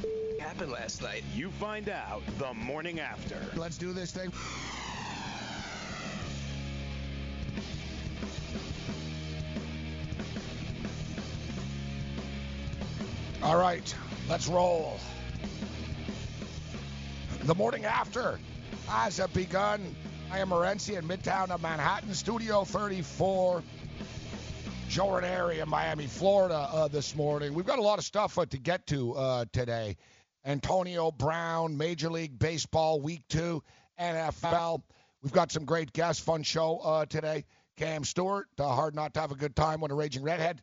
What happened last night? You find out the morning after. Let's do this thing. All right, let's roll. The morning after has begun. I am Morency in Midtown of Manhattan, Studio 34. Joe area, Miami, Florida uh, this morning. We've got a lot of stuff uh, to get to uh, today. Antonio Brown, Major League Baseball, Week 2, NFL. We've got some great guests, fun show uh, today. Cam Stewart, uh, hard not to have a good time when a Raging Redhead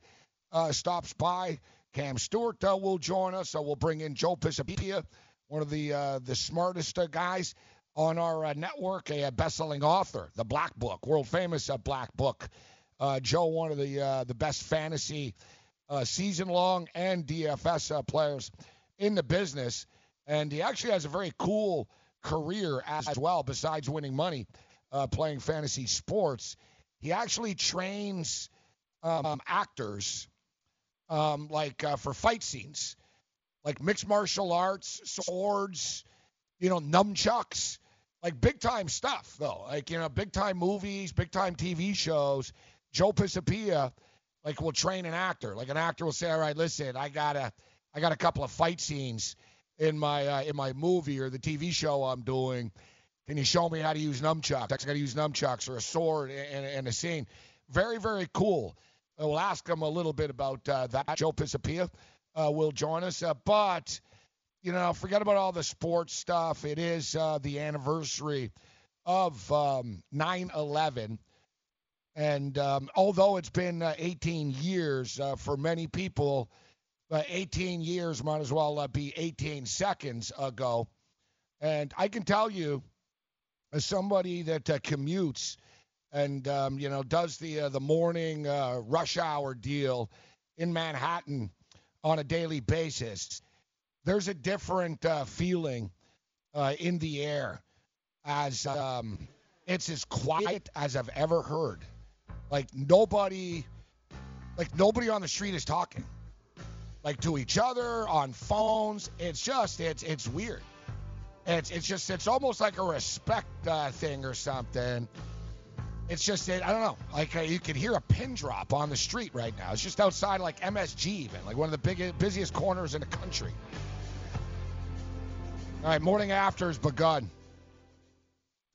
uh, stops by. Cam Stewart will join us. So we'll bring in Joe Pisapia, one of the the smartest guys on our network, a best-selling author, the Black Book, world famous Black Book. Uh, Joe, one of the uh, the best fantasy uh, season-long and DFS uh, players in the business, and he actually has a very cool career as well. Besides winning money uh, playing fantasy sports, he actually trains um, actors, um, like uh, for fight scenes, like mixed martial arts, swords, you know, nunchucks like big time stuff though. Like you know big time movies big time tv shows Joe Pisapia, like, will train an actor. Like, an actor will say, "All right, listen, I got a, I got a couple of fight scenes in my uh, in my movie or the TV show I'm doing. Can you show me how to use nunchucks? I got to use nunchucks or a sword in, in a scene. Very, very cool. Uh, we'll ask him a little bit about uh, that. Joe Pisapia uh, will join us, uh, but you know, forget about all the sports stuff. It is uh, the anniversary of um, 9/11 and um, although it's been uh, 18 years uh, for many people, uh, 18 years might as well uh, be 18 seconds ago. And I can tell you, as somebody that uh, commutes and um, you know does the uh, the morning rush hour deal in Manhattan on a daily basis, there's a different feeling in the air as um, it's as quiet as I've ever heard. Like nobody, like nobody on the street is talking, like to each other on phones. It's just it's it's weird. It's it's just it's almost like a respect uh, thing or something. It's just it, I don't know. Like uh, you can hear a pin drop on the street right now. It's just outside like MSG even, like one of the biggest busiest corners in the country. All right, morning after has begun.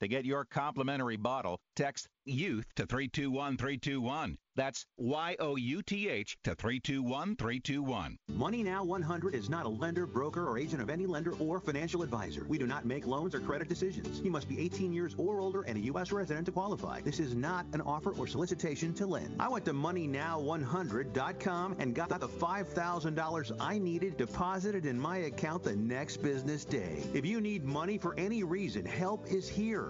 To get your complimentary bottle, text YOUTH to 321321. That's Y O U T H to 321321. Money Now 100 is not a lender, broker, or agent of any lender or financial advisor. We do not make loans or credit decisions. You must be 18 years or older and a U.S. resident to qualify. This is not an offer or solicitation to lend. I went to MoneyNow100.com and got the $5,000 I needed deposited in my account the next business day. If you need money for any reason, help is here.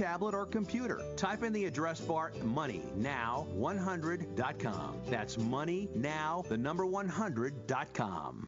tablet, or computer. Type in the address bar MoneyNow100.com. That's money now, the number 100.com.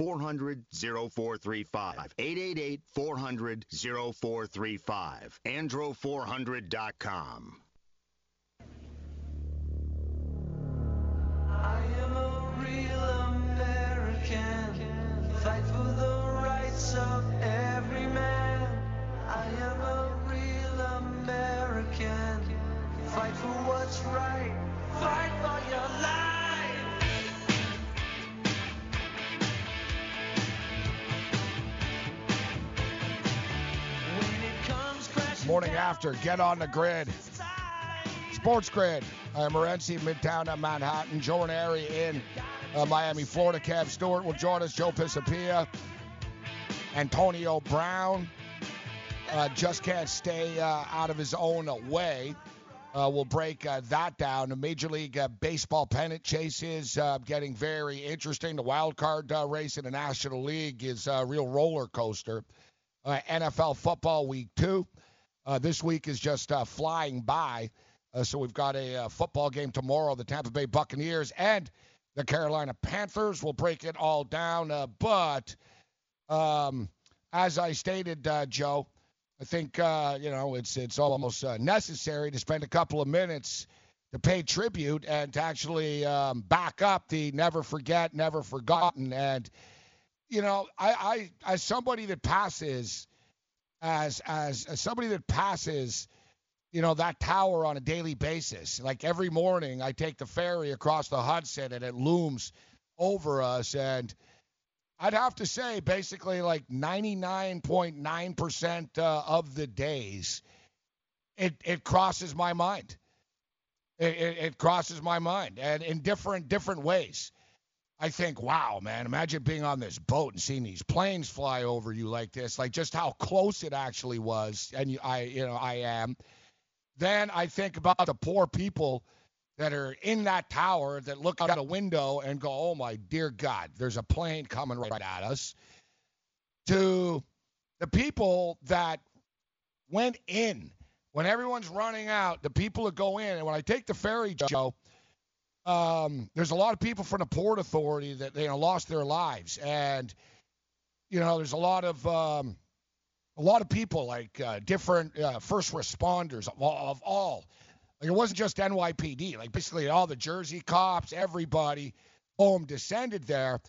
400 0435. 888 400 0435. Andro400.com. I am a real American. Fight for the rights of every man. I am a real American. Fight for what's right. Fight for Morning after, get on the grid. Sports Grid. I am Morency, Midtown of Manhattan. Joe and Ari in uh, Miami, Florida. Kev Stewart will join us. Joe Pisapia. Antonio Brown uh, just can't stay uh, out of his own way. Uh, we'll break uh, that down. The Major League uh, Baseball pennant chase is uh, getting very interesting. The wild card uh, race in the National League is a real roller coaster. Uh, NFL football week two. Uh, this week is just uh, flying by. Uh, so we've got a uh, football game tomorrow. The Tampa Bay Buccaneers and the Carolina Panthers. We'll break it all down. Uh, but um, as I stated, uh, Joe, I think you know it's it's almost necessary to spend a couple of minutes to pay tribute and to actually um, back up the never forget, never forgotten. And you know, I, I as somebody that passes, as as as somebody that passes, you know, that tower on a daily basis. Like every morning, I take the ferry across the Hudson, and it looms over us, and I'd have to say, basically, like 99.9% uh, of the days, it, it crosses my mind. It, it, it crosses my mind, and in different different ways. I think, wow, man, imagine being on this boat and seeing these planes fly over you like this, like just how close it actually was, and you, I, you know, I am. Then I think about the poor people that are in that tower that look out a window and go, oh my dear God, there's a plane coming right at us. To the people that went in when everyone's running out, the people that go in, and when I take the ferry, Joe, um, there's a lot of people from the port authority that you know lost their lives, and you know there's a lot of um, a lot of people like uh, different uh, first responders of all, of all. Like it wasn't just NYPD. Like basically all the Jersey cops, everybody, boom, descended there.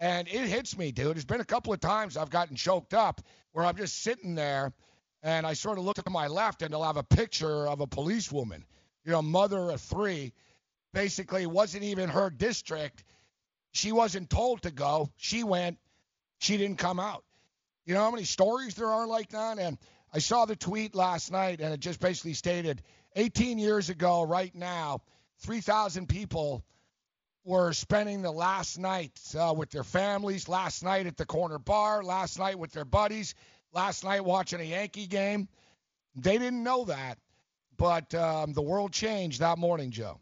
And it hits me, dude. There's been a couple of times I've gotten choked up where I'm just sitting there and I sort of look to my left and they'll have a picture of a policewoman, you know, mother of three. Basically, wasn't even her district. She wasn't told to go. She went. She didn't come out. You know how many stories there are like that? And I saw the tweet last night and it just basically stated 18 years ago, right now, 3,000 people were spending the last night uh, with their families, last night at the corner bar, last night with their buddies, last night watching a Yankee game. They didn't know that, but um, the world changed that morning, Joe.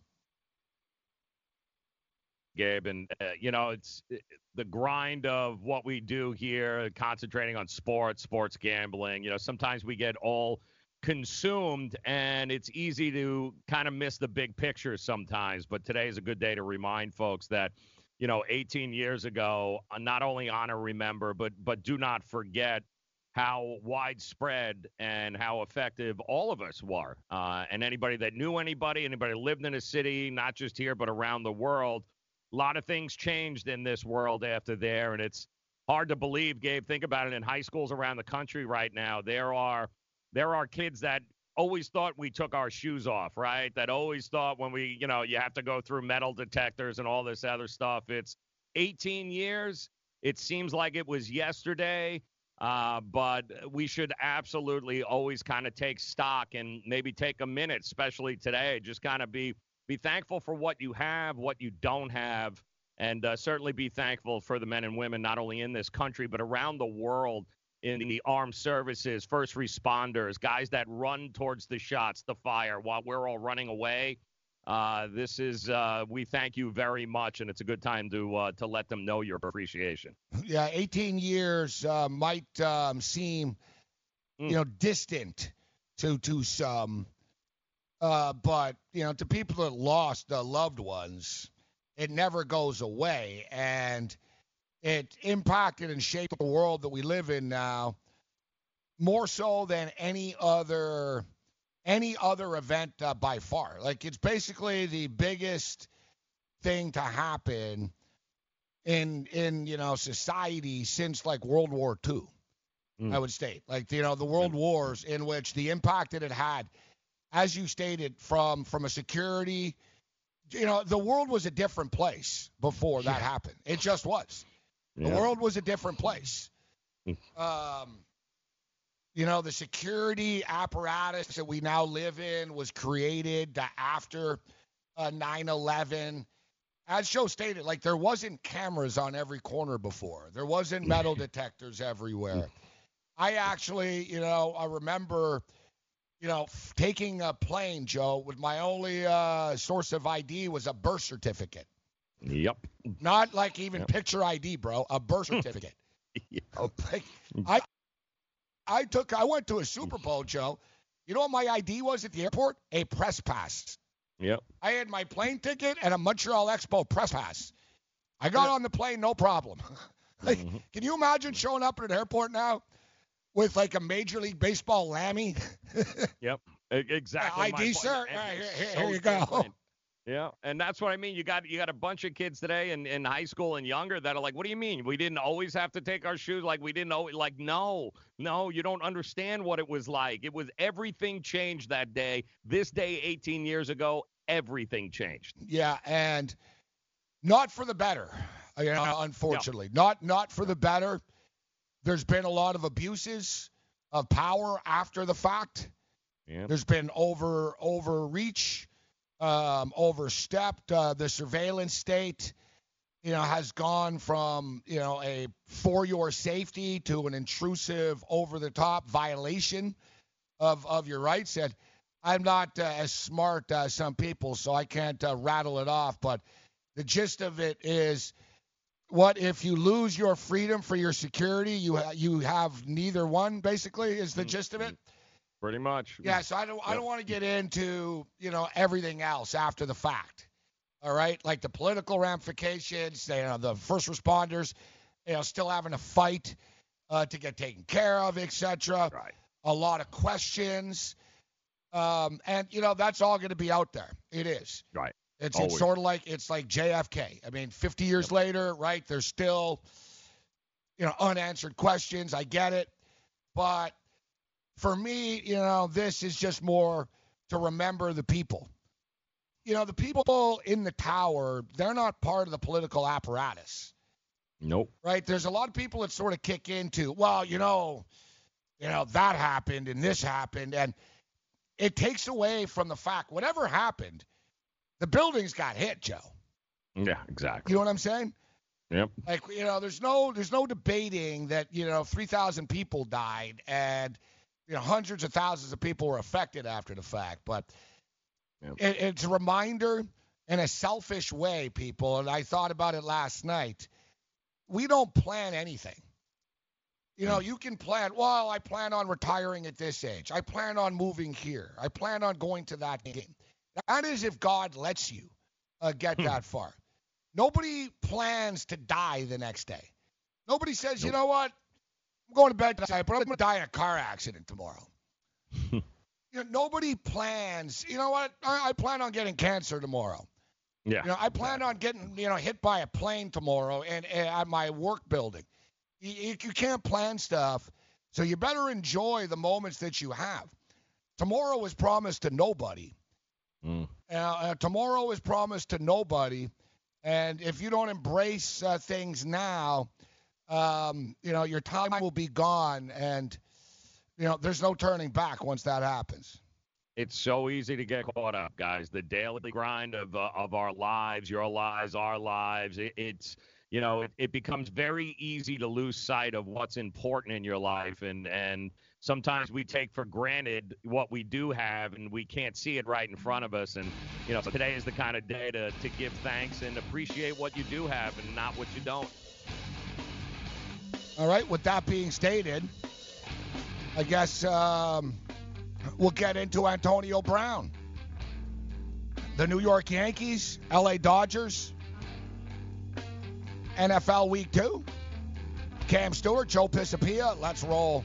Gabe, and uh, you know it's it, the grind of what we do here, concentrating on sports, sports gambling. You know, sometimes we get all consumed and it's easy to kind of miss the big picture sometimes but today is a good day to remind folks that you know 18 years ago uh, not only honor remember but but do not forget how widespread and how effective all of us were uh, and anybody that knew anybody anybody lived in a city not just here but around the world a lot of things changed in this world after there and it's hard to believe gabe think about it in high schools around the country right now there are there are kids that always thought we took our shoes off, right? That always thought when we, you know, you have to go through metal detectors and all this other stuff. It's 18 years. It seems like it was yesterday. Uh, but we should absolutely always kind of take stock and maybe take a minute, especially today, just kind of be be thankful for what you have, what you don't have, and uh, certainly be thankful for the men and women not only in this country but around the world in the armed services, first responders, guys that run towards the shots, the fire, while we're all running away. Uh, this is uh, we thank you very much, and it's a good time to uh, to let them know your appreciation. Yeah, 18 years uh, might um, seem, you know, distant to to some, uh, but you know, to people that lost uh, loved ones, it never goes away, and it impacted and shaped the world that we live in now more so than any other any other event uh, by far. Like it's basically the biggest thing to happen in in you know society since like World War II. Mm. I would state like you know the world wars in which the impact that it had, as you stated, from from a security. You know, the world was a different place before that happened. It just was. The world was a different place. Mm. Um, you know, the security apparatus that we now live in was created after uh, 9/11. As Joe stated, like there wasn't cameras on every corner before. There wasn't metal detectors everywhere. I actually, you know, I remember, you know, f- taking a plane, Joe, with my only uh, source of ID was a birth certificate. Yep. Not like even Yep. picture ID, bro. A birth certificate. Yeah. Like, I I took I went to a Super Bowl, Joe. You know what my ID was at the airport? A press pass. Yep. I had my plane ticket and a Montreal Expo press pass. I got on the plane, no problem. like, Mhm. can you imagine showing up at an airport now with like a Major League Baseball Lammy? Yep. Exactly. ID, sir. Right, here- here- so here you go. different. Yeah, and that's what I mean. You got you got a bunch of kids today in, in high school and younger that are like, "What do you mean? We didn't always have to take our shoes like we didn't always like no, no, you don't understand what it was like. It was everything changed that day. This day 18 years ago, everything changed. Yeah, and not for the better. You know, unfortunately, not not for the better. There's been a lot of abuses of power after the fact. Yeah. There's been over overreach, um, overstepped. Uh, the surveillance state, you know, has gone from you know a for your safety to an intrusive, over the top violation of of your rights. And I'm not uh, as smart as some people, so I can't uh, rattle it off. But the gist of it is. What if you lose your freedom for your security? You ha- you have neither one. Basically, is the gist of it. Pretty much. Yeah, so I don't I don't want to get into, you know, everything else after the fact. All right? Like the political ramifications, you know, the first responders, you know, still having to fight uh, to get taken care of, etc. Right. A lot of questions. Um, and you know, that's all going to be out there. It is. Right. It's, Always. it's sort of like it's like JFK. I mean, 50 years later, right? There's still, you know, unanswered questions. I get it, but for me, you know, this is just more to remember the people. You know, the people in the tower, they're not part of the political apparatus, Nope. right? There's a lot of people that sort of kick into, well, you know, you know, that happened and this happened and it takes away from the fact whatever happened, the buildings got hit, Joe. Yeah, exactly. You know what I'm saying? Yep. Like you know, there's no there's no debating that you know 3,000 people died and you know hundreds of thousands of people were affected after the fact. But Yep. it, it's a reminder in a selfish way, people. And I thought about it last night. We don't plan anything. You know, mm. you can plan. Well, I plan on retiring at this age. I plan on moving here. I plan on going to that game. That is if God lets you uh, get that far. Nobody plans to die the next day. Nobody says, you know what? I'm going to bed tonight, but I'm going to die in a car accident tomorrow. you know, nobody plans. You know what? I, I plan on getting cancer tomorrow. Yeah. You know, I plan on getting you know hit by a plane tomorrow and, and at my work building. You, you, you can't plan stuff, so you better enjoy the moments that you have. tomorrow is promised to nobody. Mm. Uh, uh, tomorrow is promised to nobody, and if you don't embrace uh, things now, um, you know your time will be gone, and you know there's no turning back once that happens. It's so easy to get caught up, guys. The daily grind of uh, of our lives, your lives, our lives. It, it's you know it, it becomes very easy to lose sight of what's important in your life, and and sometimes we take for granted what we do have, and we can't see it right in front of us. And you know today is the kind of day to to give thanks and appreciate what you do have, and not what you don't. All right. With that being stated, I guess um, we'll get into Antonio Brown. The New York Yankees, LA Dodgers, NFL Week 2. Cam Stewart, Joe Pisapia, let's roll.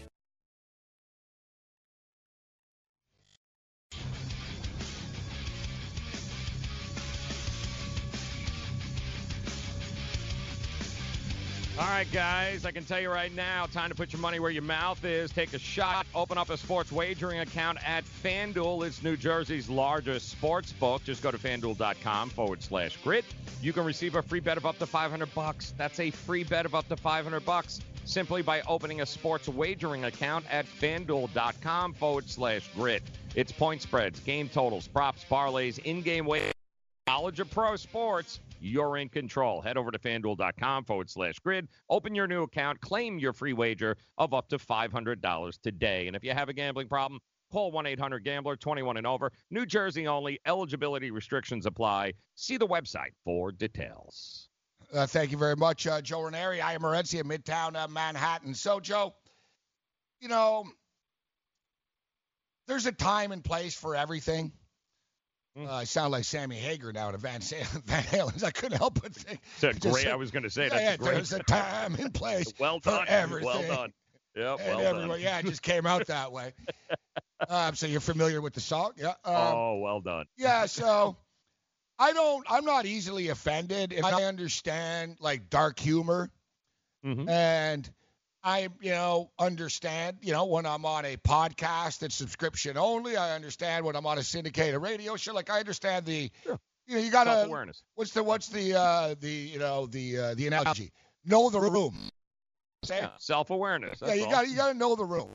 All right, guys, I can tell you right now, time to put your money where your mouth is. Take a shot, open up a sports wagering account at FanDuel. It's New Jersey's largest sports book. Just go to fanduel.com forward slash grid. You can receive a free bet of up to 500 bucks. That's a free bet of up to 500 bucks simply by opening a sports wagering account at fanduel.com forward slash grid. It's point spreads, game totals, props, parlays, in game wagering, knowledge of pro sports you're in control. Head over to fanduel.com forward slash grid. Open your new account. Claim your free wager of up to $500 today. And if you have a gambling problem, call 1 800 Gambler 21 and over. New Jersey only. Eligibility restrictions apply. See the website for details. Uh, thank you very much, uh, Joe Ranieri. I am Morency in Midtown uh, Manhattan. So, Joe, you know, there's a time and place for everything. Hmm. Uh, I sound like Sammy Hagar now to Van, Van Halen. I couldn't help but think. It's a great. I was going to say yeah, that's yeah, great. there's a time and place well for done. everything. Well done. Yep. and Well everyone, done. yeah, it just came out that way. um, so you're familiar with the song, yeah? Um, oh, well done. yeah, so I don't. I'm not easily offended if I understand like dark humor, Mm-hmm. and I, you know, understand. You know, when I'm on a podcast that's subscription only, I understand when I'm on a syndicated radio show. Like I understand the, you know, you gotta. Self-awareness. What's the what's the uh the you know the uh, the analogy? Know the room. Yeah, self-awareness. Yeah, you got you got to know the room.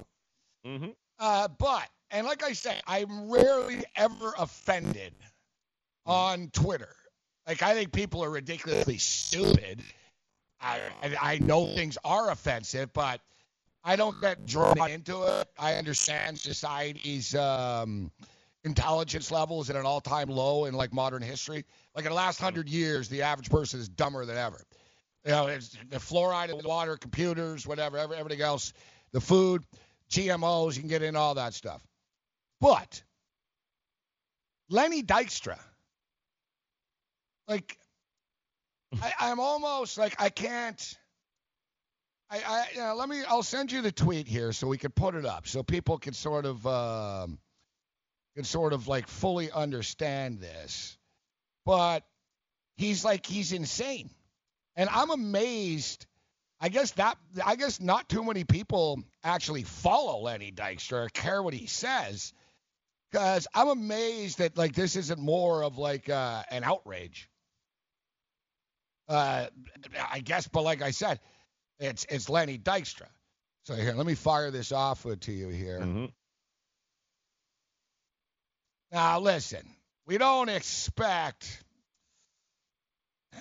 Mm-hmm. Uh, but and like I say, I'm rarely ever offended on Twitter. Like I think people are ridiculously stupid. I I, know things are offensive, but I don't get drawn into it. I understand society's um, intelligence level is at an all-time low in like modern history. Like in the last hundred years, the average person is dumber than ever. You know, it's the fluoride in the water, computers, whatever, everything else, the food, GMOs, you can get in all that stuff. But Lenny Dykstra, like, I, I'm almost like I can't. I, I, you know, let me. I'll send you the tweet here so we can put it up so people can sort of, um, can sort of like fully understand this. But he's like he's insane, and I'm amazed. I guess that I guess not too many people actually follow Lenny Dykstra or care what he says, because I'm amazed that like this isn't more of like uh, an outrage. Uh, I guess, but like I said, it's it's Lenny Dykstra. So here, let me fire this off to you here. Mm-hmm. Now listen, we don't expect,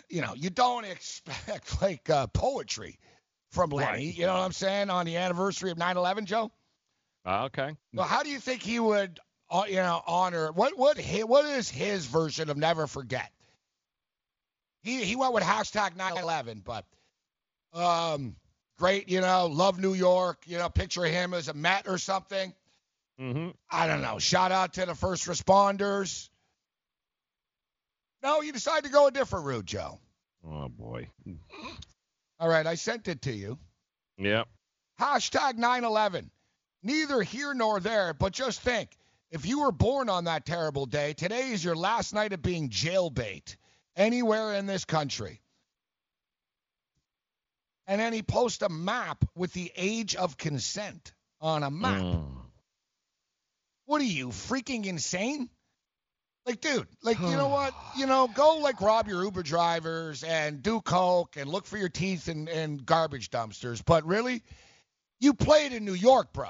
you know, you don't expect like uh, poetry from Lenny. Right. You know what I'm saying on the anniversary of 9/11, Joe. Uh, okay. Well, how do you think he would, uh, you know, honor what what what is his version of never forget? He he went with hashtag 9/11, but um, great, you know, love New York, you know, picture him as a Met or something. Mm-hmm. I don't know. Shout out to the first responders. No, you decided to go a different route, Joe. Oh boy. All right, I sent it to you. Yep. Hashtag 9/11. Neither here nor there, but just think: if you were born on that terrible day, today is your last night of being jailbait anywhere in this country. And then he posts a map with the age of consent on a map. Mm. What are you freaking insane? Like, dude, like, you know what? You know, go like rob your Uber drivers and do coke and look for your teeth in, in garbage dumpsters. But really, you played in New York, bro.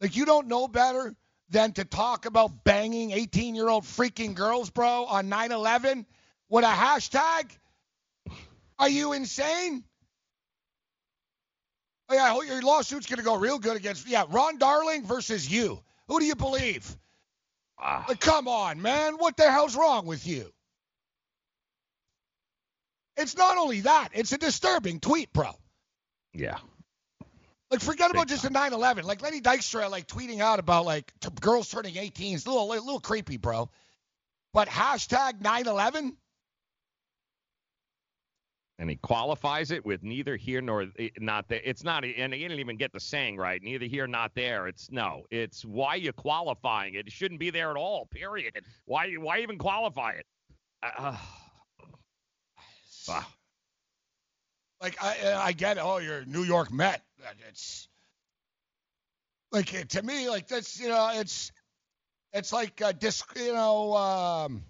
Like, you don't know better than to talk about banging 18 year old freaking girls, bro, on 9 11 with a hashtag? Are you insane? Oh, yeah, I hope your lawsuit's going to go real good against, yeah, Ron Darling versus you. Who do you believe? Ah. Like, come on, man. What the hell's wrong with you? It's not only that, it's a disturbing tweet, bro. Yeah. Like, forget about just the 9/11. Like Lenny Dykstra, like tweeting out about like t- girls turning 18. It's a little, a little creepy, bro. But hashtag 9/11. And he qualifies it with neither here nor not there. It's not, and he didn't even get the saying right. Neither here, not there. It's no. It's why you qualifying it. It shouldn't be there at all. Period. Why? Why even qualify it? Uh, wow. Like I, I get, it. oh, you're New York Met. It's like to me, like that's you know, it's it's like uh, dis, you know, um,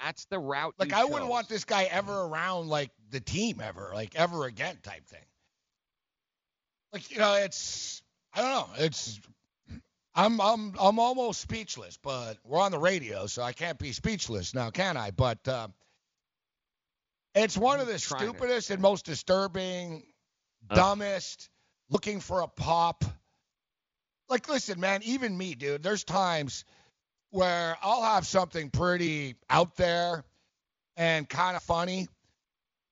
That's the route. like you I wouldn't want this guy ever around like the team ever, like ever again type thing. Like you know, it's I don't know, it's I'm I'm I'm almost speechless, but we're on the radio, so I can't be speechless now, can I? But uh, it's one of the stupidest and most disturbing, Ugh. dumbest, looking for a pop. Like, listen, man, even me, dude. There's times where I'll have something pretty out there and kind of funny,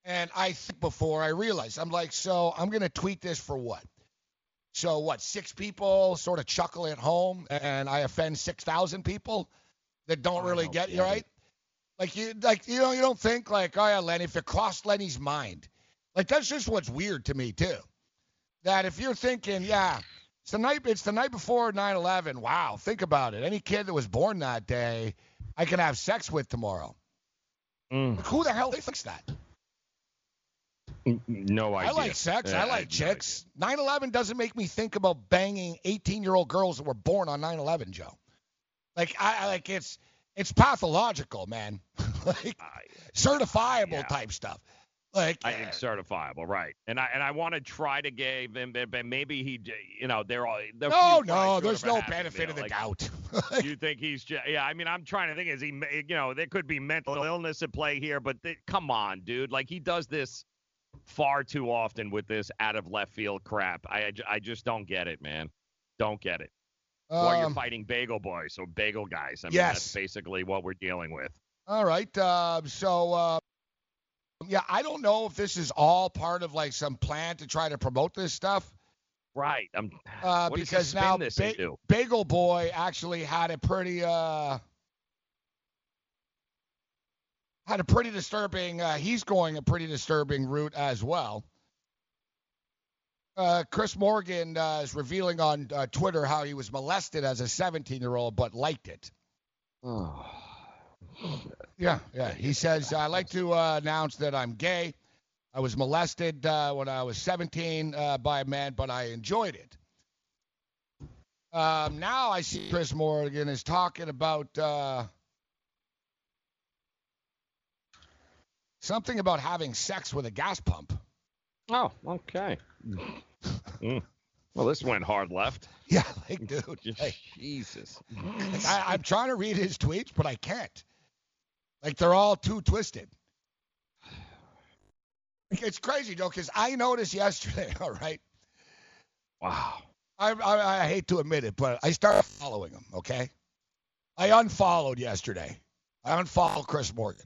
And I think before I realized, I'm like, so I'm gonna tweet this for what? So what? Six people sort of chuckle at home, and I offend six thousand people that don't really don't get you right. Like you, like you know, you don't think like, oh yeah, Lenny. If it crossed Lenny's mind, like that's just what's weird to me too. That if you're thinking, yeah, it's the night, it's the night before 9/11. Wow, think about it. Any kid that was born that day, I can have sex with tomorrow. Mm. Like, who the hell thinks that? No idea. I like sex. Yeah, I like no chicks. 9/11 doesn't make me think about banging 18-year-old girls that were born on 9/11, Joe. Like I I- like it's it's pathological, man. like certifiable type stuff. Like I think certifiable, right? And I and I want to try to give him, but maybe he, you know, they're all. they're no, no, there's no benefit of the Like, doubt. you think he's just? Yeah, I mean, I'm trying to think. Is he? You know, there could be mental illness at play here, but th- come on, dude. Like he does this far too often with this out of left field crap. I I, just don't get it, man. Don't get it. or you're Um, fighting bagel boys or bagel guys. I mean, Yes. that's basically what we're dealing with. All right. Uh, so, uh, yeah, I don't know if this is all part of like some plan to try to promote this stuff. Right. I'm. Uh, what does he because now Ba-? Bagel Boy actually had a pretty uh had a pretty disturbing. Uh, he's going a pretty disturbing route as well. Uh, Chris Morgan uh, is revealing on uh, Twitter how he was molested as a 17-year-old, but liked it. Yeah, yeah. He says, I'd like to uh, announce that I'm gay. I was molested uh, when I was 17 uh, by a man, but I enjoyed it. Um, now I see Chris Morgan is talking about something about having sex with a gas pump. Oh, okay. Mm. Well, this went hard left. Yeah, like, dude. like, Jesus. like, I, I'm trying to read his tweets, but I can't. Like, they're all too twisted. It's crazy, though, because I noticed yesterday, all right? Wow. I, I, I hate to admit it, but I started following him, okay? I unfollowed yesterday. I unfollowed Chris Morgan.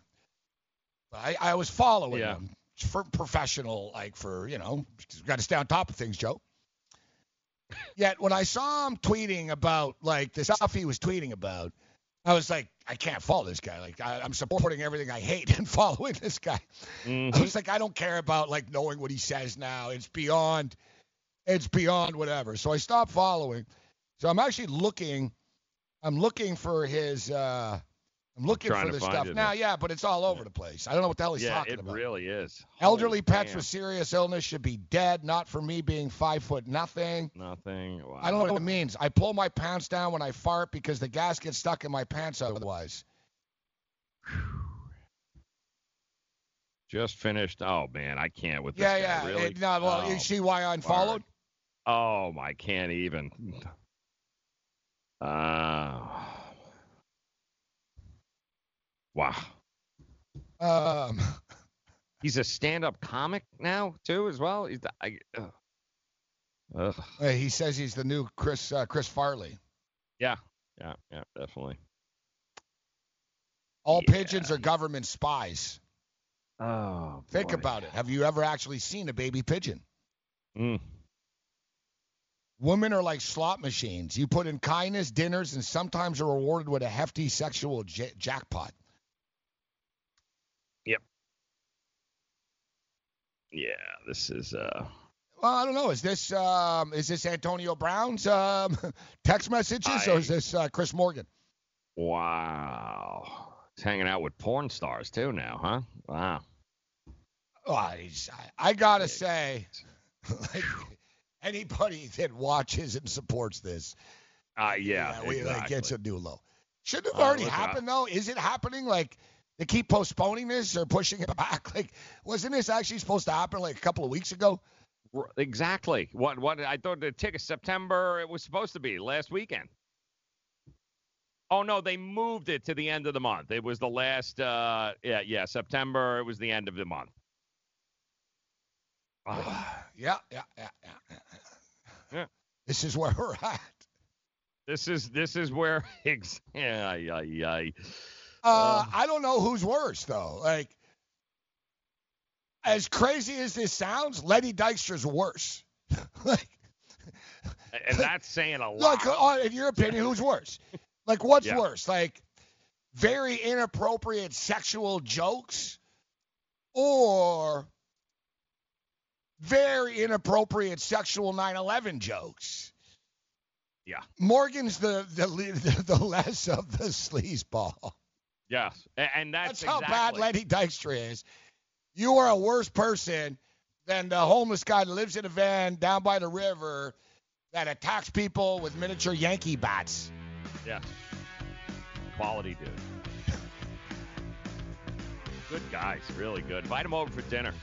I, I was following Yeah. him for professional, like for, you know, got to stay on top of things, Joe. Yet when I saw him tweeting about, like, the stuff he was tweeting about, I was like, I can't follow this guy. Like, I, I'm supporting everything I hate and following this guy. I was like, I don't care about like knowing what he says now. It's beyond, it's beyond whatever. So I stopped following. So I'm actually looking, I'm looking for his, uh, I'm looking for this stuff it. now. Yeah, but it's all over the place. I don't know what the hell he's yeah, talking it about. really is. Elderly Holy pets damn. with serious illness should be dead, not for me being five foot nothing. Nothing. Wow. I don't know what it means. I pull my pants down when I fart because the gas gets stuck in my pants otherwise. Just finished. Oh man, I can't with this Yeah, guy. yeah. Really? It- no, well, oh, you see why I unfollowed? Oh, I can't even. Uh, wow. Um, He's a stand-up comic now too, as well. He's the, I, uh, he says he's the new Chris uh, Chris Farley. Yeah, yeah, yeah, definitely. All pigeons are government spies. Oh, Think boy. about it. Have you ever actually seen a baby pigeon? Mm. Women are like slot machines. You put in kindness, dinners, and sometimes are rewarded with a hefty sexual j- jackpot. Yep. Yeah, this is uh. Well, I don't know. Is this um, is this Antonio Brown's um, text messages or is this uh, Chris Morgan? Wow. He's hanging out with porn stars too now, huh? Wow. Oh, he's, I, I gotta say, like, anybody that watches and supports this, Uh, yeah, we, like, exactly. it's a new low. Shouldn't have Uh, already uh, happened though. Is it happening? Like they keep postponing this or pushing it back? Like wasn't this actually supposed to happen like a couple of weeks ago? Exactly. What? What? I thought the ticket September. It was supposed to be last weekend. Oh no, they moved it to the end of the month. It was the last. uh Yeah, yeah, September. It was the end of the month. Ah, Yeah, yeah, yeah, yeah. yeah. This is where we're at. this is this is where. Yeah, yeah, yeah. Uh, Um, I don't know who's worse though. Like, as crazy as this sounds, Lenny Dykstra's worse. like, and that's saying a lot. like, uh, in your opinion, who's worse? Like, what's Yeah. worse? Like, very inappropriate sexual jokes, or very inappropriate sexual 9/11 jokes. Yeah. Morgan's the the the, the less of the sleazeball. Yes, and that's, That's how bad Lenny Dykstra is. You are a worse person than the homeless guy that lives in a van down by the river that attacks people with miniature Yankee bats. Yes, Quality dude. Good guys, really good. Invite him over for dinner.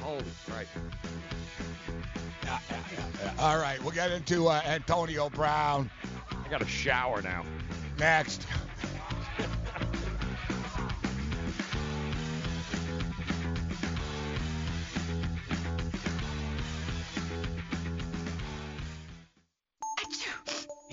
Holy Christ. Yeah, yeah, yeah, All right, we'll get into uh, Antonio Brown I got a shower now. next.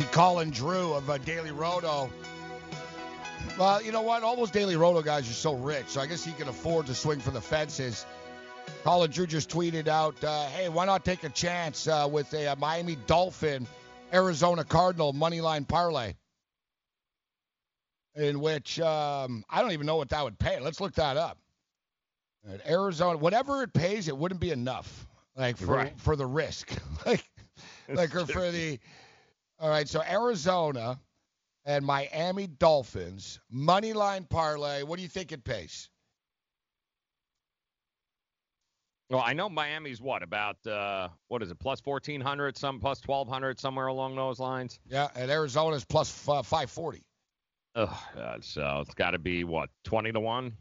See Colin Drew of uh, Daily Roto. Well, you know what? All those Daily Roto guys are so rich, so I guess he can afford to swing for the fences. Colin Drew just tweeted out, uh, "Hey, why not take a chance uh, with a, uh Miami Dolphin, Arizona Cardinal money line parlay?" In which um, I don't even know what that would pay. Let's look that up. At Arizona, whatever it pays, it wouldn't be enough, like for Right. for the risk, like like or for the All right, so Arizona and Miami Dolphins money line parlay. What do you think it pays? Well, I know Miami's what about uh, what is it plus fourteen hundred, some plus twelve hundred, somewhere along those lines. Yeah, and Arizona's plus uh, five forty. Ugh, God, so it's got to be what twenty to one.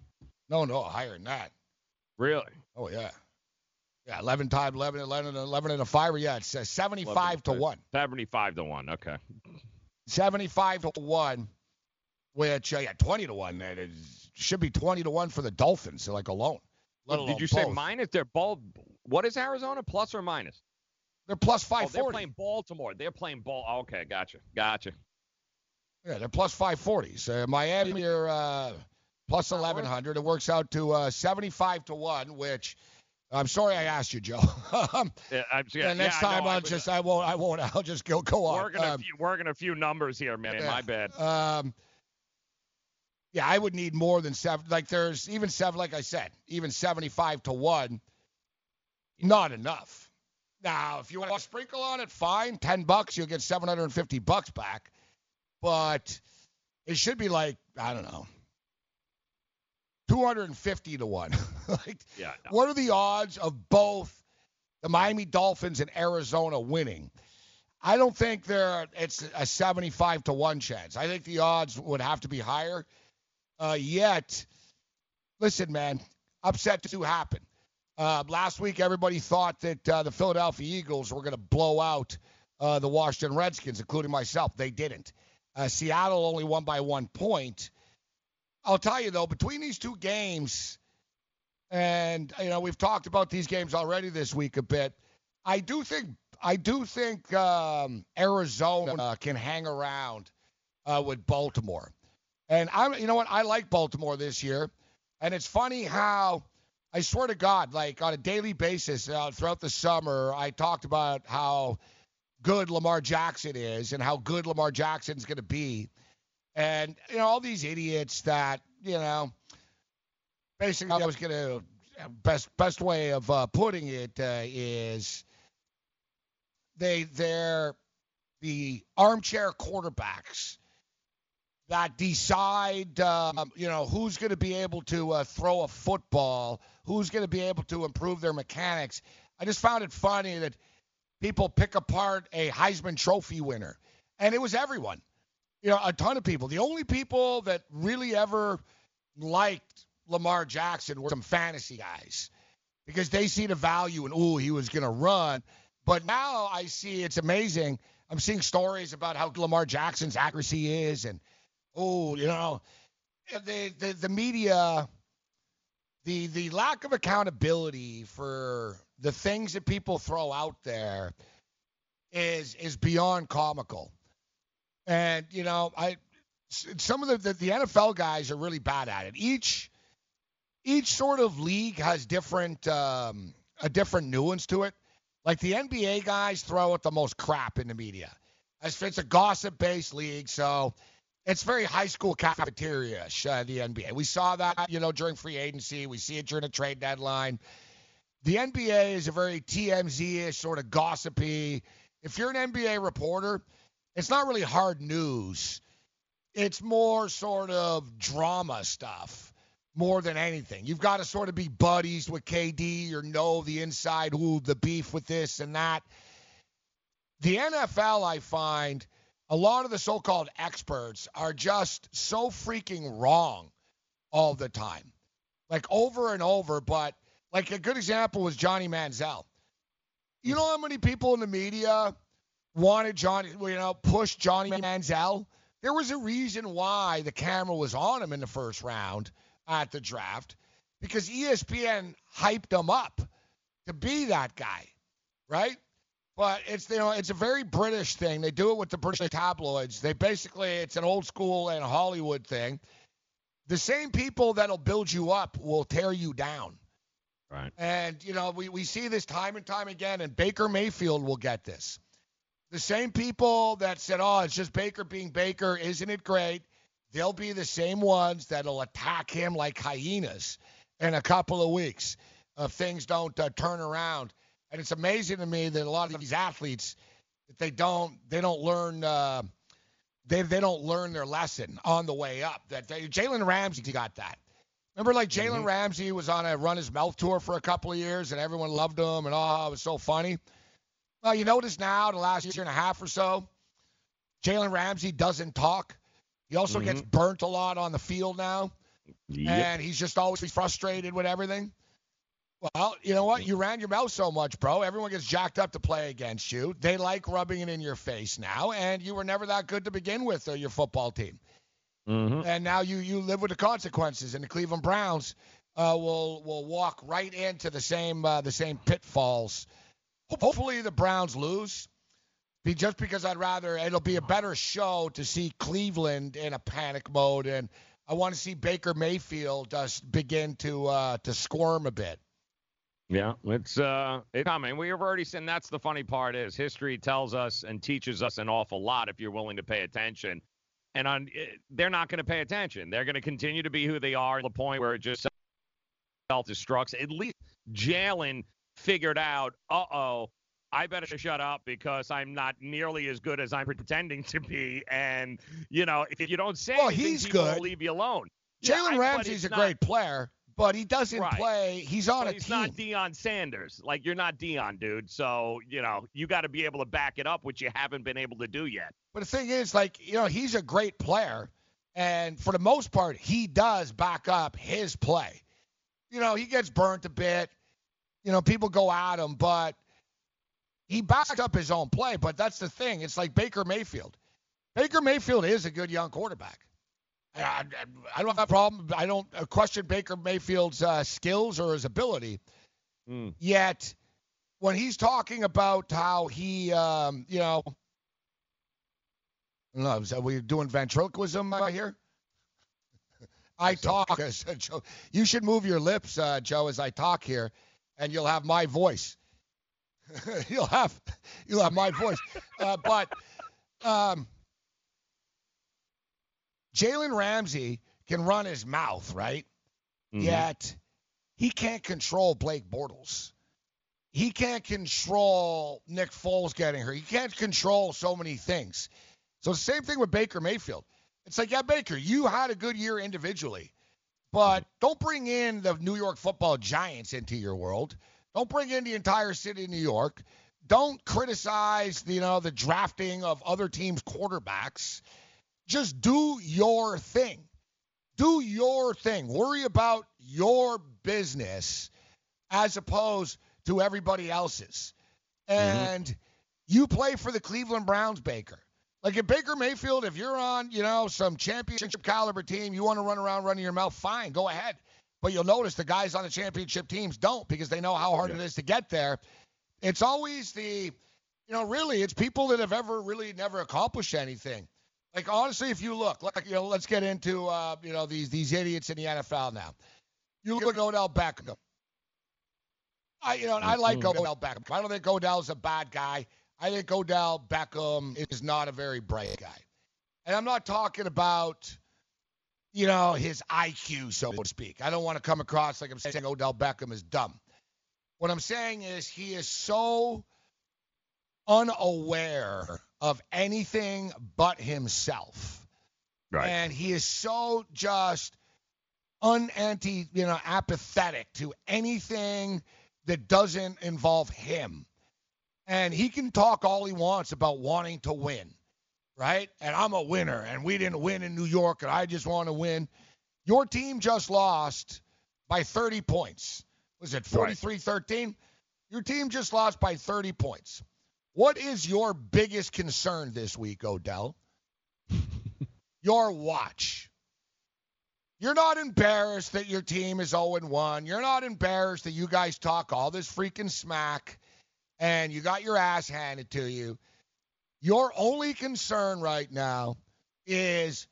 No, no, higher than that. Really? Oh yeah. Yeah, 11 times 11, 11, 11 and a fiver. Yeah, it's uh, 75 to 1. 75 to 1, okay. 75 to 1, which, uh, yeah, 20 to 1. That is, should be 20 to 1 for the Dolphins, so like alone. Let Did you alone say minus? They're both. What is Arizona? Plus or minus? They're plus Oh, they're playing Baltimore. They're playing ball. Okay, gotcha, gotcha. Yeah, they're plus 540. So Miami are uh, plus 1100. It works out to uh, 75 to 1, which I'm sorry I asked you, Joe. um, Yeah, I'm, yeah, and next yeah, time I I'll just I won't I won't I'll just go go on. working, a Um, few, working a few numbers here, man. yeah. My bad. Um, yeah, I would need more than seven. Like there's even seven, like I said, even 75 to one, not enough. Now, if you want to sprinkle on it, fine. 10 bucks, you'll get 750 bucks back. But it should be like, I don't know, 250 to one. like, Yeah. no. what are the odds of both the Miami Dolphins and Arizona winning? I don't think there it's a 75 to 1 chance. I think the odds would have to be higher. Uh, yet, listen, man, upset to happen. Uh, last week, everybody thought that uh, the Philadelphia Eagles were going to blow out uh, the Washington Redskins, including myself. They didn't. Uh, Seattle only won by one point. I'll tell you though, between these two games, and you know we've talked about these games already this week a bit. I do think I do think um, Arizona can hang around uh, with Baltimore, and I'm you know what I like Baltimore this year, and it's funny how I swear to God, like on a daily basis uh, throughout the summer, I talked about how good Lamar Jackson is and how good Lamar Jackson's going to be. And, you know, all these idiots that, you know, basically I was to, best best way of uh, putting it uh, is they, they're the armchair quarterbacks that decide, um, you know, who's going to be able to uh, throw a football, who's going to be able to improve their mechanics. I just found it funny that people pick apart a Heisman Trophy winner, and it was everyone. You know, a ton of people. The only people that really ever liked Lamar Jackson were some fantasy guys because they see the value in, ooh, he was going to run. But now I see it's amazing. I'm seeing stories about how Lamar Jackson's accuracy is, and oh, you know, the the, the media, the the lack of accountability for the things that people throw out there is is beyond comical. And you know, I some of the, the the NFL guys are really bad at it. Each each sort of league has different um, a different nuance to it. Like the NBA guys throw out the most crap in the media. As it's a gossip-based league, so it's very high school cafeteria-ish, uh, the NBA. We saw that, you know, during free agency. We see it during the trade deadline. The NBA is a very TMZ-ish, sort of gossipy. If you're an NBA reporter, it's not really hard news. It's more sort of drama stuff more than anything. You've got to sort of be buddies with KD or know the inside, who the beef with this and that. The NFL, I find, a lot of the so-called experts are just so freaking wrong all the time, like over and over. But like a good example was Johnny Manziel. You know how many people in the media wanted Johnny, you know, push Johnny Manziel? There was a reason why the camera was on him in the first round at the draft because ESPN hyped him up to be that guy, right? But it's you know it's a very British thing. They do it with the British tabloids. They basically it's an old school and Hollywood thing. The same people that'll build you up will tear you down. Right. And you know we we see this time and time again, and Baker Mayfield will get this. The same people that said, "Oh, it's just Baker being Baker, isn't it great?" They'll be the same ones that'll attack him like hyenas in a couple of weeks if things don't uh, turn around. And it's amazing to me that a lot of these athletes, They don't they don't learn uh, they they don't learn their lesson on the way up. That they, Jalen Ramsey got that. Remember, like Jalen Mm-hmm. Ramsey was on a run his mouth tour for a couple of years, and everyone loved him, and oh, it was so funny. Well, you notice now, the last year and a half or so, Jalen Ramsey doesn't talk. He also gets burnt a lot on the field now, Yep. and he's just always frustrated with everything. Well, you know what? You ran your mouth so much, bro. Everyone gets jacked up to play against you. They like rubbing it in your face now, and you were never that good to begin with, uh, your football team. Mm-hmm. And now you you live with the consequences, and the Cleveland Browns uh, will will walk right into the same uh, the same pitfalls. Hopefully, the Browns lose. Be just because I'd rather it'll be a better show to see Cleveland in a panic mode, and I want to see Baker Mayfield just begin to uh, to squirm a bit. Yeah, it's uh, it's coming. We have already seen. That's the funny part is history tells us and teaches us an awful lot if you're willing to pay attention. And on, eh, they're not going to pay attention. They're going to continue to be who they are to the point where it just self-destructs. At least Jalen figured out. Uh oh. I better shut up because I'm not nearly as good as I'm pretending to be. And you know, if you don't say Well, anything, he's people will good. leave you alone. Yeah, Jalen but Ramsey's a not- great player, but he doesn't Right. play. He's on but a he's team. not Deion Sanders. Like you're not Deion, dude. So you know you got to be able to back it up, which you haven't been able to do yet. But the thing is, like, you know, he's a great player. And for the most part, he does back up his play. You know, he gets burnt a bit. You know, people go at him, but he backs up his own play. But that's the thing. It's like Baker Mayfield. Baker Mayfield is a good young quarterback. I, I, I don't have a problem. I don't uh, question Baker Mayfield's uh, skills or his ability. Mm. Yet, when he's talking about how he, um, you know, I don't know, is that we doing ventriloquism uh, here? I talk as Joe. You should move your lips, uh, Joe, as I talk here, and you'll have my voice. you'll have you'll have my voice. Uh, but um, Jalen Ramsey can run his mouth, right? Mm-hmm. Yet he can't control Blake Bortles. He can't control Nick Foles getting hurt. He can't control so many things. So the same thing with Baker Mayfield. It's like, yeah, Baker, you had a good year individually, but don't bring in the New York Football Giants into your world. Don't bring in the entire city of New York. Don't criticize, you know, the drafting of other teams' quarterbacks. Just do your thing. Do your thing. Worry about your business as opposed to everybody else's. Mm-hmm. And you play for the Cleveland Browns, Baker. Like if Baker Mayfield, if you're on, you know, some championship caliber team, you want to run around running your mouth, fine, go ahead. But you'll notice the guys on the championship teams don't because they know how hard it is to get there. It's always the, you know, really, it's people that have ever really never accomplished anything. Like honestly, if you look, like you know, let's get into, uh, you know, these these idiots in the NFL now. You look at Odell Beckham. I, you know, and I like Odell Beckham. I don't think Odell's a bad guy. I think Odell Beckham is not a very bright guy. And I'm not talking about, you know, his IQ, so to speak. I don't want to come across like I'm saying Odell Beckham is dumb. What I'm saying is he is so unaware of anything but himself. Right. And he is so just unanti, you know, apathetic to anything that doesn't involve him. And he can talk all he wants about wanting to win, right? And I'm a winner, and we didn't win in New York, and I just want to win. Your team just lost by 30 points. Was it 43 13? Your team just lost by 30 points. What is your biggest concern this week, Odell? your watch. You're not embarrassed that your team is 0 1. You're not embarrassed that you guys talk all this freaking smack and you got your ass handed to you. Your only concern right now is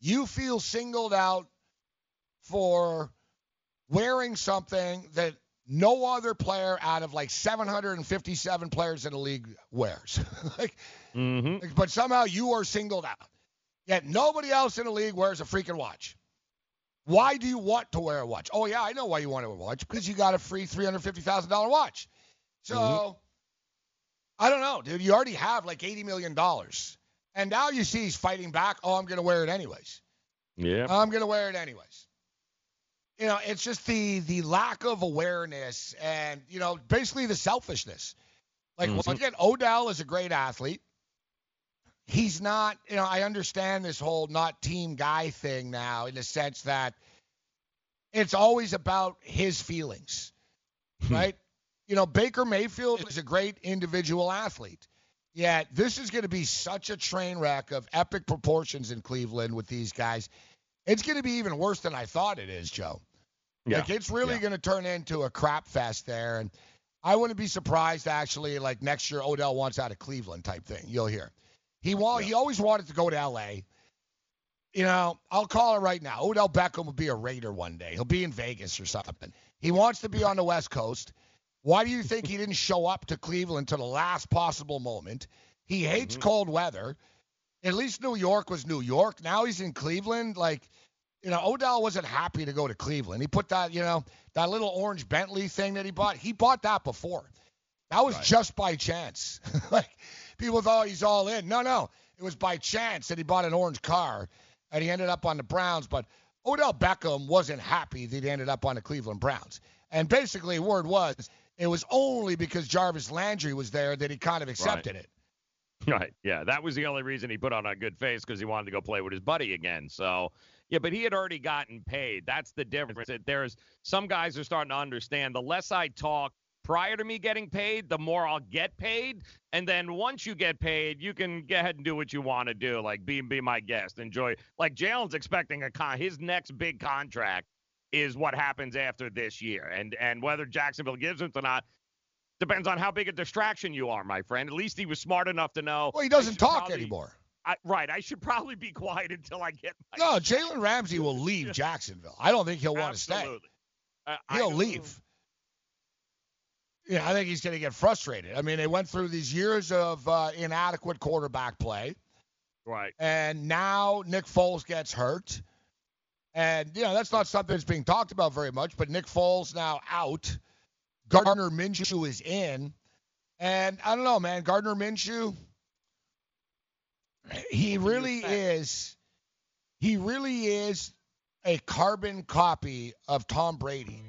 you feel singled out for wearing something that no other player out of like 757 players in the league wears. like, Mm-hmm. but somehow you are singled out. Yet nobody else in the league wears a freaking watch. Why do you want to wear a watch? Oh yeah, I know why you want to wear a watch because you got a free $350,000 watch. So I don't know, dude. You already have like $80 million. And now you see he's fighting back. Oh, I'm going to wear it anyways. Yeah. I'm going to wear it anyways. You know, it's just the the lack of awareness and, you know, basically the selfishness. Like, Mhm. once again, Odell is a great athlete. He's not, you know, I understand this whole not team guy thing now in the sense that it's always about his feelings, right? You know, Baker Mayfield is a great individual athlete. Yet this is going to be such a train wreck of epic proportions in Cleveland with these guys. It's going to be even worse than I thought it is, Joe. Yeah. Like it's really going to turn into a crap fest there, and I wouldn't be surprised actually. Like next year, Odell wants out of Cleveland type thing. You'll hear. He want he always wanted to go to L.A. You know, I'll call it right now. Odell Beckham will be a Raider one day. He'll be in Vegas or something. He wants to be on the West Coast. Why do you think he didn't show up to Cleveland to the last possible moment? He hates mm-hmm. cold weather. At least New York was New York. Now he's in Cleveland. Like, you know, Odell wasn't happy to go to Cleveland. He put that, you know, that little orange Bentley thing that he bought. He bought that before. That was just by chance. like people thought he's all in. No, no. It was by chance that he bought an orange car and he ended up on the Browns. But Odell Beckham wasn't happy that he ended up on the Cleveland Browns. And basically, word was it was only because Jarvis Landry was there that he kind of accepted it. Right. Yeah. That was the only reason he put on a good face because he wanted to go play with his buddy again. So, yeah, but he had already gotten paid. That's the difference. That There's some guys are starting to understand the less I talk prior to me getting paid, the more I'll get paid. And then once you get paid, you can go ahead and do what you want to do. Like be be my guest. Enjoy. Like Jalen's expecting a con his next big contract is what happens after this year. And and whether Jacksonville gives him or not depends on how big a distraction you are, my friend. At least he was smart enough to know. Well, he doesn't talk probably- anymore. I, right. I should probably be quiet until I get my. No, Jalen Ramsey will leave Jacksonville. I don't think he'll want to stay. Absolutely. Uh, He'll leave. Yeah, I think he's going to get frustrated. I mean, they went through these years of uh, inadequate quarterback play, Right. and now Nick Foles gets hurt. And, you know, that's not something that's being talked about very much, but Nick Foles now out. Gardner Minshew is in. And I don't know, man. Gardner Minshew, he really is, he really is a carbon copy of Tom Brady.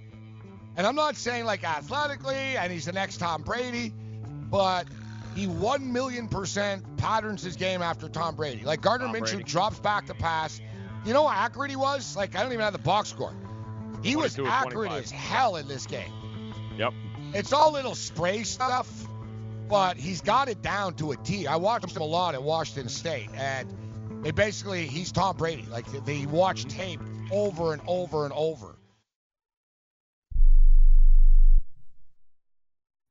And I'm not saying like athletically, and he's the next Tom Brady, but he one million percent patterns his game after Tom Brady. Like Gardner Tom Minshew Brady. drops back to pass. You know how accurate he was? Like I don't even have the box score. He was 22 of accurate as hell in this game. Yep. It's all little spray stuff, but he's got it down to a T. I watched him a lot at Washington State, and they basically he's Tom Brady. Like they watch mm-hmm. tape over and over and over.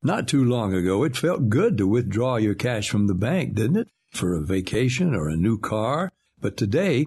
Not too long ago, it felt good to withdraw your cash from the bank, didn't it? For a vacation or a new car. But today,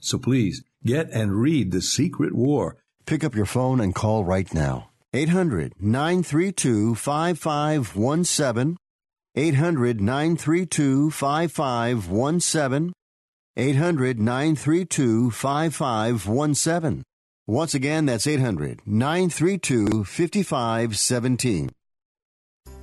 So please get and read The Secret War. Pick up your phone and call right now. 800 932 5517. 800 932 5517. 800 932 5517. Once again, that's 800 932 5517.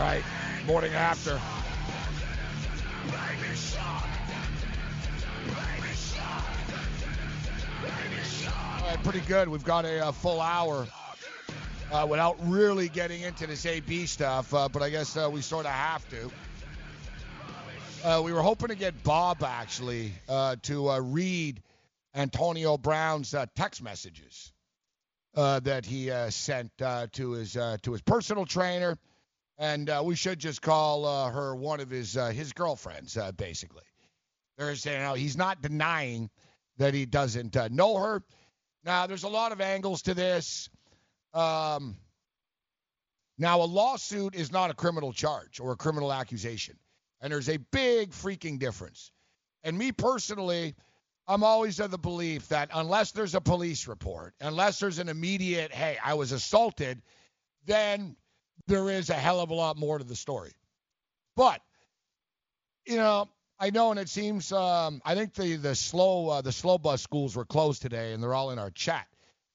All right, morning after. All right, pretty good. We've got a, uh full hour uh, without really getting into this AB stuff, uh, but I guess uh, we sort of have to. Uh, we were hoping to get Bob actually uh, to uh, read Antonio Brown's text messages that he sent to his to his personal trainer, and uh, we should just call uh, her one of his uh, his girlfriends, uh, basically. There's you know he's not denying that he doesn't uh, know her. Now there's a lot of angles to this. Um, now a lawsuit is not a criminal charge or a criminal accusation, and there's a big freaking difference. And me personally, I'm always of the belief that unless there's a police report, unless there's an immediate, hey, I was assaulted, then there is a hell of a lot more to the story. But, you know, I know, and it seems um, I think the the slow uh, the slow bus schools were closed today, and they're all in our chat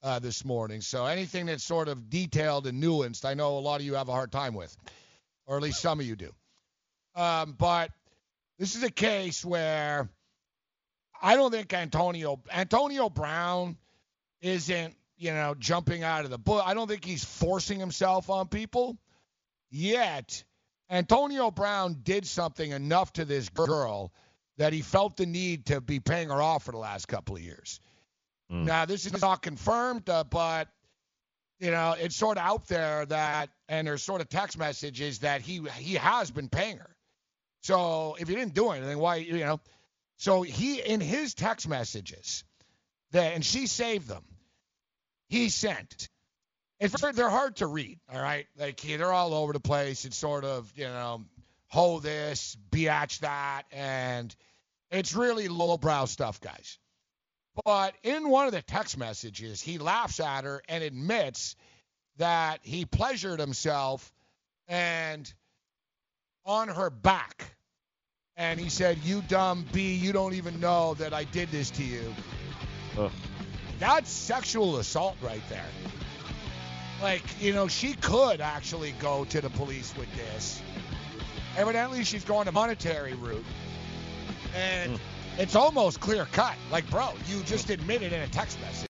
uh, this morning. So anything that's sort of detailed and nuanced, I know a lot of you have a hard time with, or at least some of you do. Um, but this is a case where I don't think Antonio Antonio Brown isn't you know jumping out of the book. I don't think he's forcing himself on people yet. Antonio Brown did something enough to this girl that he felt the need to be paying her off for the last couple of years. Now this is not confirmed, uh, but you know it's sort of out there that, and there's sort of text messages that he he has been paying her. So if he didn't do anything, why you know? So he in his text messages, that and she saved them. He sent. It's they're hard to read. All right, like they're all over the place. It's sort of you know, ho this, biatch that, and it's really lowbrow stuff, guys. But in one of the text messages, he laughs at her and admits that he pleasured himself and on her back. And he said, You dumb B, you don't even know that I did this to you. That's sexual assault right there. Like, you know, she could actually go to the police with this. Evidently, she's going the monetary route. And hmm. it's almost clear cut. Like, bro, you just admitted in a text message.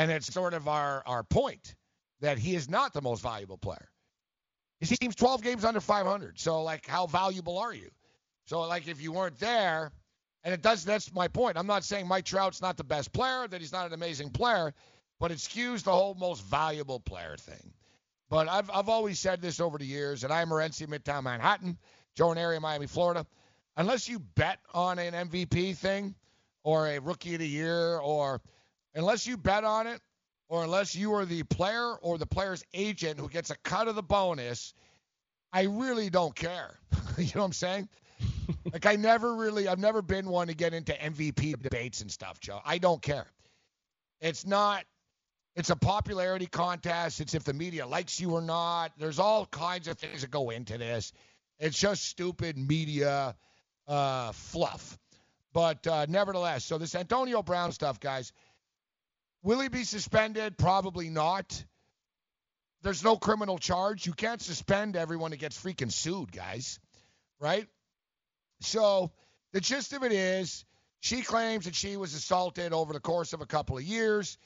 And it's sort of our, our point that he is not the most valuable player. His team's 12 games under 500. So, like, how valuable are you? So, like, if you weren't there, And it does. That's my point. I'm not saying Mike Trout's not the best player, that he's not an amazing player, but it skews the whole most valuable player thing. But I've I've always said this over the years, and I'm Morency, Midtown Manhattan, Jordan area, Miami, Florida. Unless you bet on an MVP thing or a Rookie of the Year, or unless you bet on it, or unless you are the player or the player's agent who gets a cut of the bonus, I really don't care. you know what I'm saying? like I never really, I've never been one to get into MVP debates and stuff, Joe. I don't care. It's not. It's a popularity contest. It's if the media likes you or not. There's all kinds of things that go into this. It's just stupid media uh, fluff. But uh, nevertheless, so this Antonio Brown stuff, guys, will he be suspended? Probably not. There's no criminal charge. You can't suspend everyone that gets freaking sued, guys. Right? So the gist of it is she claims that she was assaulted over the course of a couple of years.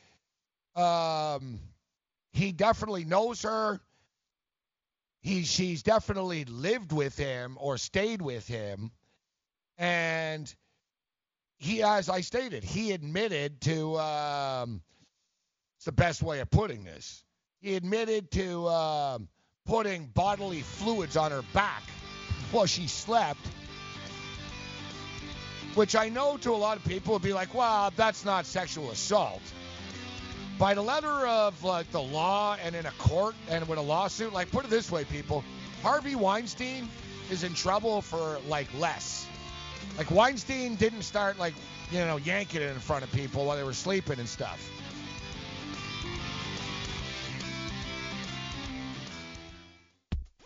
Um, he definitely knows her. He she's definitely lived with him or stayed with him, and he, as I stated, he admitted to. Um, it's the best way of putting this. He admitted to um, putting bodily fluids on her back while she slept which I know to a lot of people would be like, well, that's not sexual assault. By the letter of like the law and in a court and with a lawsuit, like put it this way, people, Harvey Weinstein is in trouble for like less. Like Weinstein didn't start like you know yanking it in front of people while they were sleeping and stuff.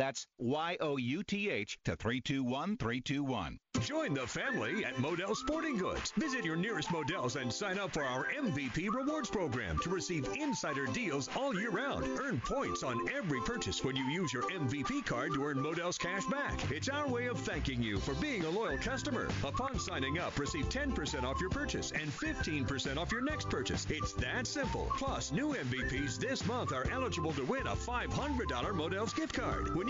That's Y O U T H to 321321. Join the family at Modell Sporting Goods. Visit your nearest Modell's and sign up for our MVP Rewards program to receive insider deals all year round. Earn points on every purchase when you use your MVP card to earn Modell's cash back. It's our way of thanking you for being a loyal customer. Upon signing up, receive 10% off your purchase and 15% off your next purchase. It's that simple. Plus, new MVPs this month are eligible to win a $500 Modell's gift card. When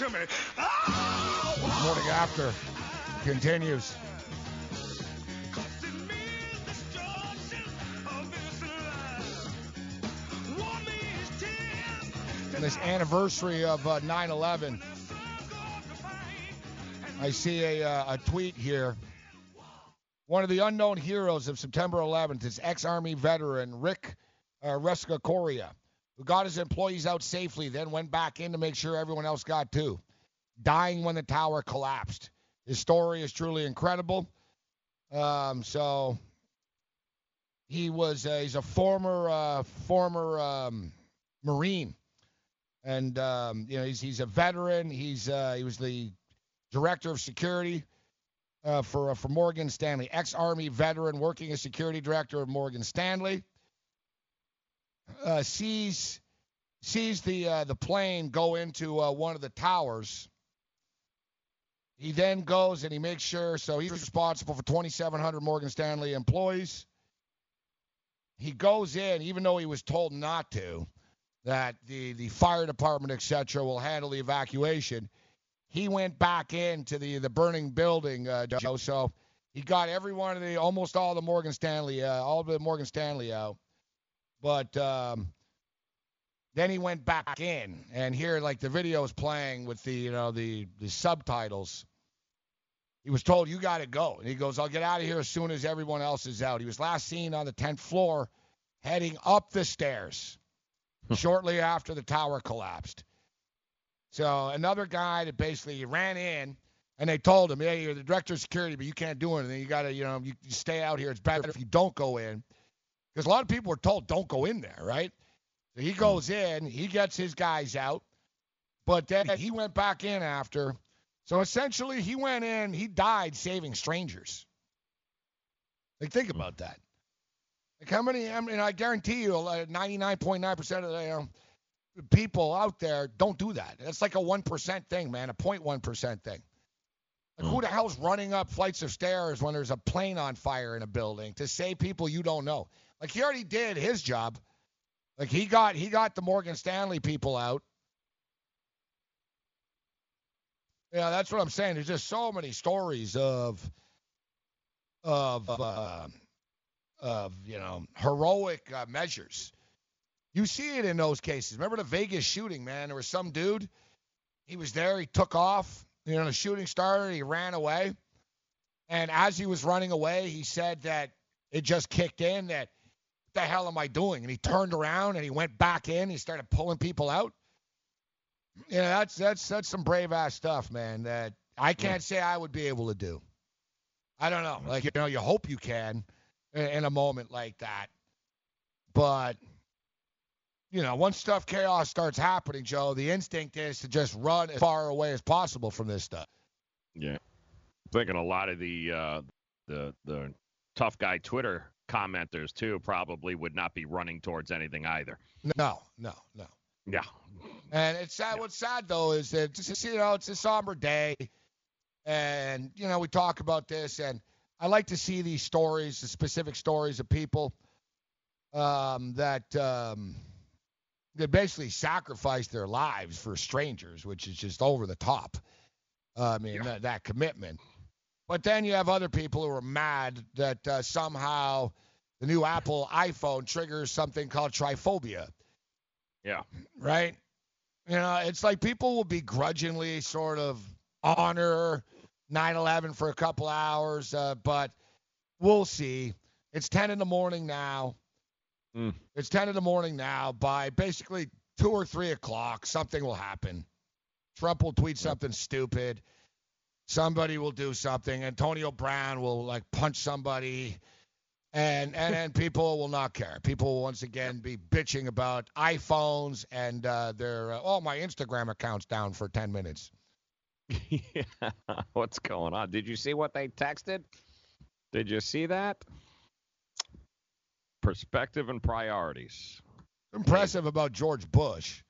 Listen to me. Morning after continues. And this anniversary of uh, 9/11, I see a, uh, a tweet here. One of the unknown heroes of September 11th is ex-Army veteran Rick uh, Rescorla, who got his employees out safely, then went back in to make sure everyone else got too, dying when the tower collapsed. His story is truly incredible. Um, so he was uh, he's a former uh, former um, Marine, and um, you know he's he's a veteran. He's uh, he was the director of security uh, for uh, for Morgan Stanley, ex-Army veteran working as security director of Morgan Stanley. Uh, sees sees the uh, the plane go into uh, one of the towers. He then goes and he makes sure. So he's responsible for 2,700 Morgan Stanley employees. He goes in, even though he was told not to, that the the fire department, etc., will handle the evacuation he went back into the the burning building, uh, Joe. So he got every one of the almost all the Morgan Stanley, uh, all the Morgan Stanley out. But um, then he went back in, and here, like the video is playing with the you know the the subtitles. He was told you got to go, and he goes, "I'll get out of here as soon as everyone else is out." He was last seen on the 10th floor, heading up the stairs, shortly after the tower collapsed. So another guy that basically ran in and they told him, "Hey, you're the director of security, but you can't do anything. You got to, you know, you, you stay out here. It's better if you don't go in." Because a lot of people were told, "Don't go in there," right? So he goes mm. in, he gets his guys out, but then mm-hmm. he went back in after. So essentially, he went in, he died saving strangers. Like, think about that. Like, how many? I mean, I guarantee you, 99.9% of the, um, you know, people out there don't do that. That's like a 1% thing, man, a 0.1% thing. Like, who mm. the hell's running up flights of stairs when there's a plane on fire in a building to save people you don't know? Like he already did his job. Like he got he got the Morgan Stanley people out. Yeah, that's what I'm saying. There's just so many stories of of uh, of you know heroic uh, measures you see it in those cases. Remember the Vegas shooting, man? There was some dude. He was there. He took off. You know, the shooting started. He ran away. And as he was running away, he said that it just kicked in that, the hell am I doing? And he turned around and he went back in. He started pulling people out. Yeah, that's that's that's some brave ass stuff, man. That I can't say I would be able to do. I don't know. Like you know, you hope you can in a moment like that, but you know, once stuff chaos starts happening, Joe, the instinct is to just run as far away as possible from this stuff. Yeah, I'm thinking a lot of the uh, the the tough guy Twitter commenters too probably would not be running towards anything either. No, no, no. Yeah. And it's sad. Yeah. What's sad though is that just, you know it's a somber day, and you know we talk about this, and I like to see these stories, the specific stories of people um, that. Um, they basically sacrificed their lives for strangers, which is just over the top. Uh, I mean, yeah. that, that, commitment. But then you have other people who are mad that uh, somehow the new Apple iPhone triggers something called trypophobia. Yeah. Right? You know, it's like people will begrudgingly sort of honor 9 11 for a couple hours, uh, but we'll see. It's 10 in the morning now. Mm. It's 10 in the morning now. By basically 2 or 3 o'clock, something will happen. Trump will tweet something stupid. Somebody will do something. Antonio Brown will like punch somebody. And and, and people will not care. People will once again be bitching about iPhones and uh, their uh, oh my Instagram account's down for 10 minutes. yeah, what's going on? Did you see what they texted? Did you see that? perspective and priorities. Impressive about George Bush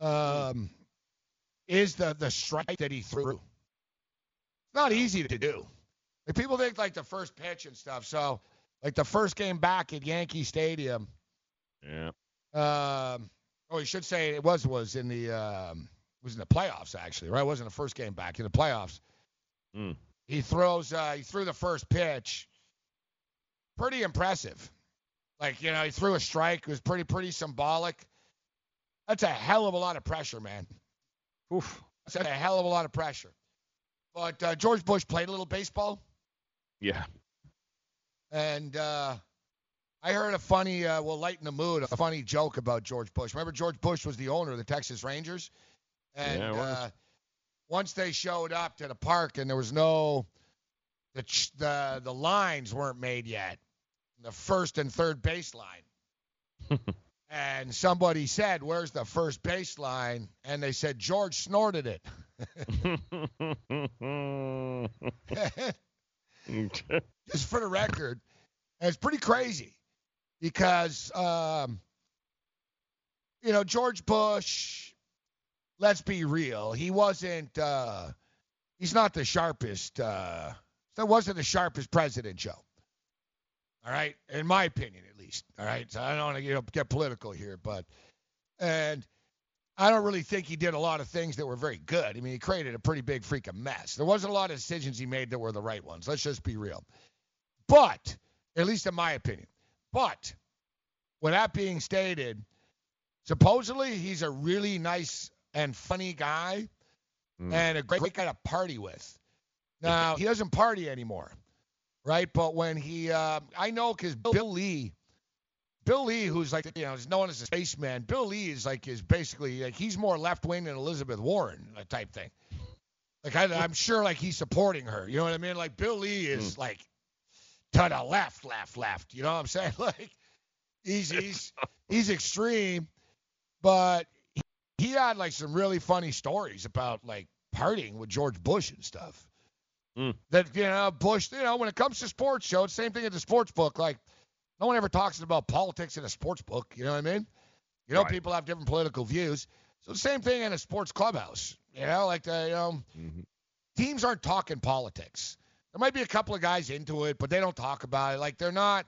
um, is the the strike that he threw. Not easy to do. Like people think like the first pitch and stuff. So like the first game back at Yankee Stadium. Yeah. Um, oh, you should say it was was in the um, was in the playoffs actually, right? It wasn't the first game back in the playoffs. Mm. He throws. Uh, he threw the first pitch. Pretty impressive. Like you know, he threw a strike. It was pretty pretty symbolic. That's a hell of a lot of pressure, man. Oof. That's a hell of a lot of pressure. But uh, George Bush played a little baseball, Yeah. and uh, I heard a funny, uh, will lighten the mood, a funny joke about George Bush. Remember, George Bush was the owner of the Texas Rangers, and Yeah, uh, once they showed up to the park, and there was no, the ch- the the lines weren't made yet, the first and third base line. And somebody said, "Where's the first base line?" And they said George snorted it. Just for the record, it's pretty crazy because um, you know George Bush. Let's be real. He wasn't. Uh, he's not the sharpest. Uh, that wasn't the sharpest president, Joe. All right, in my opinion, at least. All right, so I don't want to you know, get political here, but and I don't really think he did a lot of things that were very good. I mean, he created a pretty big freaking mess. There wasn't a lot of decisions he made that were the right ones. Let's just be real. But, at least in my opinion, but with that being stated, supposedly he's a really nice and funny guy and a great guy to party with. Now, he doesn't party anymore, right? But when he, uh, I know because Bill Lee, Bill Lee, who's like, you know, is known as a spaceman, Bill Lee is like, is basically, like, he's more left wing than Elizabeth Warren uh, type thing. Like, I, I'm sure, like, he's supporting her. You know what I mean? Like, Bill Lee is like to the left, left, left. You know what I'm saying? Like, he's, he's, he's extreme, but he, he had like some really funny stories about like partying with George Bush and stuff that you know Bush. You know, when it comes to sports shows, same thing at the sports book. Like, no one ever talks about politics in a sports book. You know what I mean? You know, Right. people have different political views. So the same thing in a sports clubhouse. You know, like the, you know, teams aren't talking politics. There might be a couple of guys into it, but they don't talk about it. Like they're not.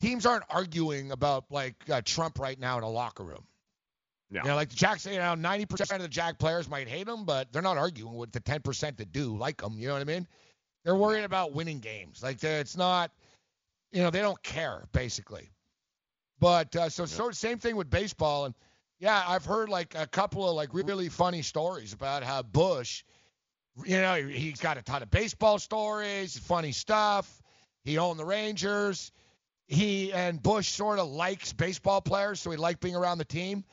Teams aren't arguing about like uh, Trump right now in a locker room. Yeah. You know, like the Jacks, you know, 90% of the Jack players might hate him, but they're not arguing with the 10% that do like him. You know what I mean? They're worried about winning games. Like it's not, you know, they don't care basically. But uh, so sort of same thing with baseball, and yeah, I've heard like a couple of like really funny stories about how Bush, you know, he- he's got a ton of baseball stories, funny stuff. He owned the Rangers. He and Bush sort of likes baseball players, so he liked being around the team.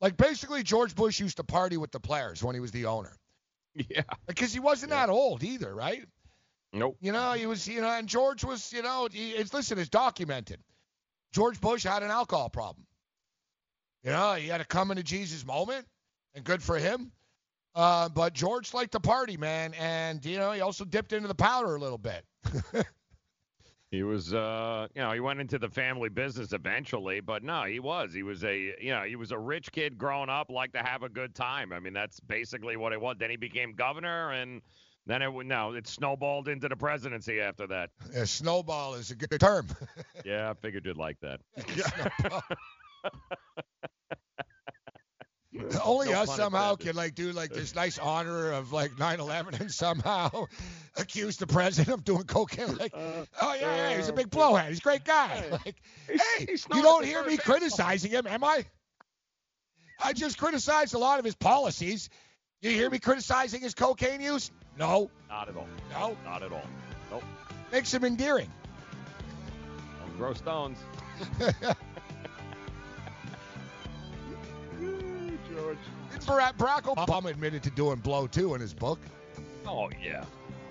Like basically, George Bush used to party with the players when he was the owner. Yeah. Because he wasn't that old either, right? Nope. You know, he was, you know, and George was, you know, he, it's listen, it's documented. George Bush had an alcohol problem. You know, he had a come to Jesus moment, and good for him. Uh, but George liked to party, man, and you know, he also dipped into the powder a little bit. He was, uh, you know, he went into the family business eventually, but no, he was. He was a, you know, he was a rich kid growing up, liked to have a good time. I mean, that's basically what it was. Then he became governor, and then it, no, it snowballed into the presidency after that. A snowball is a good term. Yeah, I figured you'd like that. Only No us somehow intended. can like do like this nice honor of like 9/11 and somehow accuse the president of doing cocaine. Like, uh, oh yeah, yeah, he's a uh, big blowhead. He's a great guy. Like, hey, you don't hear me criticizing him, am I? I just criticized a lot of his policies. You hear me criticizing his cocaine use? No, Not at all. No. Not at all. Nope. makes him endearing. Don't throw stones. George. Barack, Barack Obama admitted to doing blow too in his book. Oh yeah.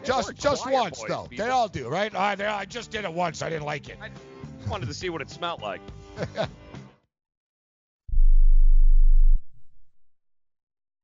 Just we're just once boys, though. people. They all do, right? I, I just did it once. I didn't like it. Wanted to see what it smelled like.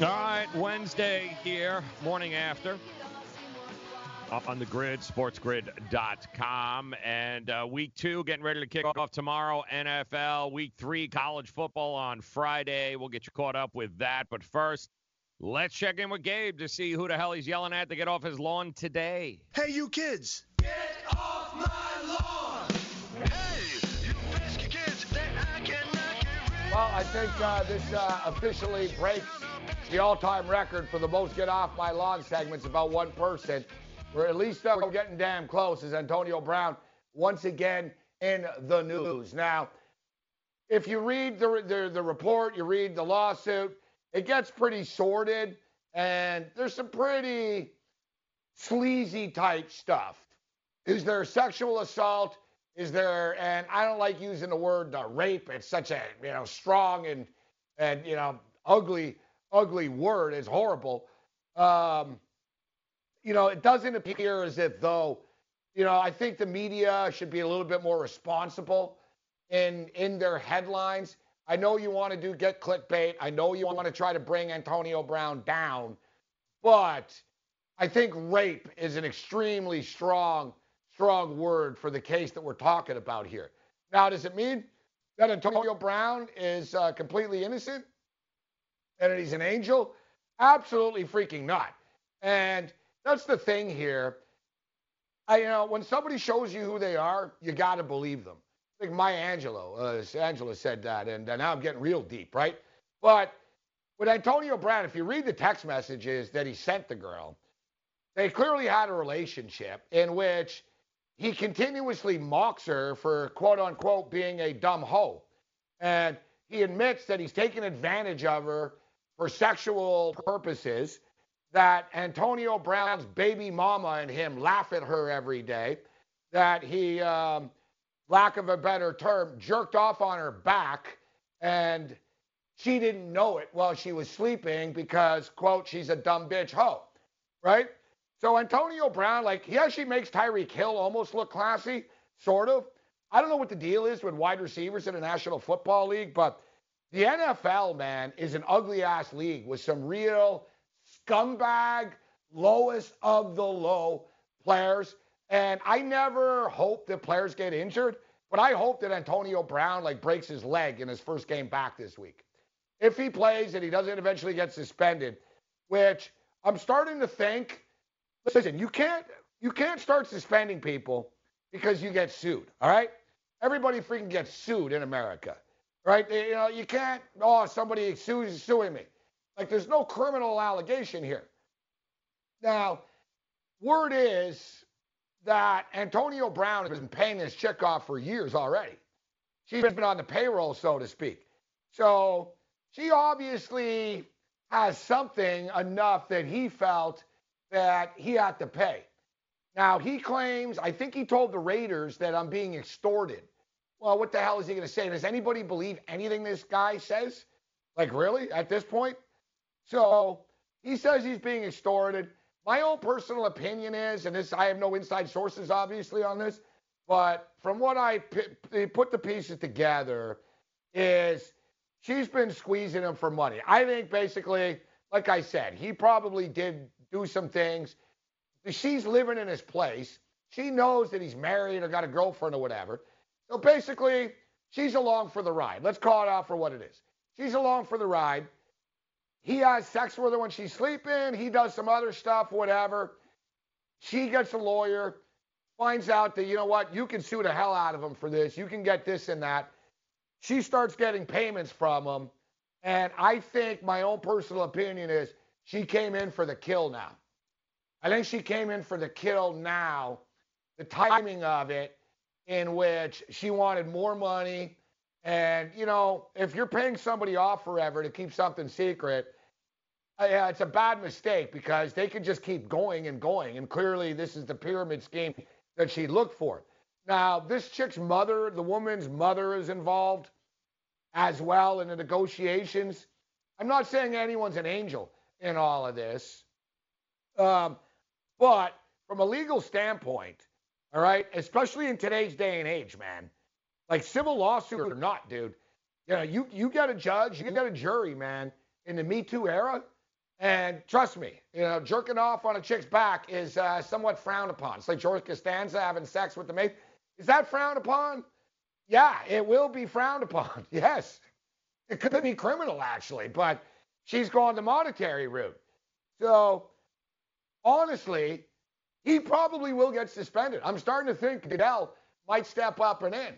All right, Wednesday here, morning after. Up on the grid, sportsgrid.com. And uh, week two getting ready to kick off tomorrow. NFL, week three, college football on Friday. We'll get you caught up with that. But first, let's check in with Gabe to see who the hell he's yelling at to get off his lawn today. Hey, you kids! Get off my lawn! Hey, you pesky kids that I cannot get rid Well, I think uh, this uh, officially breaks the all-time record for the most get off my lawn segments about one person. We're at least uh, we're getting damn close as Antonio Brown once again in the news. Now, if you read the, the, the report, you read the lawsuit, it gets pretty sordid, and there's some pretty sleazy type stuff. Is there sexual assault? Is there, and I don't like using the word uh, rape. It's such a you know strong and and you know ugly ugly word. It's horrible. Um, you know, it doesn't appear as if though, you know, I think the media should be a little bit more responsible in in their headlines. I know you want to do get clickbait. I know you want to try to bring Antonio Brown down, but I think rape is an extremely strong strong word for the case that we're talking about here. Now, does it mean that Antonio Brown is uh, completely innocent and he's an angel? Absolutely freaking not. And that's the thing here. I, you know, when somebody shows you who they are, you got to believe them. I think Maya uh, Angelou said that, and uh, now I'm getting real deep, right? But with Antonio Brown, if you read the text messages that he sent the girl, they clearly had a relationship in which he continuously mocks her for quote unquote being a dumb hoe. And he admits that he's taken advantage of her for sexual purposes, that Antonio Brown's baby mama and him laugh at her every day, that he, um, lack of a better term, jerked off on her back and she didn't know it while she was sleeping because, quote, she's a dumb bitch hoe, right? So Antonio Brown, like, he actually makes Tyreek Hill almost look classy, sort of. I don't know what the deal is with wide receivers in the National Football League, but the NFL, man, is an ugly ass league with some real scumbag, lowest of the low players. And I never hope that players get injured, but I hope that Antonio Brown like breaks his leg in his first game back this week. If he plays and he doesn't eventually get suspended, which I'm starting to think, listen, you can't you can't start suspending people because you get sued. All right, everybody freaking gets sued in America, right? You know, you can't. Oh, somebody sues suing me. Like there's no criminal allegation here. Now, word is that Antonio Brown has been paying this chick off for years already. She's been on the payroll, so to speak. So she obviously has something enough that he felt that he had to pay. Now, he claims, I think he told the Raiders that I'm being extorted. Well, what the hell is he going to say? Does anybody believe anything this guy says? Like, really, at this point? So he says he's being extorted. My own personal opinion is, and this I have no inside sources obviously on this, but from what I p- put the pieces together, is she's been squeezing him for money. I think basically, like I said, he probably did do some things. She's living in his place. She knows that he's married or got a girlfriend or whatever. So basically, she's along for the ride. Let's call it out for what it is. She's along for the ride. He has sex with her when she's sleeping. He does some other stuff, whatever. She gets a lawyer, finds out that, you know what, you can sue the hell out of him for this. You can get this and that. She starts getting payments from him. And I think my own personal opinion is she came in for the kill now. I think she came in for the kill now. The timing of it, in which she wanted more money. And, you know, if you're paying somebody off forever to keep something secret, uh, yeah, it's a bad mistake because they could just keep going and going. And clearly, this is the pyramid scheme that she looked for. Now, this chick's mother, the woman's mother, is involved as well in the negotiations. I'm not saying anyone's an angel in all of this, um, but from a legal standpoint, all right, especially in today's day and age, man, like civil lawsuit or not, dude, you know, you you got a judge, you got a jury, man, in the Me Too era and trust me, you know, jerking off on a chick's back is uh, somewhat frowned upon. It's like George Costanza having sex with the maid. Is that frowned upon? Yeah, it will be frowned upon. Yes. It could be criminal, actually, but she's going the monetary route. So, honestly, he probably will get suspended. I'm starting to think Goodell might step up and in.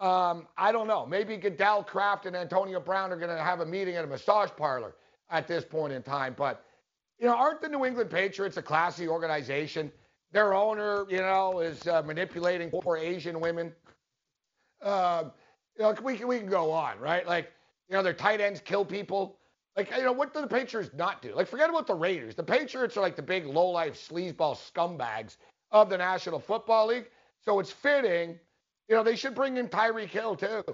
Um, I don't know. Maybe Goodell, Kraft, and Antonio Brown are going to have a meeting at a massage parlor at this point in time. But, you know, aren't the New England Patriots a classy organization? Their owner, you know, is uh, manipulating poor Asian women. Uh, you know, we can, we can go on, right? Like, you know, their tight ends kill people. Like, you know, what do the Patriots not do? Like, forget about the Raiders. The Patriots are like the big low-life sleazeball scumbags of the National Football League. So it's fitting, you know, they should bring in Tyreek Hill too.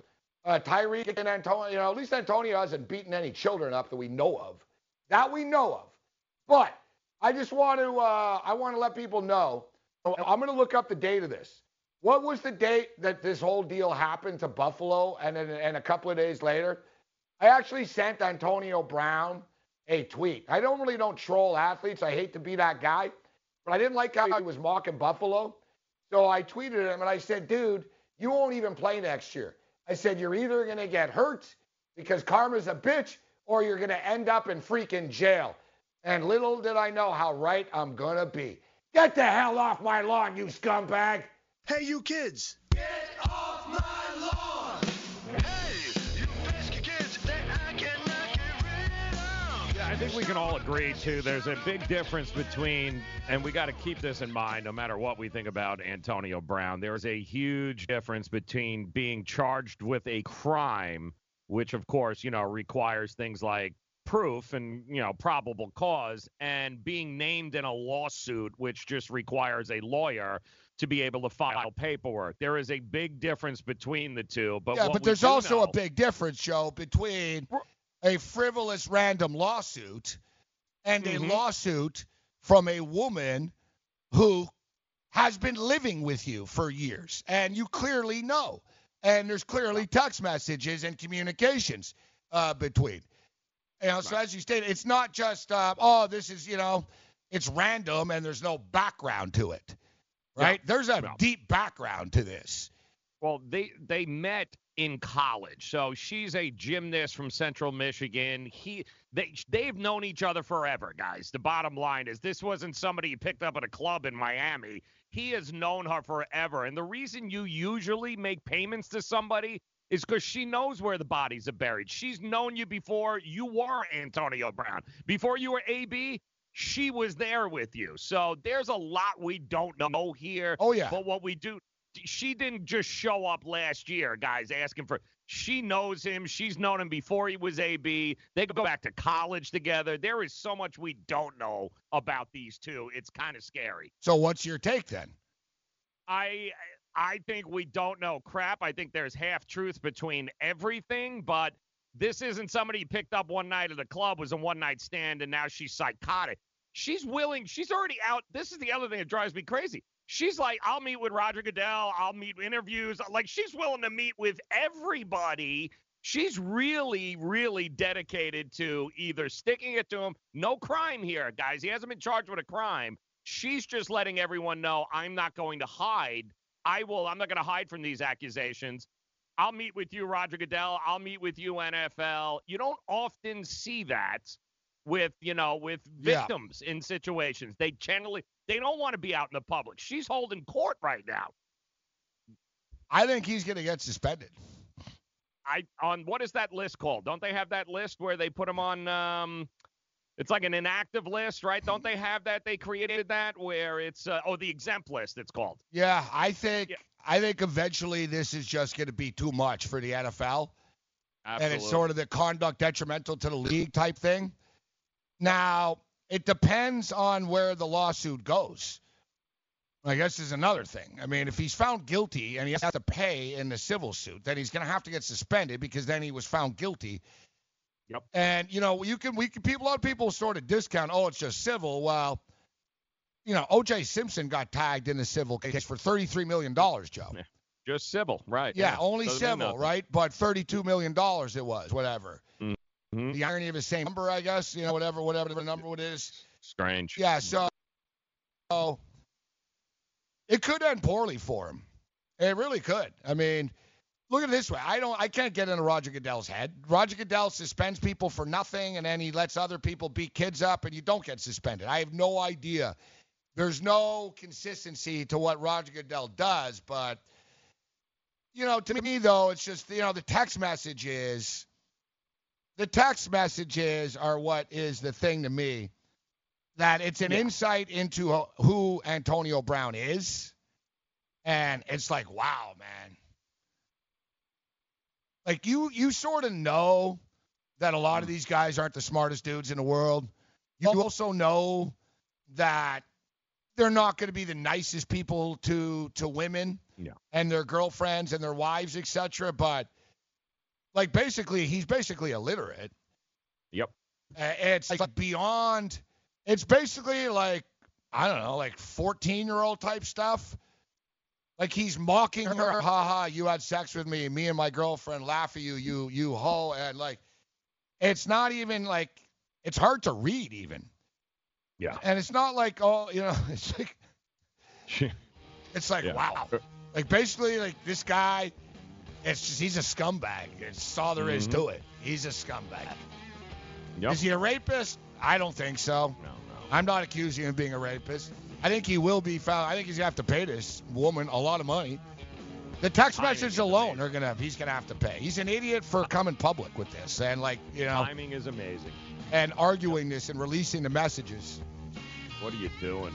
Uh, Tyreek and Antonio, you know, at least Antonio hasn't beaten any children up that we know of. That we know of. But I just want to, uh, I want to let people know. I'm going to look up the date of this. What was the date that this whole deal happened to Buffalo? And and a couple of days later, I actually sent Antonio Brown a tweet. I don't really don't troll athletes. I hate to be that guy, but I didn't like how he was mocking Buffalo. So I tweeted him and I said, dude, you won't even play next year. I said, you're either going to get hurt because karma's a bitch or you're going to end up in freaking jail. And little did I know how right I'm going to be. Get the hell off my lawn, you scumbag. Hey, you kids. Get off think we can all agree too. There's a big difference between, and we got to keep this in mind, no matter what we think about Antonio Brown. There is a huge difference between being charged with a crime, which of course you know requires things like proof and you know probable cause, and being named in a lawsuit, which just requires a lawyer to be able to file paperwork. There is a big difference between the two. But yeah, but there's also know- a big difference, Joe, between a frivolous random lawsuit and Mhm. a lawsuit from a woman who has been living with you for years and you clearly know. And there's clearly text messages and communications uh, between. You know so as you stated it's not just uh, oh this is you know it's random and there's no background to it right? There's a deep background to this. Well, they they met in college. So she's a gymnast from Central Michigan. He they they've known each other forever, guys. The bottom line is this wasn't somebody you picked up at a club in Miami. He has known her forever. And the reason you usually make payments to somebody is because she knows where the bodies are buried. She's known you before you were Antonio Brown. Before you were AB, she was there with you. So there's a lot we don't know here. Oh, yeah. But what we do, she didn't just show up last year, guys, asking for. She knows him. She's known him before he was AB. They go back to college together. There is so much we don't know about these two. It's kind of scary. so what's your take then I I think we don't know crap. I think there's half truth between everything, but this isn't somebody picked up one night at a club, was a one night stand, and now she's psychotic. She's willing. She's already out. This is the other thing that drives me crazy. She's like, I'll meet with Roger Goodell. I'll meet interviews. Like she's willing to meet with everybody. She's really, really dedicated to either sticking it to him. No crime here, guys. He hasn't been charged with a crime. She's just letting everyone know I'm not going to hide. I will. I'm not going to hide from these accusations. I'll meet with you, Roger Goodell. I'll meet with you, NFL. You don't often see that with, you know, with Yeah. victims in situations. They generally they don't want to be out in the public. She's holding court right now. i think he's going to get suspended I on what is that list called? Don't they have that list where they put them on? Um, it's like an inactive list, right? Don't they have that? They created that where it's uh, oh the exempt list. It's called. Yeah, I think I think eventually this is just going to be too much for the NFL, and it's sort of the conduct detrimental to the league type thing. Now it depends on where the lawsuit goes. I guess is another thing. I mean, if he's found guilty and he has to pay in the civil suit, then he's going to have to get suspended because then he was found guilty. Yep. And you know, you can we can people a lot of people sort of discount. Oh, it's just civil. Well, you know, O.J. Simpson got tagged in the civil case for thirty-three million dollars, Joe. Just civil, right? Yeah, only Doesn't civil, right? But thirty-two million dollars it was, whatever. Mm. Mhm. The irony of the same number, I guess. You know, whatever, whatever the number it is. Strange. Yeah. So, so it could end poorly for him. It really could. I mean, look at it this way. I don't. I can't get into Roger Goodell's head. Roger Goodell suspends people for nothing, and then he lets other people beat kids up, and you don't get suspended. I have no idea. There's no consistency to what Roger Goodell does, but you know, to me though, it's just you know the text messages. The text messages are what is the thing to me. That it's an insight into who Antonio Brown is, and it's like, wow, man. Like you, you sort of know that a lot of hmm. these guys aren't the smartest dudes in the world. You also know that they're not going to be the nicest people to to women Yeah. and their girlfriends and their wives, etc. But like basically, he's basically illiterate. Yep. Uh, It's like beyond. It's basically like I don't know, like 14 year old type stuff. Like he's mocking her, ha ha, you had sex with me, me and my girlfriend laugh at you, you you hoe, and like, it's not even like it's hard to read even. Yeah. And it's not like oh, you know, it's like it's like Yeah. wow, like basically like this guy, it's just he's a scumbag. It's all there is Mhm. to it. He's a scumbag. Yep. Is he a rapist? I don't think so. No, no. I'm not accusing him of being a rapist. I think he will be found. I think he's gonna have to pay this woman a lot of money. The text Timing message alone are gonna he's gonna have to pay. He's an idiot for coming public with this and like you know Timing is amazing. and arguing this and releasing the messages. What are you doing?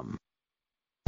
Tom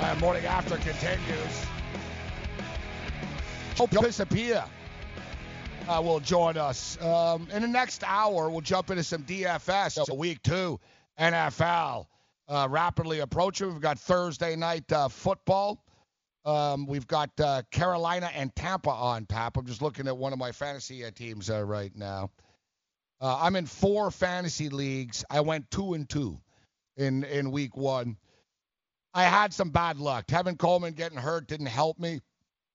Uh, morning after continues. Hope Pisapia uh, will join us. Um, in the next hour, we'll jump into some DFS. So week two, NFL uh, rapidly approaching. We've got Thursday night uh, football. Um, we've got uh, Carolina and Tampa on tap. I'm just looking at one of my fantasy teams uh, right now. Uh, I'm in four fantasy leagues. I went two and two in in week one. I had some bad luck. Tevin Coleman getting hurt didn't help me.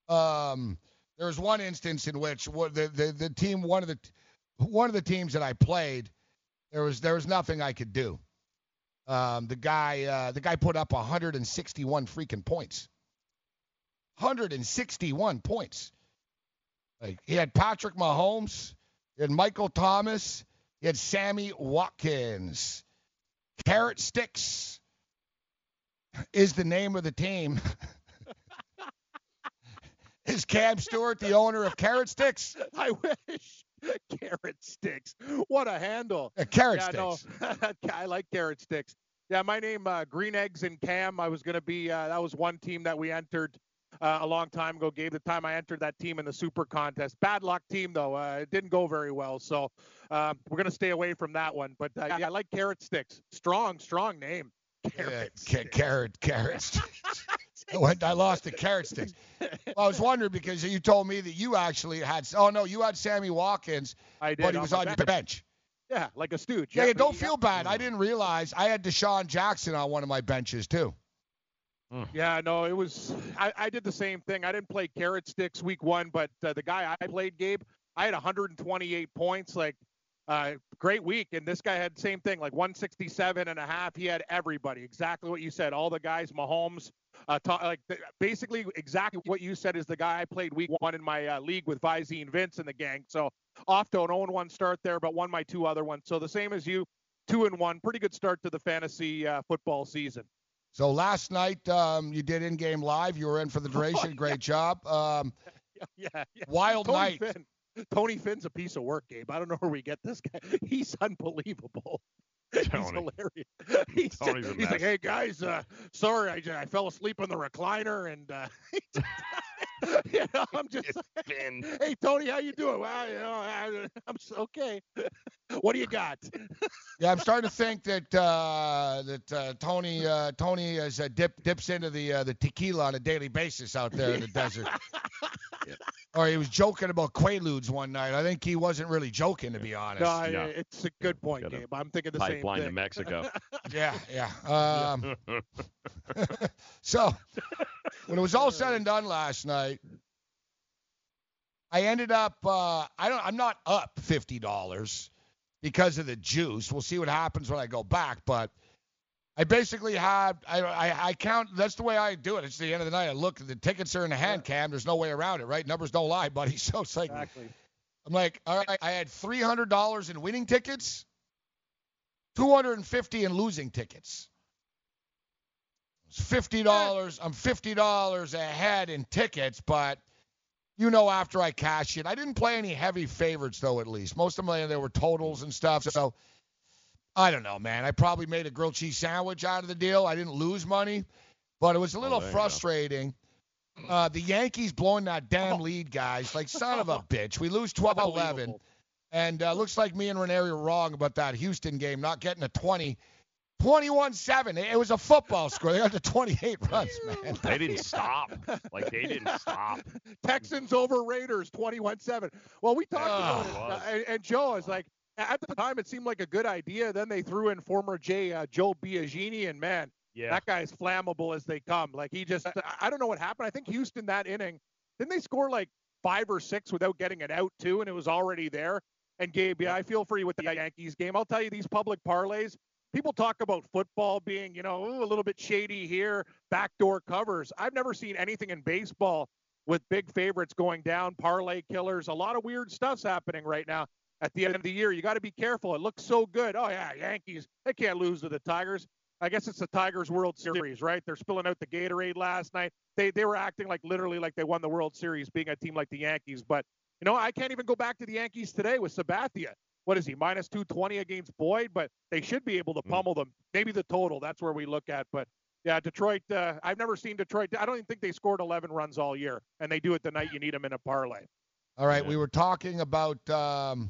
Um, there was one instance in which the, the the team one of the one of the teams that I played, there was there was nothing I could do. Um, the guy uh, the guy put up 161 freaking points. 161 points. Like he had Patrick Mahomes, he had Michael Thomas, he had Sammy Watkins. Carrot Sticks is the name of the team. is Cam Stewart the owner of Carrot Sticks? I wish. Carrot sticks. What a handle. Uh, carrot yeah, sticks. No, I like carrot sticks. Yeah, my name uh, Green Eggs and Cam. I was gonna be. Uh, that was one team that we entered uh, a long time ago. Gabe, the time I entered that team in the Super Contest. Bad luck team though. Uh, it didn't go very well. So uh, we're gonna stay away from that one. But uh, yeah, I like carrot sticks. Strong, strong name. Carrot. Yeah, ca- carrot, carrot sticks. I lost the carrot sticks. Well, I was wondering because you told me that you actually had. Oh no, you had Sammy Watkins, I did but he was on the bench. Yeah, like a stooge. Yeah, yeah, don't feel bad. I didn't realize I had DeSean Jackson on one of my benches too. Yeah, no, it was. I, I did the same thing. I didn't play carrot sticks week one, but uh, the guy I played, Gabe, I had 128 points. Like, uh, great week. And this guy had the same thing, like 167 and a half. He had everybody. Exactly what you said. All the guys, Mahomes, uh, ta- like th- basically exactly what you said is the guy I played week one in my uh, league with Visine Vince and the gang. So off to an 0-1 start there, but won my two other ones. So the same as you. two and one. Pretty good start to the fantasy uh, football season. So last night um, you did in-game live. You were in for the duration. Great job. Um, yeah, yeah. Wild Tony night. Finn. Tony Finn's a piece of work, Gabe. I don't know where we get this guy. He's unbelievable. He's hilarious. He's, Tony's a he's like, hey guys, uh, sorry, I, I fell asleep in the recliner, and uh, you know, I'm just, Finn. hey Tony, how you doing? Well, you know, I, I'm s- okay. what do you got? Yeah, I'm starting to think that uh, that uh, Tony uh, Tony is uh, dip, dips into the uh, the tequila on a daily basis out there in the desert. Or he was joking about Quaaludes one night. I think he wasn't really joking, to be honest. No, I, it's a good point, Got a Gabe. I'm thinking the same thing. Pipeline to same thing. Mexico. Yeah, yeah. Um, so when it was all said and done last night, I ended up. Uh, I don't. I'm not up fifty dollars because of the juice. We'll see what happens when I go back, but. I basically had I, I I count. That's the way I do it. It's the end of the night. I look. The tickets are in the hand cam. There's no way around it, right? Numbers don't lie, buddy. So it's like Exactly. I'm like, all right, I had three hundred dollars in winning tickets, two hundred and fifty in losing tickets. Fifty dollars. I'm fifty dollars ahead in tickets, but you know, after I cash it, I didn't play any heavy favorites though. At least most of them they were totals and stuff. So I don't know, man. I probably made a grilled cheese sandwich out of the deal. I didn't lose money, but it was a little there go. frustrating. Uh, the Yankees blowing that damn lead, guys. Like, son of a bitch. We lose 12 11. And uh, looks like me and Renee were wrong about that Houston game, not getting a 20. 21 7. It was a football score. They got to 28 runs, man. They didn't stop. Like they didn't stop. Texans over Raiders 21-7. Well, we talked Oh, about it, it uh, and, and Joe is like, at the time it seemed like a good idea. Then they threw in former J uh, Joe Biagini, and man, Yeah. that guy's flammable as they come. Like he just, I- I don't know what happened. I think Houston that inning, didn't they score like five or six without getting it out too, and it was already there. And Gabe, yeah, I feel for you with the Yankees game. I'll tell you, these public parlays, people talk about football being, you know, ooh, a little bit shady here, backdoor covers. I've never seen anything in baseball with big favorites going down, parlay killers. A lot of weird stuff's happening right now. At the end of the year, you got to be careful. It looks so good. Oh yeah, Yankees. They can't lose to the Tigers. I guess it's the Tigers World Series, right? They're spilling out the Gatorade last night. They they were acting like literally like they won the World Series, being a team like the Yankees. But you know, I can't even go back to the Yankees today with Sabathia. What is he minus 220 against Boyd? But they should be able to pummel them. Maybe the total. That's where we look at. But yeah, Detroit. Uh, I've never seen Detroit. I don't even think they scored 11 runs all year, and they do it the night you need them in a parlay. All right, we were talking about um,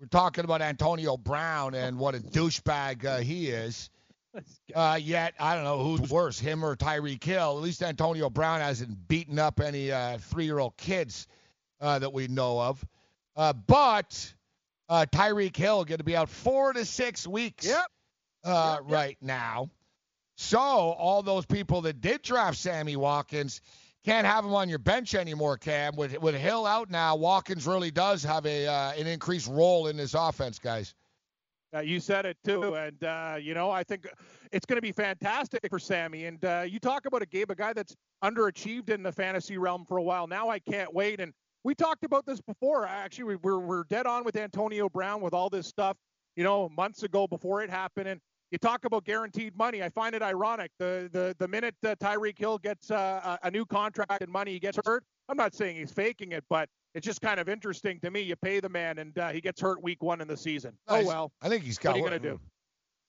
we're talking about Antonio Brown and what a douchebag uh, he is. Uh, yet I don't know who's worse, him or Tyreek Hill. At least Antonio Brown hasn't beaten up any uh, three-year-old kids uh, that we know of. Uh, but uh, Tyreek Hill going to be out four to six weeks. Yep. Uh, Right now. So all those people that did draft Sammy Watkins can't have him on your bench anymore, Cam. With with Hill out now, Watkins really does have a uh, an increased role in this offense, guys. Uh, you said it too, and uh, you know I think it's going to be fantastic for Sammy. And uh, you talk about a Gabe, a guy that's underachieved in the fantasy realm for a while. Now I can't wait. And we talked about this before. Actually, we, we're we're dead on with Antonio Brown with all this stuff. You know, months ago before it happened, and you talk about guaranteed money. I find it ironic. The the the minute uh, Tyreek Hill gets uh, a, a new contract and money, he gets hurt. I'm not saying he's faking it, but it's just kind of interesting to me. You pay the man, and uh, he gets hurt week one in the season. Oh well. I think he's got. What are you gonna do?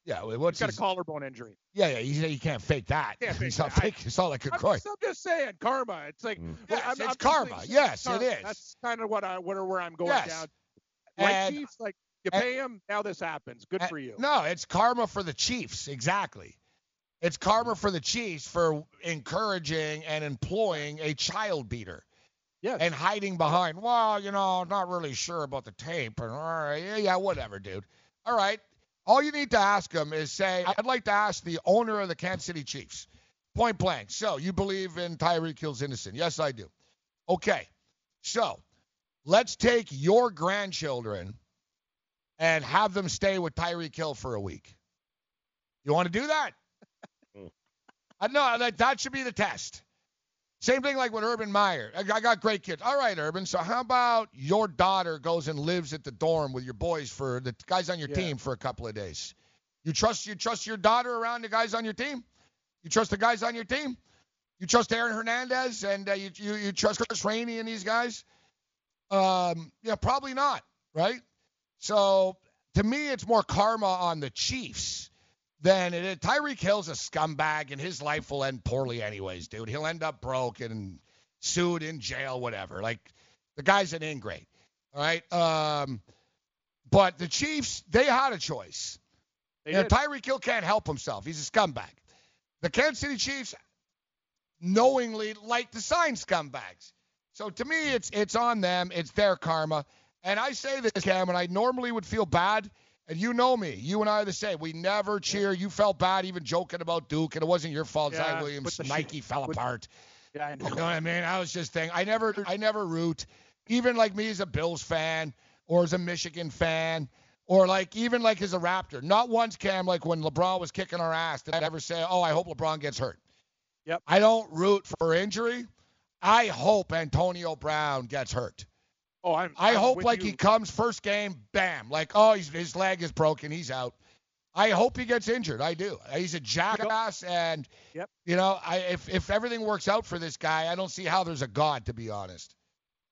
Yeah, well, what's He's got his, a collarbone injury. yeah, yeah. You, you can't fake that. Can't fake He's not that. Fake. It's not like a I'm just, I'm just saying, karma. It's like mm. Yes, I'm, it's I'm karma. Yes, it karma. is. That's kind of what I what where I'm going Yes. down. Like And- Chiefs, like you and- pay him, now this happens. Good for you. No, it's karma for the Chiefs. Exactly. It's karma for the Chiefs for encouraging and employing a child beater. Yes. And hiding behind, well, you know, not really sure about the tape. And all right, yeah, yeah, whatever, dude. All right. All you need to ask him is say, I'd like to ask the owner of the Kansas City Chiefs, point blank. So you believe in Tyreek Hill's innocent? Yes, I do. Okay. So let's take your grandchildren and have them stay with Tyreek Hill for a week. You want to do that? Hmm. I know that that should be the test. Same thing like with Urban Meyer. I got great kids. All right, Urban. So how about your daughter goes and lives at the dorm with your boys for the guys on your Yeah. team for a couple of days? You trust you trust your daughter around the guys on your team? You trust the guys on your team? You trust Aaron Hernandez and uh, you, you you trust Chris Rainey and these guys? Um, yeah, probably not, right? So to me, it's more karma on the Chiefs than it. Tyreek Hill's a scumbag, and his life will end poorly anyways, dude. He'll end up broke and sued in jail, whatever. Like the guy's an ingrate, all right? Um, but the Chiefs, they had a choice. They You know. Tyreek Hill can't help himself. He's a scumbag. The Kansas City Chiefs knowingly like to sign scumbags. So to me, it's it's on them. It's their karma. And I say this, Cam, and I normally would feel bad. And you know me. You and I are the same. We never cheer. You felt bad even joking about Duke, and it wasn't your fault. Yeah, Zach with Williams, the shit- Nike fell apart. Yeah, I know. You know what I mean? I was just thinking. I never, I never root. Even like me as a Bills fan, or as a Michigan fan, or like even like as a Raptor. Not once, Cam, like when LeBron was kicking our ass, did I ever say, "Oh, I hope LeBron gets hurt." Yep. I don't root for injury. I hope Antonio Brown gets hurt. Oh, I'm. I I'm hope like you. he comes first game, bam, like oh he's, his leg is broken, he's out. I hope he gets injured. I do. He's a jackass, and Yep. you know, I if if everything works out for this guy, I don't see how there's a god, to be honest.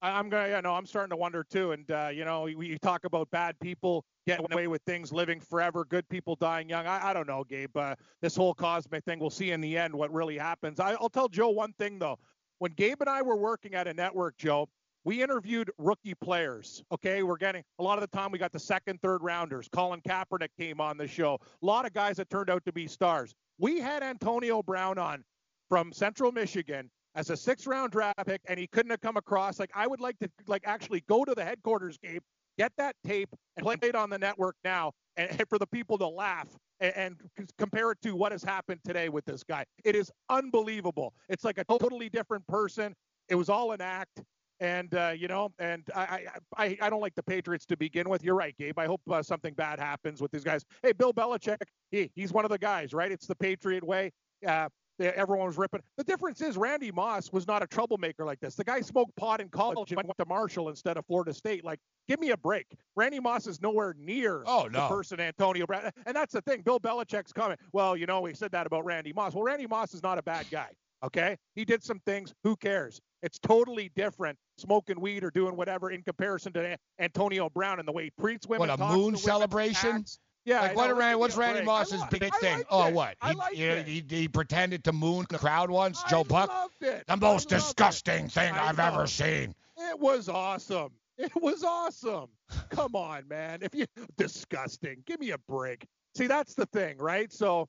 I- I'm gonna, yeah, no, I'm starting to wonder too. And uh, you know, we, we talk about bad people getting away with things, living forever, good people dying young. I, I don't know, Gabe. Uh, this whole cosmic thing, we'll see in the end what really happens. I, I'll tell Joe one thing though. When Gabe and I were working at a network, Joe, we interviewed rookie players. Okay, we're getting a lot of the time we got the second, third rounders. Colin Kaepernick came on the show. A lot of guys that turned out to be stars. We had Antonio Brown on from Central Michigan as a six round draft pick and he couldn't have come across like I would like to like actually go to the headquarters game, get that tape and play it on the network now and, and for the people to laugh and compare it to what has happened today with this guy. It is unbelievable. It's like a totally different person. It was all an act. And uh, you know, and I, I I I don't like the Patriots to begin with. You're right, Gabe. I hope uh, something bad happens with these guys. Hey, Bill Belichick, he, he's one of the guys, right? It's the Patriot way. Uh, everyone was ripping. The difference is Randy Moss was not a troublemaker like this. The guy smoked pot in college and went to Marshall instead of Florida State. Like, give me a break. Randy Moss is nowhere near Oh, the person Antonio Brown. And that's the thing. Bill Belichick's comment. Well, you know, we said that about Randy Moss. Well, Randy Moss is not a bad guy. Okay, he did some things. Who cares? It's totally different smoking weed or doing whatever in comparison to Antonio Brown and the way he treats women. What a moon celebration? acts. Yeah, like what Randy, what's Randy. Moss's big I thing? Oh, it. what? He, he, he, he pretended to moon the crowd once. Joe Buck, loved it. the most loved it. disgusting thing I I've know. ever seen. It was awesome. It was awesome. Come on, man. If you disgusting, give me a break. See, that's the thing, right? So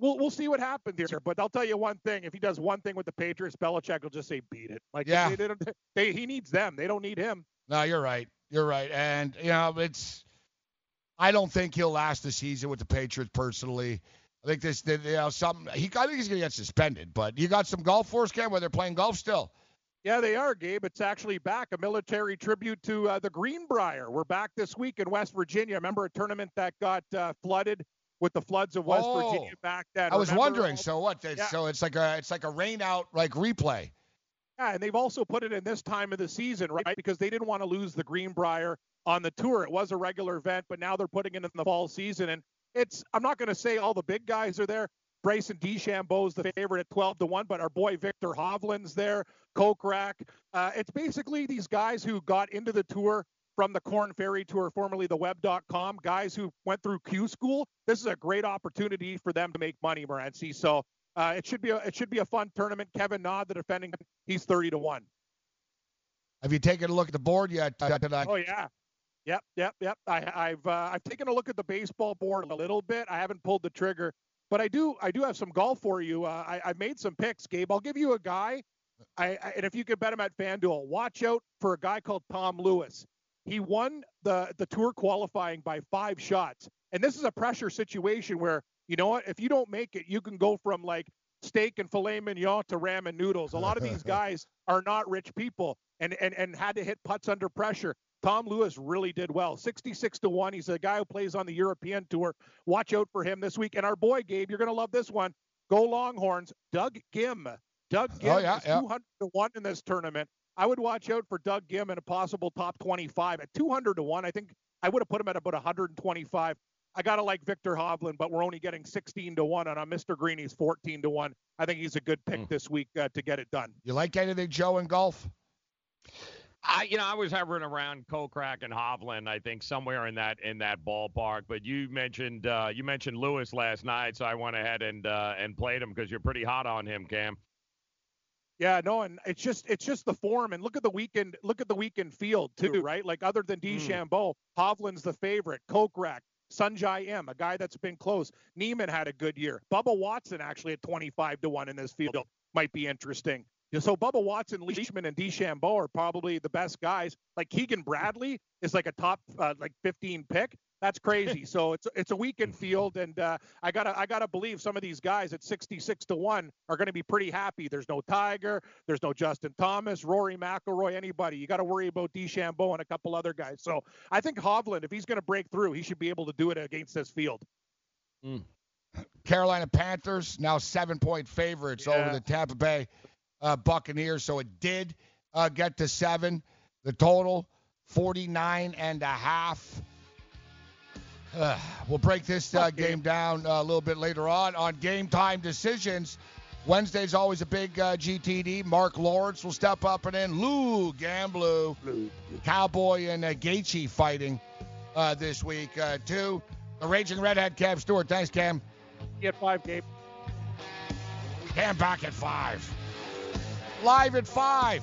we'll we'll see what happens here. But I'll tell you one thing: if he does one thing with the Patriots, Belichick will just say, "Beat it." Like, Yeah. they, they they, he needs them. They don't need him. No, you're right. You're right. And you know, it's. I don't think he'll last the season with the Patriots personally. I think this, you know, something. He, I think he's gonna get suspended. But you got some golf force cam where they're playing golf still. Yeah, they are, Gabe. It's actually back a military tribute to uh, the Greenbrier. We're back this week in West Virginia. Remember a tournament that got uh, flooded with the floods of West Oh. Virginia back then? I was Remember wondering. all- So what? Yeah. So it's like a it's like a rain out like replay. Yeah, and they've also put it in this time of the season, right? Because they didn't want to lose the Greenbrier on the tour. It was a regular event, but now they're putting it in the fall season. And it's I'm not going to say all the big guys are there. Bryson DeChambeau's the favorite at 12 to 1, but our boy Viktor Hovland's there, Kokrak. Uh, it's basically these guys who got into the tour from the Corn Ferry Tour, formerly the Web.com, guys who went through Q School. This is a great opportunity for them to make money, Morency. So uh, it should be a it should be a fun tournament. Kevin Na, the defending, he's 30 to one. Have you taken a look at the board yet? Uh, tonight? Oh yeah. Yep, yep, yep. I, I've uh, I've taken a look at the baseball board a little bit. I haven't pulled the trigger, but I do I do have some golf for you. Uh, I I made some picks, Gabe. I'll give you a guy. I, I and if you could bet him at FanDuel, watch out for a guy called Tom Lewis. He won the the tour qualifying by five shots, and this is a pressure situation where you know what? If you don't make it, you can go from like steak and filet mignon to ramen noodles. A lot of these guys are not rich people and, and, and had to hit putts under pressure. Tom Lewis really did well. 66 to 1. He's a guy who plays on the European tour. Watch out for him this week. And our boy, Gabe, you're going to love this one. Go Longhorns. Doug Ghim. Doug Ghim Oh, yeah, is yeah. 200 to 1 in this tournament. I would watch out for Doug Ghim in a possible top 25 at 200 to 1. I think I would have put him at about 125. I gotta like Viktor Hovland, but we're only getting 16 to one, and on Mr. Green, he's 14 to one. I think he's a good pick this week uh, to get it done. You like anything, Joe, in golf? I, you know, I was hovering around Kokrak and Hovland. I think somewhere in that in that ballpark. But you mentioned uh, you mentioned Lewis last night, so I went ahead and uh, and played him because you're pretty hot on him, Cam. Yeah, no, and it's just it's just the form, and look at the weekend look at the weekend field too, right? Like other than DeChambeau, Hovland's the favorite, Kokrak, Sungjae Im, a guy that's been close. Niemann had a good year. Bubba Watson actually at 25 to one in this field might be interesting. So Bubba Watson, Leishman, and DeChambeau are probably the best guys. Like Keegan Bradley is like a top uh, like 15 pick. That's crazy. so it's it's a weekend field, and uh, I gotta I gotta believe some of these guys at 66 to one are going to be pretty happy. There's no Tiger, there's no Justin Thomas, Rory McIlroy, anybody. You got to worry about DeChambeau and a couple other guys. So I think Hovland, if he's going to break through, he should be able to do it against this field. Carolina Panthers now seven point favorites over the Tampa Bay uh, Buccaneers. So it did uh, get to seven. The total 49 and a half. Uh, we'll break this uh, game down uh, a little bit later on on game time decisions. Wednesday's always a big uh, GTD. Mark Lawrence will step up and in. Lou Gamblu, Cowboy and uh, Gaethje fighting uh, this week uh, too. The Raging Redhead, Cam Stewart. Thanks, Cam. Get five, Gabe. Cam back at five. Live at five.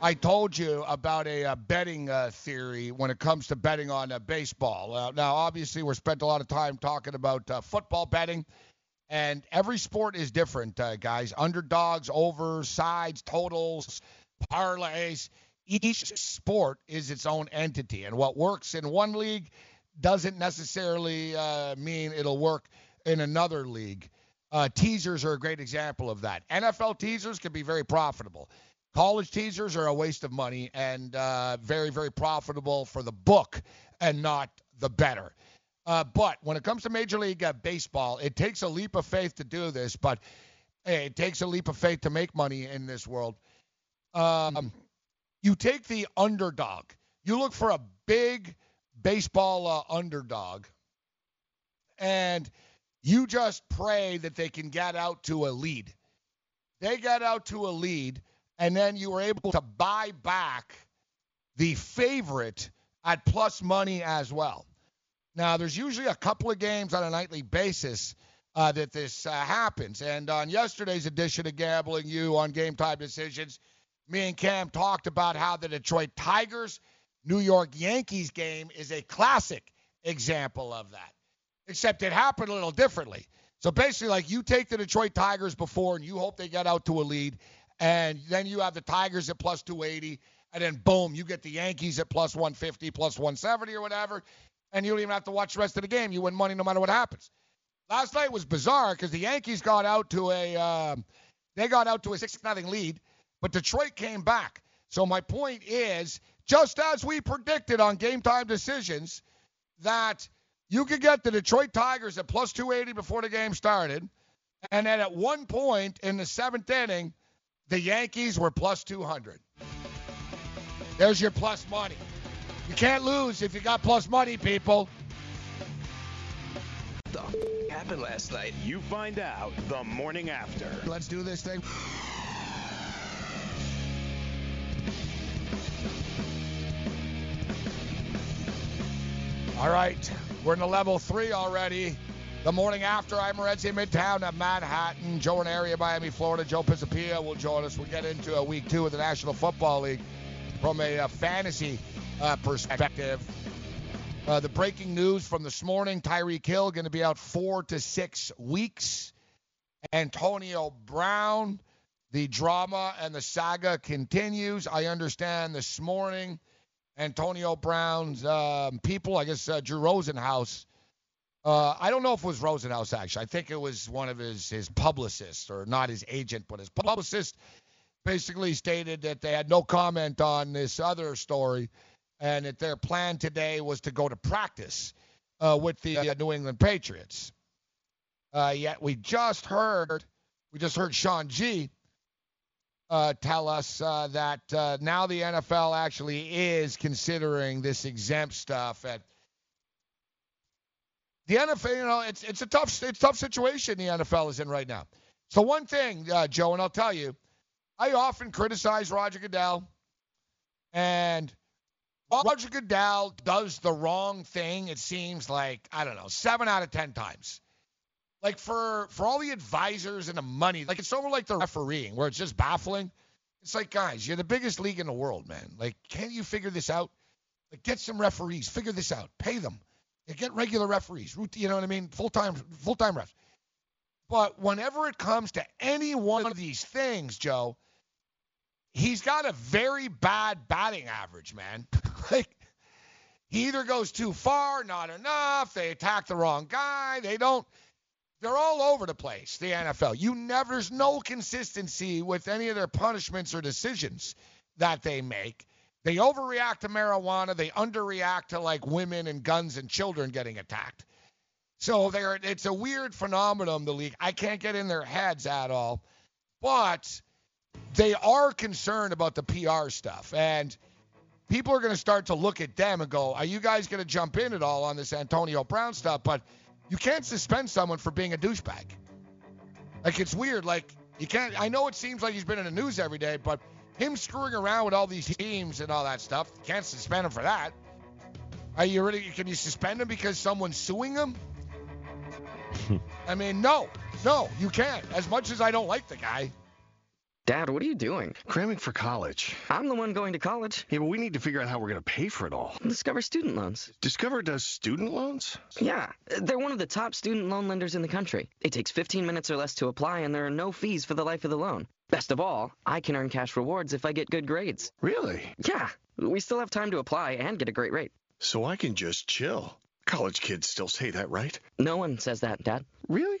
I told you about a uh, betting uh, theory when it comes to betting on uh, baseball. Uh, now, obviously, we're spent a lot of time talking about uh, football betting, and every sport is different, guys. Underdogs, overs, sides, totals, parlays. Each sport is its own entity, and what works in one league doesn't necessarily mean it'll work in another league. Teasers are a great example of that. NFL teasers can be very profitable. College teasers are a waste of money and uh, very, very profitable for the book and not the better. Uh, but when it comes to Major League uh, Baseball, it takes a leap of faith to do this, but it takes a leap of faith to make money in this world. Um, you take the underdog. You look for a big baseball uh, underdog, and you just pray that they can get out to a lead. They get out to a lead, and then you were able to buy back the favorite at plus money as well. Now, there's usually a couple of games on a nightly basis uh, that this uh, happens. And on yesterday's edition of Gambling You on Game Time Decisions, me and Cam talked about how the Detroit Tigers New York Yankees game is a classic example of that, except it happened a little differently. So basically, like you take the Detroit Tigers before and you hope they get out to a lead, and then you have the Tigers at plus 280, and then boom, you get the Yankees at plus 150, plus 170 or whatever, and you don't even have to watch the rest of the game. You win money no matter what happens. Last night was bizarre because the Yankees got out to a um, they got out to a six nothing lead, but Detroit came back. So my point is, just as we predicted on game time decisions, that you could get the Detroit Tigers at plus 280 before the game started, and then at one point in the seventh inning, the Yankees were plus 200. There's your plus money. You can't lose if you got plus money, people. What the f- happened last night. You find out the morning after. Let's do this thing. All right, we're in the level three already. The morning after, I'm Morency Midtown of Manhattan. Joe in area, Miami, Florida. Joe Pisapia will join us. We'll get into a week two of the National Football League from a, uh fantasy uh, perspective. Uh, the breaking news from this morning: Tyreek Hill going to be out four to six weeks. Antonio Brown, the drama and the saga continues. I understand this morning Antonio Brown's um, people, I guess uh, Drew Rosenhaus. Uh, I don't know if it was Rosenhaus actually. I think it was one of his his publicists, or not his agent, but his publicist, basically stated that they had no comment on this other story, and that their plan today was to go to practice uh, with the uh, New England Patriots. Uh, yet we just heard, we just heard Sean G uh, tell us uh, that now the NFL actually is considering this exempt stuff. And the NFL, you know, it's it's a tough it's a tough situation the NFL is in right now. So one thing, uh, Joe, and I'll tell you, I often criticize Roger Goodell, and Roger Goodell does the wrong thing. It seems like I don't know, seven out of ten times like for for all the advisors and the money, like it's over like the refereeing where it's just baffling. It's like, guys, you're the biggest league in the world, man. Like, can't you figure this out? Like, get some referees, figure this out, pay them, get regular referees. You know what I mean? Full time, full time refs. But whenever it comes to any one of these things, Joe, he's got a very bad batting average, man. like, he either goes too far, not enough. They attack the wrong guy. They don't they're all over the place, the NFL. You never, there's no consistency with any of their punishments or decisions that they make. They overreact to marijuana. They underreact to like women and guns and children getting attacked. So they're, it's a weird phenomenon, the league. I can't get in their heads at all. But they are concerned about the PR stuff. And people are going to start to look at them and go, are you guys going to jump in at all on this Antonio Brown stuff? But you can't suspend someone for being a douchebag. Like, it's weird. Like, you can't, I know it seems like he's been in the news every day, but him screwing around with all these teams and all that stuff, can't suspend him for that. Are you really, can you suspend him because someone's suing him? I mean, no, no, you can't. As much as I don't like the guy. Dad, what are you doing? Cramming for college. I'm the one going to college. Yeah, but we need to figure out how we're going to pay for it all. Discover Student Loans. Discover does student loans? Yeah, they're one of the top student loan lenders in the country. It takes 15 minutes or less to apply, and there are no fees for the life of the loan. Best of all, I can earn cash rewards if I get good grades. Really? Yeah, we still have time to apply and get a great rate. So I can just chill. College kids still say that, right? No one says that, Dad. Really?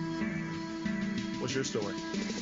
What's your story?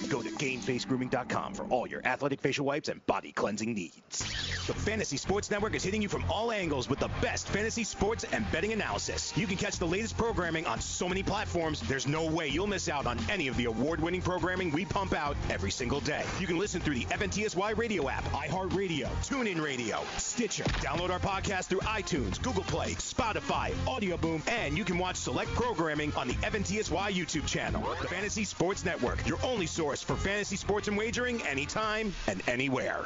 Go to GameFaceGrooming.com for all your athletic facial wipes and body cleansing needs. The Fantasy Sports Network is hitting you from all angles with the best fantasy sports and betting analysis. You can catch the latest programming on so many platforms, there's no way you'll miss out on any of the award winning programming we pump out every single day. You can listen through the FNTSY radio app, iHeartRadio, TuneIn Radio, Stitcher. Download our podcast through iTunes, Google Play, Spotify, Audio Boom, and you can watch select programming on the FNTSY YouTube channel. The Fantasy Sports Network, your only source for fantasy sports and wagering anytime and anywhere.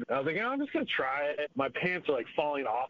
I was like, oh, I'm just gonna try it. My pants are like falling off.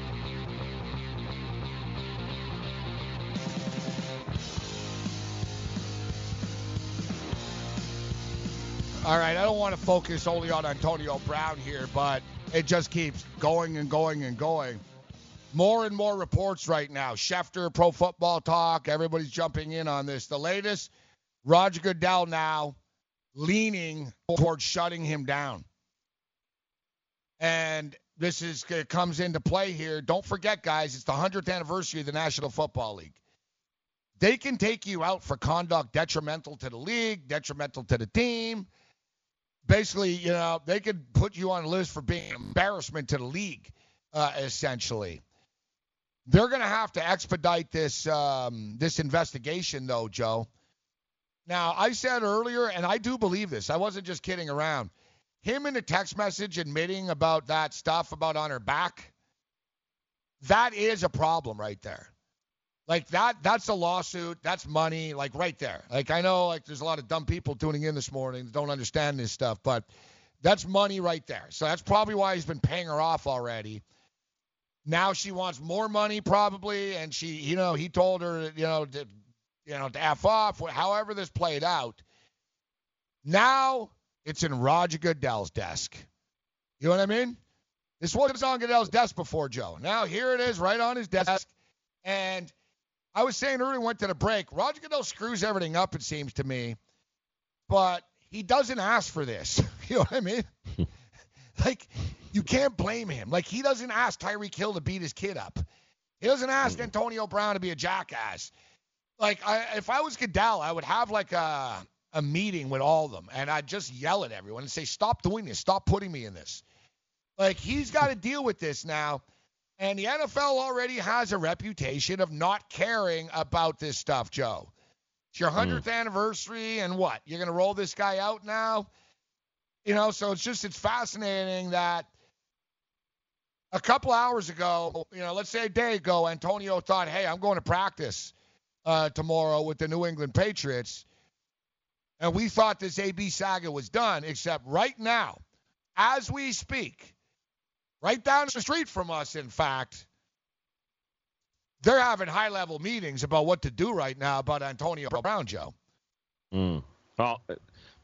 All right, I don't want to focus only on Antonio Brown here, but it just keeps going and going and going. More and more reports right now. Schefter, Pro Football Talk, everybody's jumping in on this. The latest, Roger Goodell now leaning towards shutting him down. And this is it comes into play here. Don't forget, guys, it's the 100th anniversary of the National Football League. They can take you out for conduct detrimental to the league, detrimental to the team. Basically, you know, they could put you on a list for being an embarrassment to the league, uh, essentially. They're going to have to expedite this um, this investigation, though, Joe. Now, I said earlier, and I do believe this. I wasn't just kidding around. Him in a text message admitting about that stuff about on her back, that is a problem right there. Like that, that's a lawsuit. That's money. Like right there. Like I know, like there's a lot of dumb people tuning in this morning that don't understand this stuff, but that's money right there. So that's probably why he's been paying her off already. Now she wants more money probably, and she, you know, he told her, you know, to, you know, to f off. However this played out. Now it's in Roger Goodell's desk. You know what I mean? This was on Goodell's desk before, Joe. Now here it is, right on his desk. And I was saying earlier, went to the break. Roger Goodell screws everything up, it seems to me, but he doesn't ask for this. you know what I mean? like, you can't blame him. Like, he doesn't ask Tyreek Hill to beat his kid up. He doesn't ask Antonio Brown to be a jackass. Like, I, if I was Goodell, I would have like a a meeting with all of them, and I'd just yell at everyone and say, "Stop doing this! Stop putting me in this." Like, he's got to deal with this now. And the NFL already has a reputation of not caring about this stuff, Joe. It's your 100th anniversary, and what? You're going to roll this guy out now? You know, so it's just, it's fascinating that a couple hours ago, you know, let's say a day ago, Antonio thought, hey, I'm going to practice uh, tomorrow with the New England Patriots. And we thought this AB saga was done, except right now, as we speak, right down the street from us, in fact, they're having high level meetings about what to do right now about Antonio Brown, Joe. Mm. Well,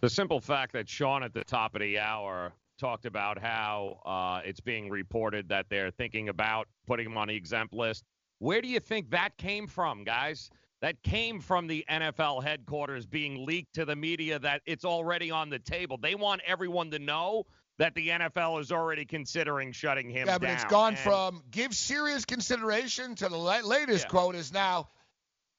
the simple fact that Sean at the top of the hour talked about how uh, it's being reported that they're thinking about putting him on the exempt list. Where do you think that came from, guys? That came from the NFL headquarters being leaked to the media that it's already on the table. They want everyone to know that the NFL is already considering shutting him down. Yeah, but down. it's gone And- from give serious consideration to the la- latest quote is now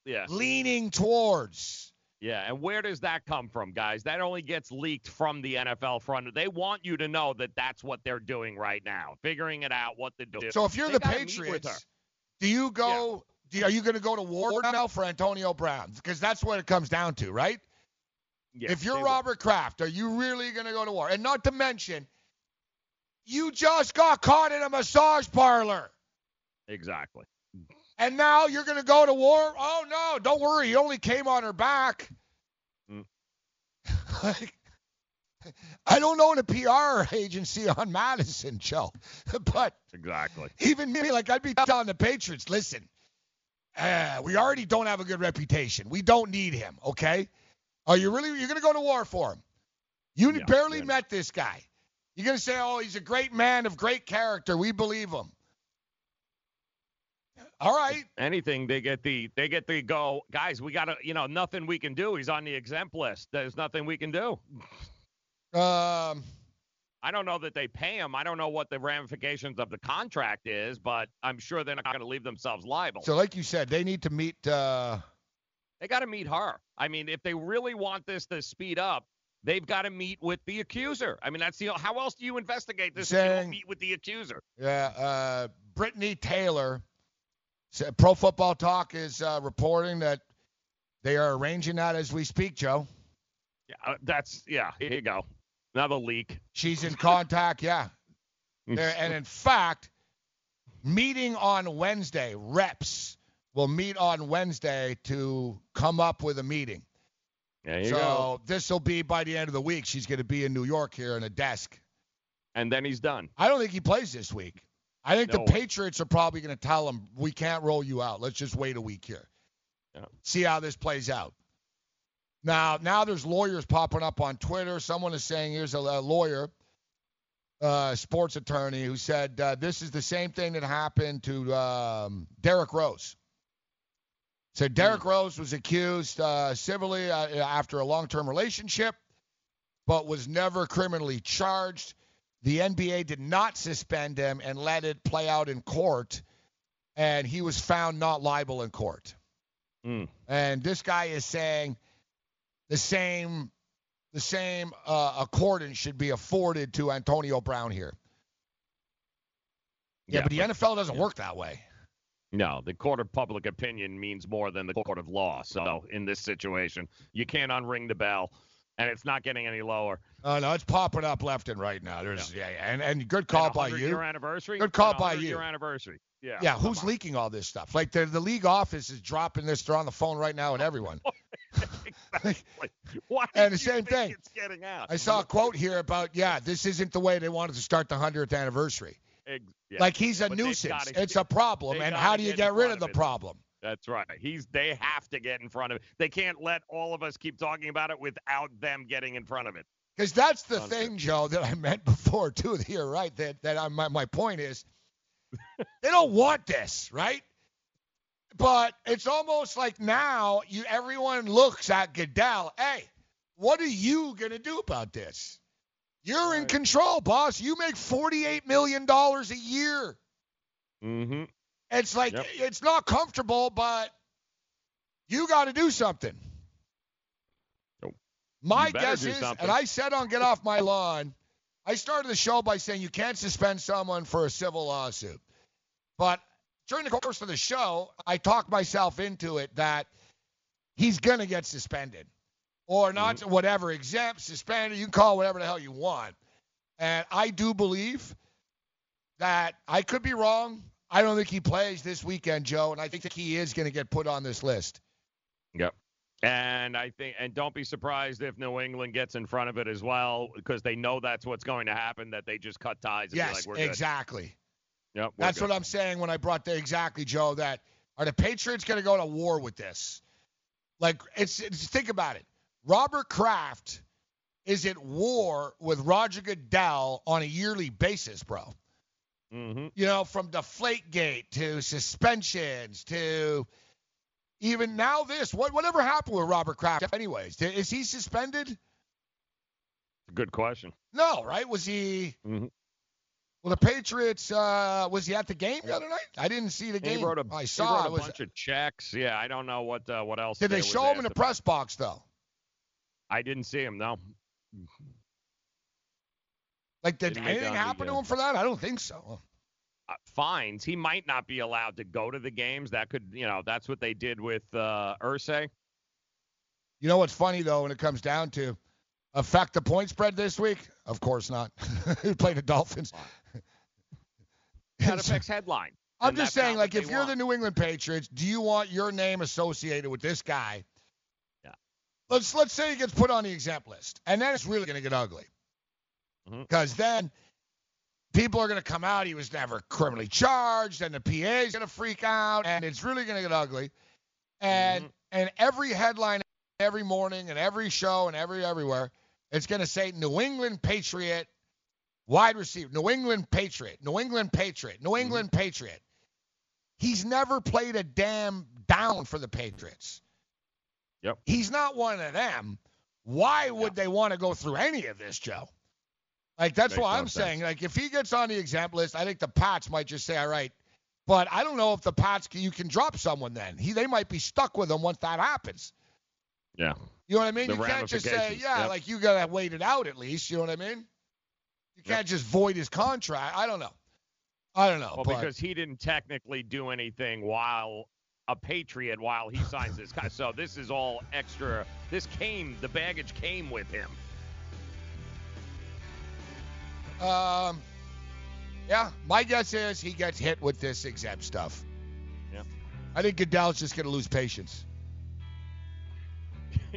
yeah. leaning towards. Yeah, and where does that come from, guys? That only gets leaked from the NFL front. They want you to know that that's what they're doing right now, figuring it out what to do. So if you're They the gotta meet with her. Patriots, do you go? Do, are you going to go to war now for Antonio Brown? Because that's what it comes down to, right? Yeah, if you're they will. Robert Kraft, are you really going to go to war? And not to mention, you just got caught in a massage parlor, Exactly. and now you're going to go to war. Oh no, don't worry, he only came on her back. Mm. like, I don't own a PR agency on Madison, Joe, but Exactly. even me, like I'd be telling the Patriots, listen, uh, we already don't have a good reputation. We don't need him. Okay? Are you really? You're gonna go to war for him? You Yeah, barely yeah. met this guy. You're gonna say, oh, he's a great man of great character. We believe him. All right. Anything they get the they get the go, guys. We gotta, you know, nothing we can do. He's on the exempt list. There's nothing we can do. Um, I don't know that they pay him. I don't know what the ramifications of the contract is, but I'm sure they're not going to leave themselves liable. so like you said, they need to meet. Uh, They got to meet her. I mean, if they really want this to speed up, they've got to meet with the accuser. I mean, that's the how else do you investigate this if you don't meet with the accuser? Yeah, uh, Britney Taylor. Pro Football Talk is uh, reporting that they are arranging that as we speak, Joe. Yeah, uh, that's yeah. Here you go. Another leak. She's in contact, yeah. There, and in fact, meeting on Wednesday, reps will meet on Wednesday to come up with a meeting. There you so this will be by the end of the week. She's going to be in New York here in a desk. And then he's done. I don't think he plays this week. I think No the. Patriots are probably going to tell him we can't roll you out. Let's just wait a week here. Yeah. See how this plays out. Now, now there's lawyers popping up on Twitter. Someone is saying here's a, a lawyer, uh, sports attorney, who said uh, this is the same thing that happened to um, Derrick Rose. Said Derrick Rose was accused uh, civilly uh, after a long-term relationship, but was never criminally charged. The NBA did not suspend him and let it play out in court, and he was found not liable in court. Mm. And this guy is saying the same the same uh, accordance should be afforded to Antonio Brown here. Yeah, Yeah, but the NFL doesn't work that way. No, the court of public opinion means more than the court of law. So in this situation, you can't unring the bell, and it's not getting any lower. Oh no, it's popping up left and right now. There's yeah, yeah. and and good call And by you. Year anniversary. Good call by you. Anniversary. Yeah. Yeah, who's on. leaking all this stuff? Like the the league office is dropping this. They're on the phone right now with everyone. Why And the same thing. It's getting out. I saw a quote here about yeah, this isn't the way they wanted to start the hundredth anniversary. Ex- yeah. Like he's a But nuisance. It's a problem, and how do you get get rid front of the problem? That's right. He's. They have to get in front of it. They can't let all of us keep talking about it without them getting in front of it. Because that's the thing, Joe, that I meant before too. That you're right. That that I, my my point is, they don't want this, right? But it's almost like now you everyone looks at Goodell. Hey, what are you gonna do about this? You're in control, boss. You make forty-eight million dollars a year. Mm-hmm. It's like it's not comfortable, but you got to do something. Nope. My guess is, something. and I said on Get Off My Lawn, I started the show by saying you can't suspend someone for a civil lawsuit. But during the course of the show, I talked myself into it that he's going to get suspended or not, Mm-hmm. whatever, exempt, suspended, you can call whatever the hell you want. And I do believe that I could be wrong. I don't think he plays this weekend, Joe, and I think that he is going to get put on this list. Yep. And I think, and don't be surprised if New England gets in front of it as well, because they know that's what's going to happen. That they just cut ties and be Yes, like, "We're good." exactly. Yep. That's good. what I'm saying when I brought the exactly, Joe. That are the Patriots going to go to war with this? Like, it's, it's think about it. Robert Kraft is at war with Roger Goodell on a yearly basis, bro. Mm-hmm. You know, from Deflategate to suspensions to even now this. What whatever happened with Robert Kraft? Anyways, is he suspended? Good question. No, right? Was he? Mhm. Well, the Patriots. Uh, was he at the game the other night? I didn't see the game. He wrote a, I he saw wrote it. a Was, bunch of checks. Yeah, I don't know what uh, what else. did they show him in the press box though? I didn't see him. No. Like, did Didn't anything happen to him for that? I don't think so. uh, fines. He might not be allowed to go to the games. That could, you know, that's what they did with uh, Irsay. You know what's funny though, when it comes down to affect the point spread this week? Of course not. Who played the Dolphins? That affects headline. I'm just saying, like, if you're want. the New England Patriots, do you want your name associated with this guy? Let's let's say he gets put on the exempt list, and then it's really going to get ugly. Because then people are going to come out. He was never criminally charged, and the PA is going to freak out, and it's really going to get ugly. And Mm-hmm. and every headline, every morning, and every show, and every everywhere, it's going to say New England Patriot wide receiver, New England Patriot, New England Patriot, New England Patriot. He's never played a damn down for the Patriots. Yep. He's not one of them. Why would they want to go through any of this, Joe? Like that's Makes what no I'm sense. saying. Like if he gets on the exempt list, I think the Pats might just say, "All right," but I don't know if the Pats can, you can drop someone. Then he they might be stuck with him once that happens. Yeah. You know what I mean? The you can't just say, "Yeah," yep. like you gotta wait it out at least. You know what I mean? You can't just void his contract. I don't know. I don't know. Well, but because he didn't technically do anything while a Patriot while he signs this guy. So this is all extra. This came, the baggage came with him. Um, yeah, my guess is he gets hit with this exempt stuff. Yeah. I think Goodell's just gonna lose patience.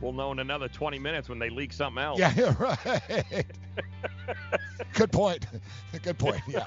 We'll know in another 20 minutes when they leak something else. Yeah, right. Good point. Good point. Yeah.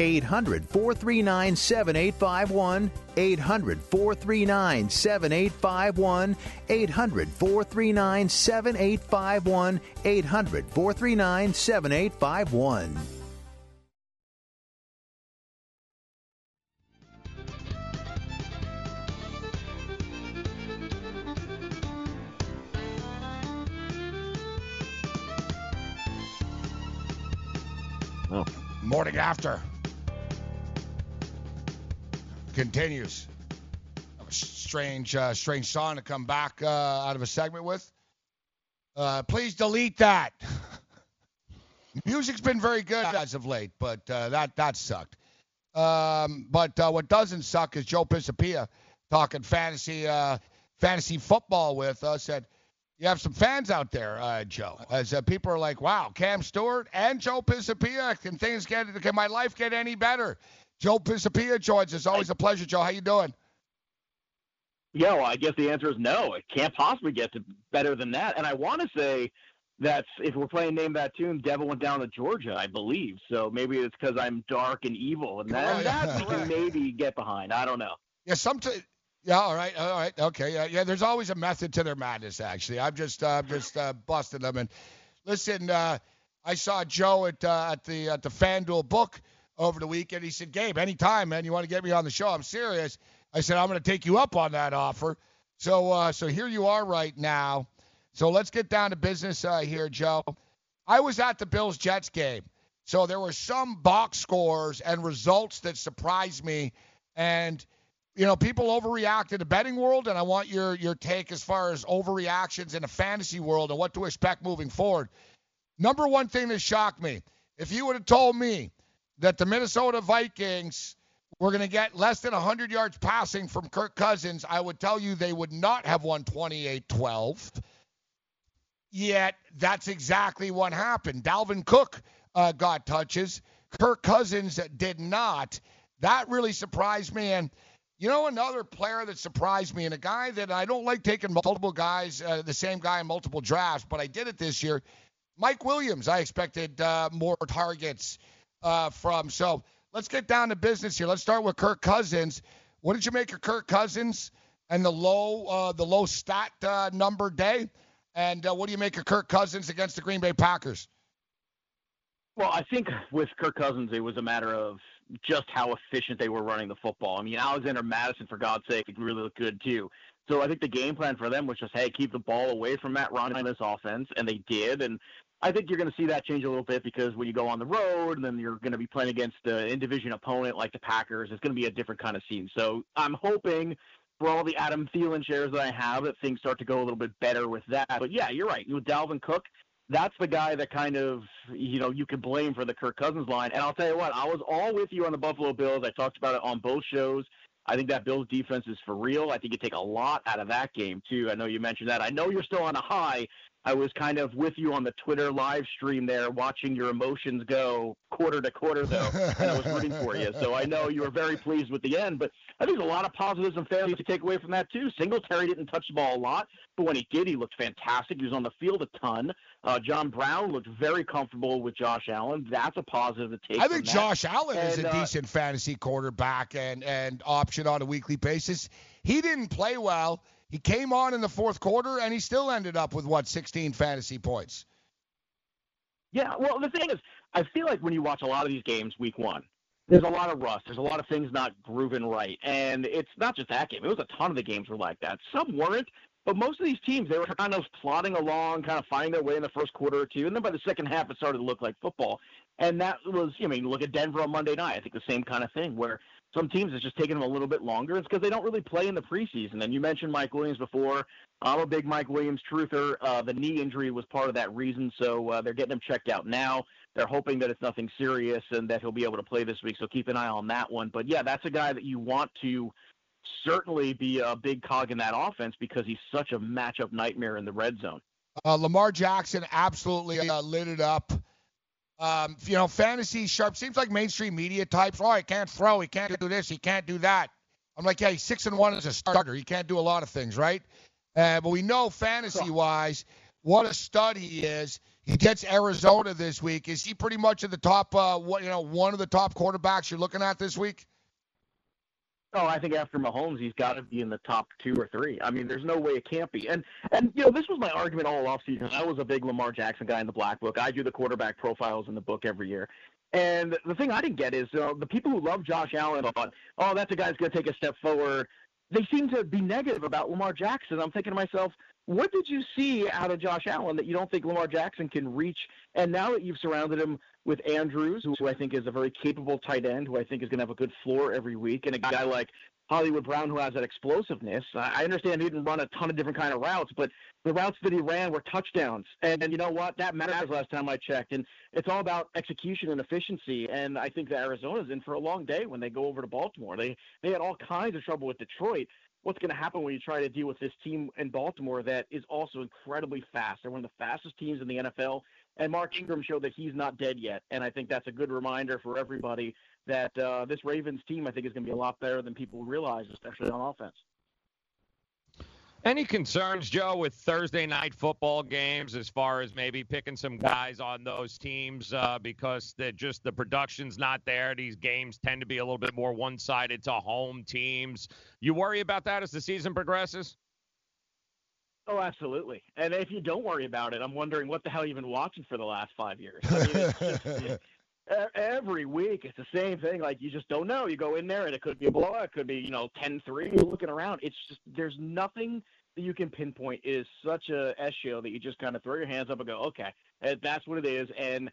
800 439 7851. 800 439 7851. 800 439 7851. 800 439 7851. Oh. Morning after continues. A strange, uh, strange song to come back uh, out of a segment with. Uh, please delete that. Music's been very good as of late, but uh, that that sucked. Um, but uh, what doesn't suck is Joe Pisapia talking fantasy uh, fantasy football with us. Said you have some fans out there, uh, Joe. As uh, people are like, "Wow, Cam Stewart and Joe Pisapia, can things get? Can my life get any better?" Joe Pisapia joins us. Always a pleasure, Joe. How you doing? Yeah, well, I guess the answer is no. It can't possibly get to better than that. And I want to say that if we're playing Name That Tune, Devil went down to Georgia, I believe. So maybe it's because I'm dark and evil, and that, that we can maybe get behind. I don't know. Yeah, sometimes. Yeah, all right, all right, okay, yeah, yeah. There's always a method to their madness. Actually, I'm just, uh, I'm just uh, busting them. And listen, uh, I saw Joe at uh, at the at the FanDuel book over the weekend. He said, Gabe, anytime, man, you want to get me on the show? I'm serious. I said, I'm going to take you up on that offer. So, uh, so here you are right now. So let's get down to business uh, here, Joe. I was at the Bills Jets game. So there were some box scores and results that surprised me. And, you know, people overreact in the betting world, and I want your your take as far as overreactions in the fantasy world and what to expect moving forward. Number one thing that shocked me, if you would have told me that the Minnesota Vikings were going to get less than 100 yards passing from Kirk Cousins, I would tell you they would not have won 28 12. Yet that's exactly what happened. Dalvin Cook uh, got touches, Kirk Cousins did not. That really surprised me. And you know, another player that surprised me, and a guy that I don't like taking multiple guys, uh, the same guy in multiple drafts, but I did it this year. Mike Williams, I expected uh, more targets uh, from. So let's get down to business here. Let's start with Kirk Cousins. What did you make of Kirk Cousins and the low uh, the low stat uh, number day? And uh, what do you make of Kirk Cousins against the Green Bay Packers? Well, I think with Kirk Cousins, it was a matter of just how efficient they were running the football. I mean, Alexander Mattison, for God's sake, it really looked good too. So I think the game plan for them was just, hey, keep the ball away from Matt Ryan in this offense, and they did. And I think you're going to see that change a little bit because when you go on the road and then you're going to be playing against an in-division opponent like the Packers, it's going to be a different kind of scene. So I'm hoping for all the Adam Thielen shares that I have that things start to go a little bit better with that. But yeah, you're right. With Dalvin Cook, that's the guy that kind of you know you can blame for the Kirk Cousins line. And I'll tell you what, I was all with you on the Buffalo Bills. I talked about it on both shows. I think that Bills defense is for real. I think you take a lot out of that game too. I know you mentioned that. I know you're still on a high I was kind of with you on the Twitter live stream there, watching your emotions go quarter to quarter, though, and I was rooting for you. So I know you were very pleased with the end. But I think there's a lot of positives and failures to take away from that too. Singletary didn't touch the ball a lot, but when he did, he looked fantastic. He was on the field a ton. Uh, John Brown looked very comfortable with Josh Allen. That's a positive to take. I think Josh that. Allen is a uh, decent fantasy quarterback and and option on a weekly basis. He didn't play well. He came on in the fourth quarter and he still ended up with what 16 fantasy points. Yeah, well, the thing is, I feel like when you watch a lot of these games, week one, there's a lot of rust. There's a lot of things not grooving right, and it's not just that game. It was a ton of the games were like that. Some weren't, but most of these teams they were kind of plodding along, kind of finding their way in the first quarter or two, and then by the second half, it started to look like football. And that was, I mean, look at Denver on Monday night. I think the same kind of thing where some teams it's just taking them a little bit longer. It's because they don't really play in the preseason. And you mentioned Mike Williams before. I'm a big Mike Williams truther. Uh, the knee injury was part of that reason, so uh, they're getting him checked out now. They're hoping that it's nothing serious and that he'll be able to play this week. So keep an eye on that one. But yeah, that's a guy that you want to certainly be a big cog in that offense because he's such a matchup nightmare in the red zone. Uh, Lamar Jackson absolutely uh, lit it up. Um, you know, fantasy sharp seems like mainstream media types. Oh, he can't throw. He can't do this. He can't do that. I'm like, yeah, he's six and one as a starter. He can't do a lot of things, right? Uh, but we know fantasy wise what a stud he is. He gets Arizona this week. Is he pretty much at the top? Uh, what you know, one of the top quarterbacks you're looking at this week? Oh, I think after Mahomes, he's got to be in the top two or three. I mean, there's no way it can't be. And and you know, this was my argument all offseason. I was a big Lamar Jackson guy in the black book. I do the quarterback profiles in the book every year. And the thing I didn't get is uh, the people who love Josh Allen thought, oh, that's a guy's going to take a step forward. They seem to be negative about Lamar Jackson. I'm thinking to myself, what did you see out of Josh Allen that you don't think Lamar Jackson can reach? And now that you've surrounded him with Andrews, who I think is a very capable tight end, who I think is going to have a good floor every week, and a guy like Hollywood Brown who has that explosiveness. I understand he didn't run a ton of different kind of routes, but the routes that he ran were touchdowns. And, and you know what? That matters last time I checked. And it's all about execution and efficiency. And I think that Arizona's in for a long day when they go over to Baltimore. They they had all kinds of trouble with Detroit. What's going to happen when you try to deal with this team in Baltimore that is also incredibly fast? They're one of the fastest teams in the NFL. And Mark Ingram showed that he's not dead yet. And I think that's a good reminder for everybody that uh, this Ravens team, I think, is going to be a lot better than people realize, especially on offense. Any concerns, Joe, with Thursday night football games as far as maybe picking some guys on those teams uh, because they just the production's not there? These games tend to be a little bit more one-sided to home teams. You worry about that as the season progresses? Oh, absolutely. And if you don't worry about it, I'm wondering what the hell you've been watching for the last five years. I mean, it's just, every week it's the same thing. Like you just don't know. You go in there and it could be a blowout. It could be you know 10-3. You're looking around. It's just there's nothing that you can pinpoint. It is such a S show that you just kind of throw your hands up and go, okay, that's what it is. And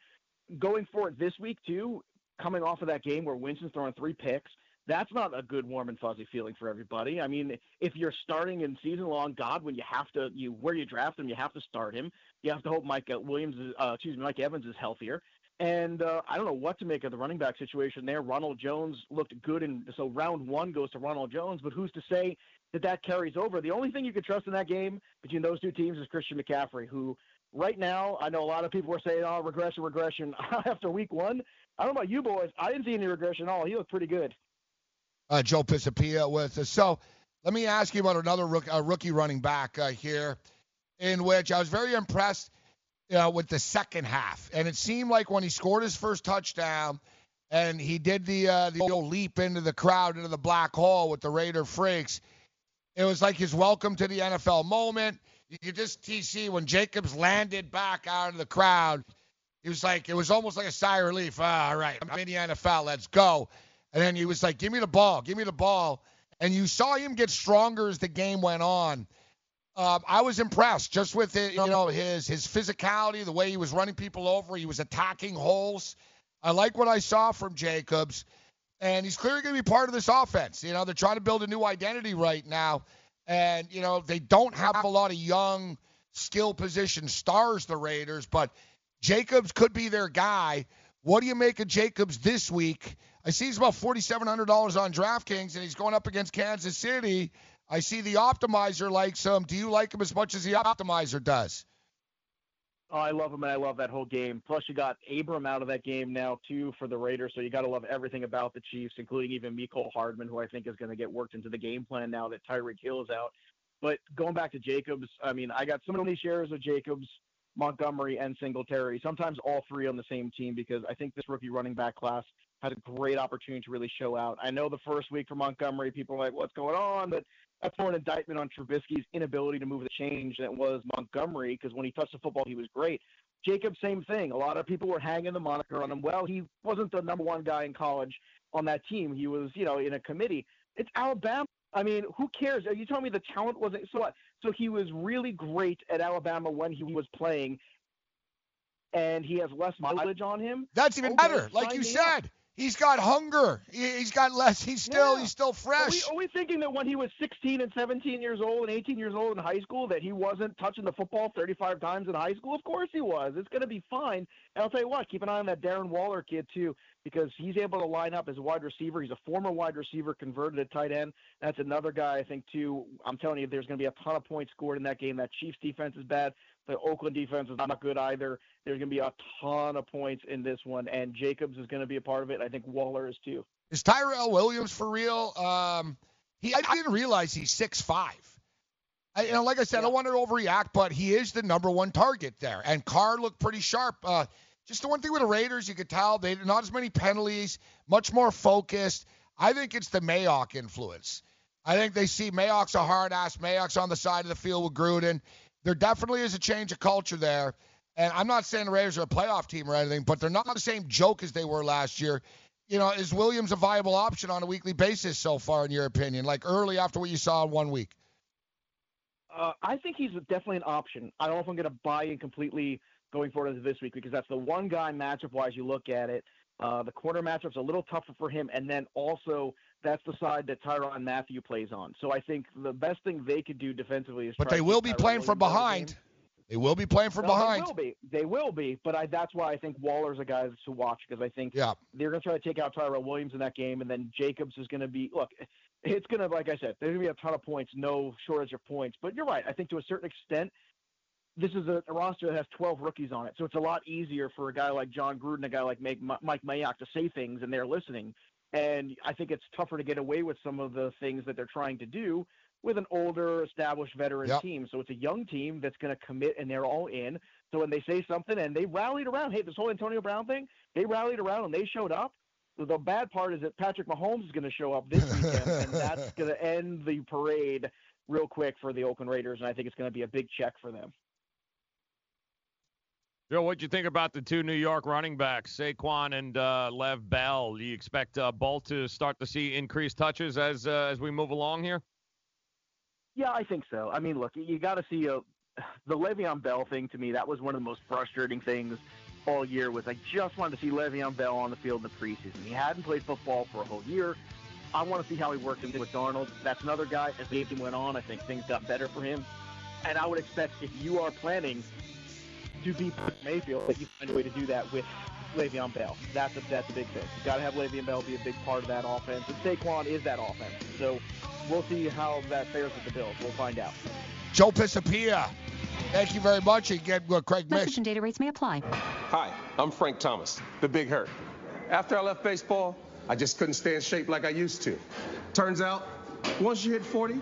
going forward this week too, coming off of that game where Winston's throwing three picks, that's not a good warm and fuzzy feeling for everybody. I mean, if you're starting in season long Godwin, you have to you where you draft him, you have to start him. You have to hope Mike Williams, is, uh, excuse me, Mike Evans is healthier. And uh, I don't know what to make of the running back situation there. Ronald Jones looked good, and so round one goes to Ronald Jones. But who's to say that that carries over? The only thing you can trust in that game between those two teams is Christian McCaffrey, who right now I know a lot of people are saying, "Oh, regression, regression." After week one, I don't know about you boys. I didn't see any regression at all. He looked pretty good. uh, Joe Pisapia with us. So let me ask you about another rook, uh, rookie running back uh, here, in which I was very impressed uh, with the second half, and it seemed like when he scored his first touchdown, and he did the uh, the old leap into the crowd into the black hole with the Raider freaks. It was like his welcome to the NFL moment. You could just TC when Jacobs landed back out of the crowd. He was like, it was almost like a sigh of relief. Ah, all right, I'm in the NFL. Let's go. And then he was like, give me the ball, give me the ball. And you saw him get stronger as the game went on. Um, I was impressed just with it, you know his his physicality, the way he was running people over. He was attacking holes. I like what I saw from Jacobs, and he's clearly going to be part of this offense. You know, they're trying to build a new identity right now, and you know they don't have a lot of young skill position stars, the Raiders, but Jacobs could be their guy. What do you make of Jacobs this week? I see he's about $4,700 on DraftKings, and he's going up against Kansas City. I see the optimizer likes him. Do you like him as much as the optimizer does? Oh, I love him, and I love that whole game. Plus, you got Abram out of that game now too for the Raiders, so you got to love everything about the Chiefs, including even Mecole Hardman, who I think is going to get worked into the game plan now that Tyreek Hill is out. But going back to Jacobs, I mean, I got so many shares of Jacobs, Montgomery, and Singletary. Sometimes all three on the same team because I think this rookie running back class has a great opportunity to really show out. I know the first week for Montgomery, people are like, "What's going on?" But that's more an indictment on Trubisky's inability to move the change than it was Montgomery because when he touched the football, he was great. Jacob, same thing. A lot of people were hanging the moniker on him. Well, he wasn't the number one guy in college on that team. He was, you know, in a committee. It's Alabama. I mean, who cares? Are you telling me the talent wasn't so what? So he was really great at Alabama when he was playing, and he has less mileage on him. That's even Okay, better. Like you said, up. He's got hunger. He- He's got less. He's still Yeah. he's still Are we, fresh. are we thinking that when he was 16 and 17 years old and 18 years old in high school that he wasn't touching the football 35 times in high school? Of course he was. It's going to be fine. And I'll tell you what, keep an eye on that Darren Waller kid too because he's able to line up as a wide receiver. He's a former wide receiver converted at tight end. That's another guy I think too. I'm telling you, there's going to be a ton of points scored in that game. That Chiefs defense is bad. The Oakland defense is not good either. There's going to be a ton of points in this one, and Jacobs is going to be a part of it. I think Waller is too. Is Tyrell Williams for real? Um, he I didn't realize he's six five. I, you know, like I said, I don't want to overreact, but he is the number one target there. And Carr looked pretty sharp. Uh, just the one thing with the Raiders, you could tell they not as many penalties, much more focused. I think it's the Mayock influence. I think they see Mayock's a hard ass. Mayock's on the side of the field with Gruden. There definitely is a change of culture there. And I'm not saying the Raiders are a playoff team or anything, but they're not the same joke as they were last year. You know, is Williams a viable option on a weekly basis so far, in your opinion? Like early after what you saw in one week? Uh, I think he's definitely an option. I don't know if I'm going to buy in completely going forward this week because that's the one guy matchup wise you look at it. Uh, the corner matchup's a little tougher for him, and then also that's the side that Tyrann Mathieu plays on. So I think the best thing they could do defensively is. But they will be Tyrell playing from Williams the behind. They will be playing from No, behind. They will be. They will be. But I, that's why I think Waller's a guy to watch because I think Yeah. they're going to try to take out Tyrell Williams in that game, and then Jacobs is going to be. Look, it's going to, like I said, there's going to be a ton of points, no shortage of points. But you're right. I think to a certain extent, this is a, a roster that has 12 rookies on it, so it's a lot easier for a guy like Jon Gruden, a guy like Mike, Mike Mayock to say things, and they're listening. And I think it's tougher to get away with some of the things that they're trying to do with an older, established veteran Yep. team. So it's a young team that's going to commit, and they're all in. So when they say something and they rallied around, hey, this whole Antonio Brown thing, they rallied around and they showed up. The bad part is that Patrick Mahomes is going to show up this weekend, and that's going to end the parade real quick for the Oakland Raiders, and I think it's going to be a big check for them. Joe, what'd you think about the two New York running backs, Saquon and uh, Lev Bell? Do you expect uh, both to start to see increased touches as uh, as we move along here? Yeah, I think so. I mean, look, you got to see a, the Le'Veon Bell thing. To me, that was one of the most frustrating things all year. Was I just wanted to see Le'Veon Bell on the field in the preseason. He hadn't played football for a whole year. I want to see how he worked with Darnold. That's another guy. As the game went on, I think things got better for him. And I would expect if you are planning to beat Mayfield, that you find a way to do that with Le'Veon Bell. That's a that's a big thing. You got to have Le'Veon Bell be a big part of that offense, and Saquon is that offense. So we'll see how that fares with the Bills. We'll find out. Joe Pisapia, thank you very much. And get what Craig Message missed. and data rates may apply. Hi, I'm Frank Thomas, the Big Hurt. After I left baseball, I just couldn't stay in shape like I used to. Turns out, once you hit 40,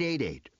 888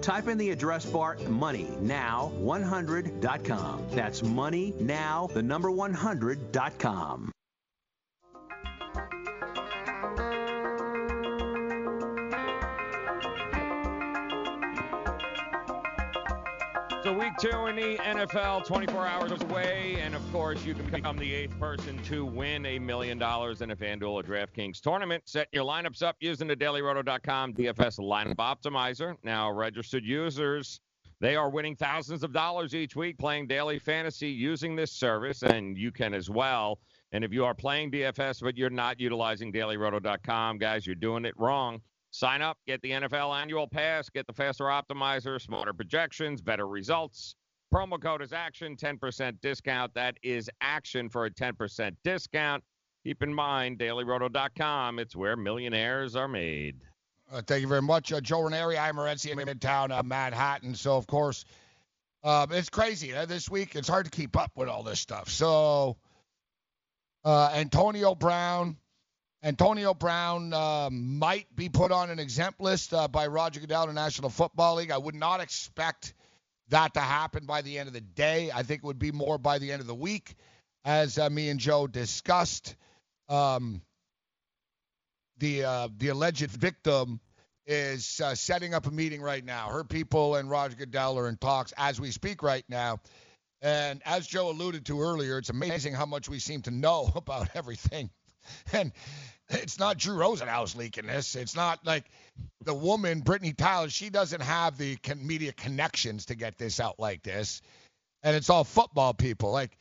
Type in the address bar moneynow100.com. That's moneynow, the number 100.com. So week two in the NFL, 24 hours away, and of course you can become the eighth person to win a million dollars in a FanDuel or DraftKings tournament. Set your lineups up using the DailyRoto.com DFS lineup optimizer. Now registered users, they are winning thousands of dollars each week playing daily fantasy using this service, and you can as well. And if you are playing DFS but you're not utilizing DailyRoto.com, guys, you're doing it wrong. Sign up, get the NFL annual pass, get the faster optimizer, smarter projections, better results. Promo code is action, 10% discount. That is action for a 10% discount. Keep in mind, dailyroto.com, it's where millionaires are made. Uh, thank you very much, uh, Joe Ranieri. I'm Morency in Midtown uh, Manhattan. So, of course, um, it's crazy uh, this week. It's hard to keep up with all this stuff. So, uh, Antonio Brown. Antonio Brown uh, might be put on an exempt list uh, by Roger Goodell the National Football League. I would not expect that to happen by the end of the day. I think it would be more by the end of the week, as uh, me and Joe discussed. Um, the uh, the alleged victim is uh, setting up a meeting right now. Her people and Roger Goodell are in talks as we speak right now. And as Joe alluded to earlier, it's amazing how much we seem to know about everything. And it's not Drew Rosenhaus leaking this. It's not like the woman, Britney Taylor, she doesn't have the media connections to get this out like this. And it's all football people. Like,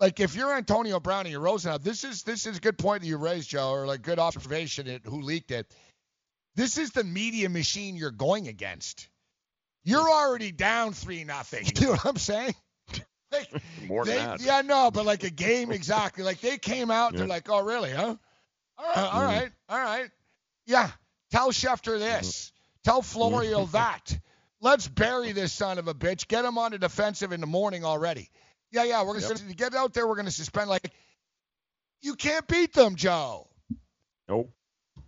like if you're Antonio Brown and you're Rosenhaus, this is this is a good point that you raised, Joe, or like good observation at who leaked it. This is the media machine you're going against. You're already down three nothing. You know what I'm saying? Like, More than they, that. Yeah, no, but like a game exactly. Like they came out, they're like, oh really, huh? All right, all Mhm. right, all right. Yeah, tell Schefter this. Tell Florio that. Let's bury this son of a bitch. Get him on the defensive in the morning already. Yeah, yeah, we're gonna Yep. get out there. We're gonna suspend. Like, you can't beat them, Joe. Nope.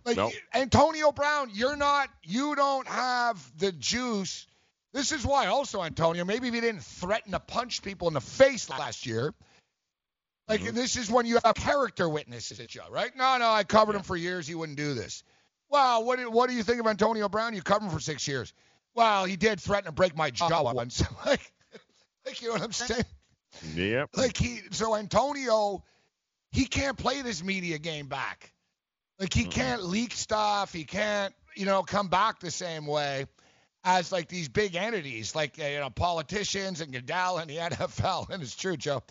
Like Nope. Antonio Brown, you're not. You don't have the juice. This is why, also, Antonio. Maybe if he didn't threaten to punch people in the face last year. Like Mm-hmm. this is when you have character witnesses, Joe. Right? No, no. I covered him for years. He wouldn't do this. Well, what do, what do you think of Antonio Brown? You covered him for six years. Well, he did threaten to break my jaw once. like, like, you know what I'm saying? Yep. Like he, so Antonio, he can't play this media game back. Like he can't leak stuff. He can't, you know, come back the same way. As like these big entities, like uh, you know politicians and Goodell and the NFL. And it's true, Joe.